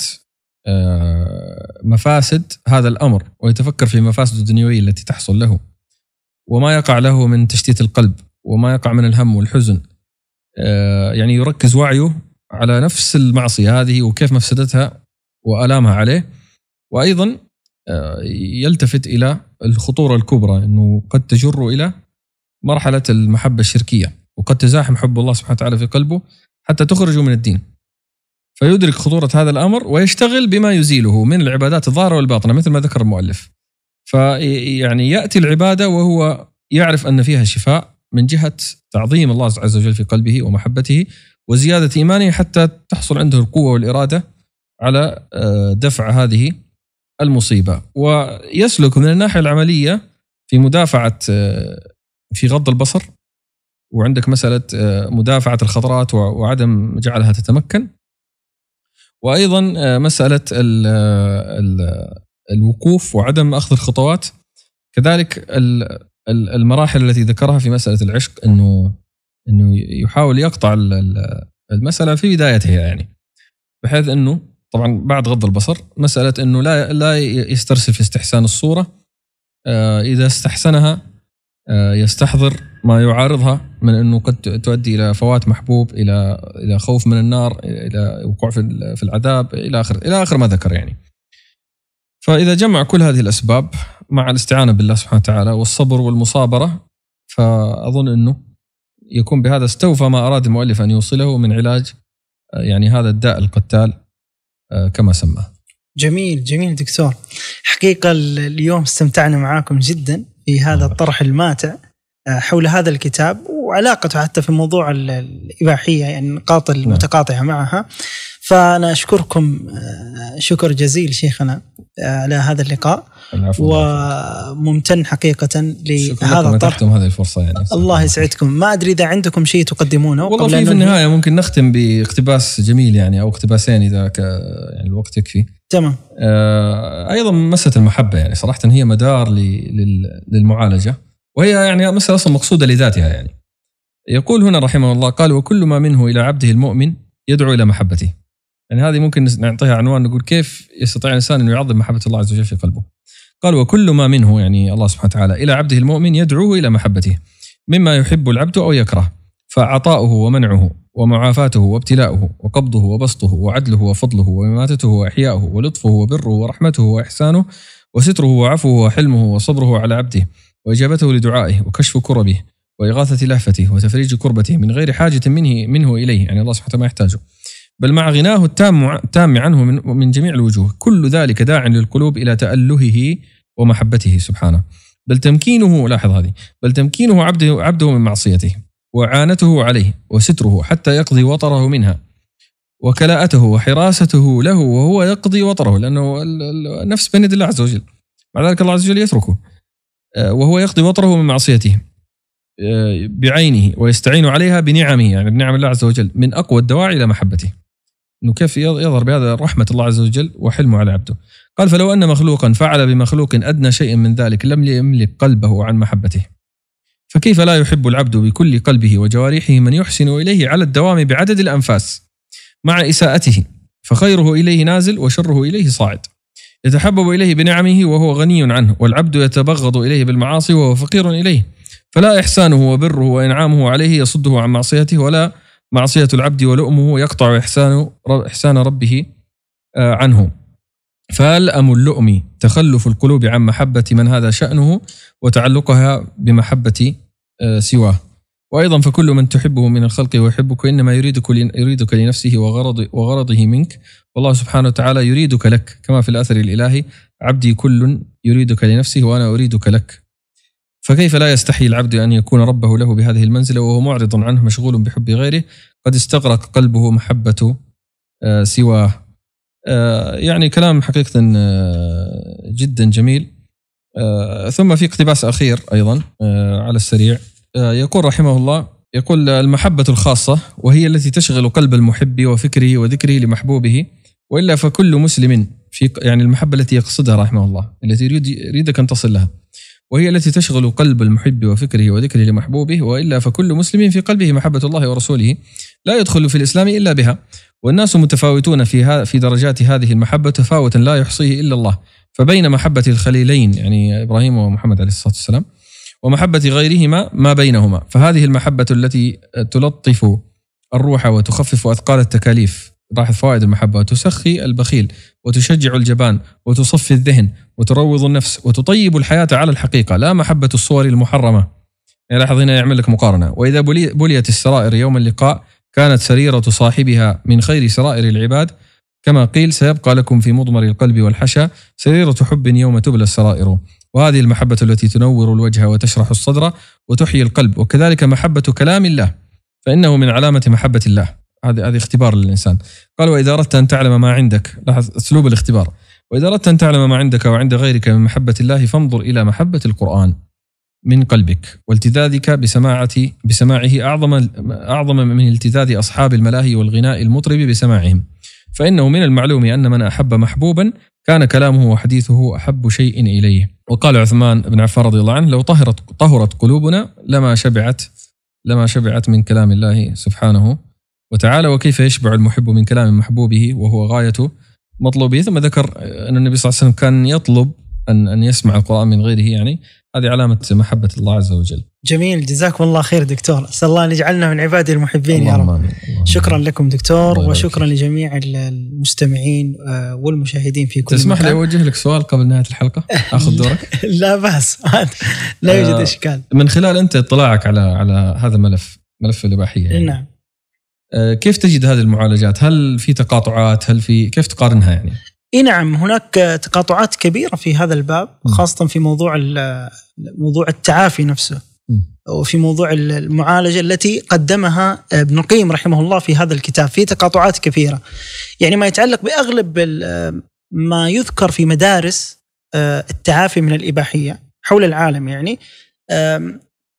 آه، مفاسد هذا الأمر ويتفكر في مفاسد الدنيوية التي تحصل له. وما يقع له من تشتيت القلب وما يقع من الهم والحزن. آه، يعني يركز وعيه على نفس المعصية هذه وكيف مفسدتها وآلامها عليه. وأيضا آه، يلتفت إلى الخطورة الكبرى إنه قد تجر إلى مرحلة المحبة الشركية وقد تزاحم حب الله سبحانه وتعالى في قلبه. حتى تخرجه من الدين. فيدرك خطورة هذا الأمر ويشتغل بما يزيله من العبادات الظاهرة والباطنة مثل ما ذكر المؤلف. فيعني يأتي العبادة وهو يعرف أن فيها شفاء من جهة تعظيم الله عز وجل في قلبه ومحبته وزيادة إيمانه حتى تحصل عنده القوة والإرادة على آه، دفع هذه المصيبة. ويسلك من الناحية العملية في مدافعة آه، في غض البصر وعندك مسألة آه، مدافعة الخطرات وعدم جعلها تتمكن. وأيضا آه، مسألة ال ال الوقوف وعدم أخذ الخطوات. كذلك ال- ال- المراحل التي ذكرها في مسألة العشق إنه إنه يحاول يقطع ال- ال- المسألة في بدايتها يعني. بحيث إنه طبعا بعد غض البصر مسألة إنه لا لا يسترسل في استحسان الصورة. آه، إذا استحسنها آه، يستحضر ما يعارضها من إنه قد تؤدي إلى فوات محبوب إلى إلى خوف من النار إلى وقوع في في العذاب إلى آخر إلى آخر ما ذكر يعني. فإذا جمع كل هذه الأسباب مع الاستعانة بالله سبحانه وتعالى والصبر والمصابرة فأظن إنه يكون بهذا استوفى ما أراد المؤلف أن يوصله من علاج آه، يعني هذا الداء القتال آه، كما سماه. جميل جميل دكتور حقيقة ال- اليوم استمتعنا معاكم جدا في هذا. الطرح الماتع حول هذا الكتاب وعلاقته حتى في موضوع ال- الإباحية يعني النقاط المتقاطعة معها. فأنا أشكركم آه، شكر جزيل شيخنا آه، على هذا اللقاء. وممتن حقيقة لهذا الطرح. هذه الفرصة يعني. الله يسعدكم. ما أدري إذا عندكم شيء تقدمونه والله في في ننهي. النهاية ممكن نختم باقتباس جميل يعني أو اقتباسين إذا ك يعني الوقت يكفي. تمام. آه، أيضا مسألة المحبة يعني صراحة هي مدار ل- لل- للمعالجة. وهي يعني مسألة أصلا مقصودة لذاتها يعني. يقول هنا رحمه الله قال وكل ما منه إلى عبده المؤمن يدعو إلى محبته. يعني هذه ممكن نعطيها عنوان نقول كيف يستطيع الإنسان انه يعظم محبة الله عز وجل في قلبه. قال وكل ما منه يعني الله سبحانه وتعالى إلى عبده المؤمن يدعوه إلى محبته مما يحب العبد أو يكره فعطاؤه ومنعه ومعافاته وابتلاؤه وقبضه وبسطه وعدله وفضله وإماتته وإحياؤه ولطفه وبره ورحمته وإحسانه وستره وعفوه وحلمه وصبره على عبده وإجابته لدعائه وكشف كربه وإغاثة لهفته وتفريج كربته من غير حاجة منه منه إليه يعني الله سبحانه وتعالى ما يحتاجه. بل مع غناه التام التام عنه من, من جميع الوجوه. كل ذلك داع للقلوب إلى تألهه ومحبته سبحانه. بل تمكينه لاحظ هذه. بل تمكينه عبده عبده من معصيته وعانته عليه وستره حتى يقضي وطره منها وكلاءته وحراسته له وهو يقضي وطره لأنه النفس بين الله عز وجل. مع ذلك الله عز وجل يتركه. وهو يقضي وطره من معصيته آه، بعينه ويستعين عليها بنعمه يعني بنعم الله عز وجل من أقوى الدواعي إلى محبته إنه كيف يظهر بهذا رحمة الله عز وجل وحلمه على عبده. قال فلو أن مخلوقا فعل بمخلوق أدنى شيء من ذلك لم يملك قلبه عن محبته. فكيف لا يحب العبد بكل قلبه وجوارحه من يحسن إليه على الدوام بعدد الأنفاس مع إساءته فخيره إليه نازل وشره إليه صاعد. يتحبب إليه بنعمه وهو غني عنه والعبد يتبغض إليه بالمعاصي وهو فقير إليه. فلا إحسانه وبره وإنعامه عليه يصده عن معصيته ولا معصية العبد ولؤمه يقطع إحسان إحسان ربه آه، عنه فالأم اللؤم تخلف القلوب عن محبة من هذا شأنه وتعلقها بمحبة آه، سواه وأيضا فكل من تحبه من الخلق ويحبك إنما يريدك يريدك لنفسه وغرض وغرضه منك. والله سبحانه وتعالى يريدك لك كما في الأثر الإلهي عبدي كل يريدك لنفسه وأنا أريدك لك. فكيف لا يستحي العبد أن يكون ربه له بهذه المنزلة وهو معرض عنه مشغول بحب غيره؟ قد استغرق قلبه محبة آه، سواه. آه، يعني كلام حقيقة آه، جدا جميل. ثم في اقتباس أخير أيضا على السريع. يقول رحمه الله يقول المحبة الخاصة وهي التي تشغل قلب المحب وفكره وذكره لمحبوبه وإلا فكل مسلم في يعني المحبة التي يقصدها رحمه الله التي يريد يريدك أن تصل لها وهي التي تشغل قلب المحب وفكره وذكره لمحبوبه وإلا فكل مسلم في قلبه محبة الله ورسوله لا يدخل في الإسلام إلا بها والناس متفاوتون في في درجات هذه المحبة تفاوتا لا يحصيه إلا الله فبين محبة الخليلين يعني إبراهيم ومحمد عليه الصلاة والسلام ومحبة غيرهما ما بينهما. فهذه المحبة التي تلطف الروح وتخفف أثقال التكاليف لاحظ فوائد المحبة وتسخي البخيل وتشجع الجبان وتصفي الذهن وتروض النفس وتطيب الحياة على الحقيقة. لا محبة الصور المحرمة. يعني لاحظ هنا يعمل لك مقارنة. وإذا بليت السرائر يوم اللقاء كانت سريرة صاحبها من خير سرائر العباد. كما قيل سيبقى لكم في مضمر القلب والحشا سريرة حب يوم تبلى السرائر. وهذه المحبة التي تنور الوجه وتشرح الصدر وتحيي القلب وكذلك محبة كلام الله فإنه من علامة محبة الله. هذه هذه اختبار للإنسان. قال وإذا أردت أن تعلم ما عندك لاحظ أسلوب الاختبار. وإذا أردت أن تعلم ما عندك وعند غيرك من محبة الله فانظر إلى محبة القرآن من قلبك والتذاذك بسماعة بسماعه أعظم أعظم من التذاذ أصحاب الملاهي والغناء المطرب بسماعهم. فإنه من المعلوم أن من أحب محبوبا كان كلامه وحديثه أحب شيء إليه. وقال عثمان بن عفان رضي الله عنه لو طهرت طهرت قلوبنا لما شبعت لما شبعت من كلام الله سبحانه وتعالى وكيف يشبع المحب من كلام محبوبه وهو غاية مطلوبه. ثم ذكر أن النبي صلى الله عليه وسلم كان يطلب أن أن يسمع القرآن من غيره يعني هذه علامة محبة الله عز وجل جميل جزاكم الله خير دكتور أسأل الله أن يجعلنا من عباده المحبين يا رب آمين. شكرا لكم دكتور وشكرا لجميع المستمعين آه، والمشاهدين في كل تسمح لي أوجه لك سؤال قبل نهاية الحلقة أخذ دورك لا بأس لا يوجد آه، إشكال من خلال أنت اطلاعك على على هذا الملف ملف الإباحية يعني. نعم آه، كيف تجد هذه المعالجات؟ هل في تقاطعات؟ هل في كيف تقارنها يعني؟ إي نعم هناك تقاطعات كبيرة في هذا الباب خاصة في موضوع موضوع التعافي نفسه. وفي موضوع المعالجة التي قدمها ابن القيم رحمه الله في هذا الكتاب في تقاطعات كثيره يعني ما يتعلق بأغلب ما يذكر في مدارس آه، التعافي من الإباحية حول العالم يعني.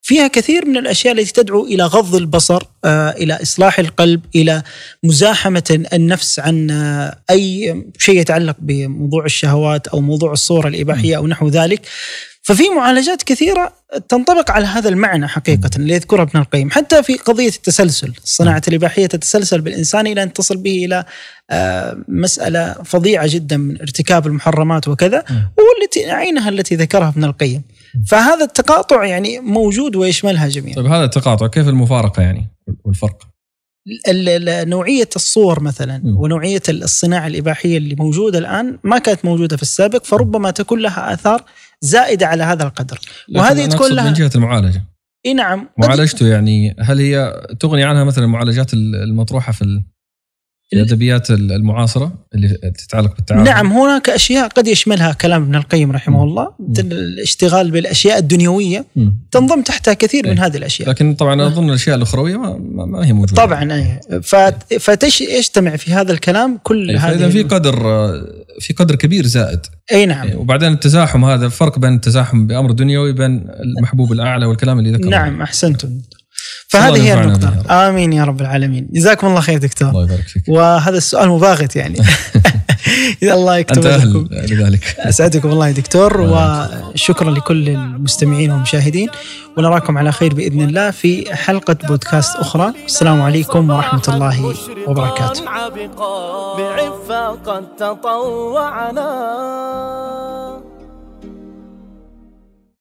فيها كثير من الأشياء التي تدعو إلى غض البصر آه، إلى إصلاح القلب إلى مزاحمة النفس عن آه، أي شيء يتعلق بموضوع الشهوات أو موضوع الصورة الإباحية أو نحو ذلك. ففي معالجات كثيرة تنطبق على هذا المعنى حقيقة اللي يذكرها ابن القيم. حتى في قضية التسلسل صناعة الإباحية تتسلسل بالإنسان إلى أن تصل به إلى آه، مسألة فظيعة جدا من ارتكاب المحرمات وكذا. والتي عينها التي ذكرها ابن القيم. فهذا التقاطع يعني موجود ويشملها جميعا. طيب هذا التقاطع كيف المفارقة يعني والفرق؟ ال- ال- نوعية الصور مثلا مم. ونوعية الصناعه الإباحية اللي موجودة الآن ما كانت موجودة في السابق فربما تكون لها آثار زائدة على هذا القدر. وهذه تكون لها من جهة المعالجة. إي نعم معالجته يعني هل هي تغني عنها مثلا المعالجات المطروحة في ال- في الادبيات المعاصرة اللي تتعلق بالتعامل. نعم هناك أشياء قد يشملها كلام ابن القيم رحمه الله مثل الاشتغال بالأشياء الدنيوية. مم. تنضم تحتها كثير من إيه. هذه الأشياء. لكن طبعا أظن الأشياء الأخروية ما, ما ما هي موجودة. طبعا أي. فت- فتجتمع في هذا الكلام كل إيه، هذه فاذا في قدر في قدر كبير زائد. اي نعم. إيه، وبعدين التزاحم هذا الفرق بين التزاحم بأمر دنيوي بين المحبوب الأعلى والكلام اللي ذكره نعم أحسنتم. فهذه هي النقطة. آمين يا رب العالمين. جزاكم الله خير دكتور. الله يبارك فيك. وهذا السؤال مباغت يعني. الله يكتب لكم. لذلك. أسعدكم الله يا دكتور وشكرا لكل المستمعين والمشاهدين. ونراكم على خير بإذن الله في حلقة بودكاست أخرى. السلام عليكم ورحمة الله وبركاته. بعفة قد تطوعنا.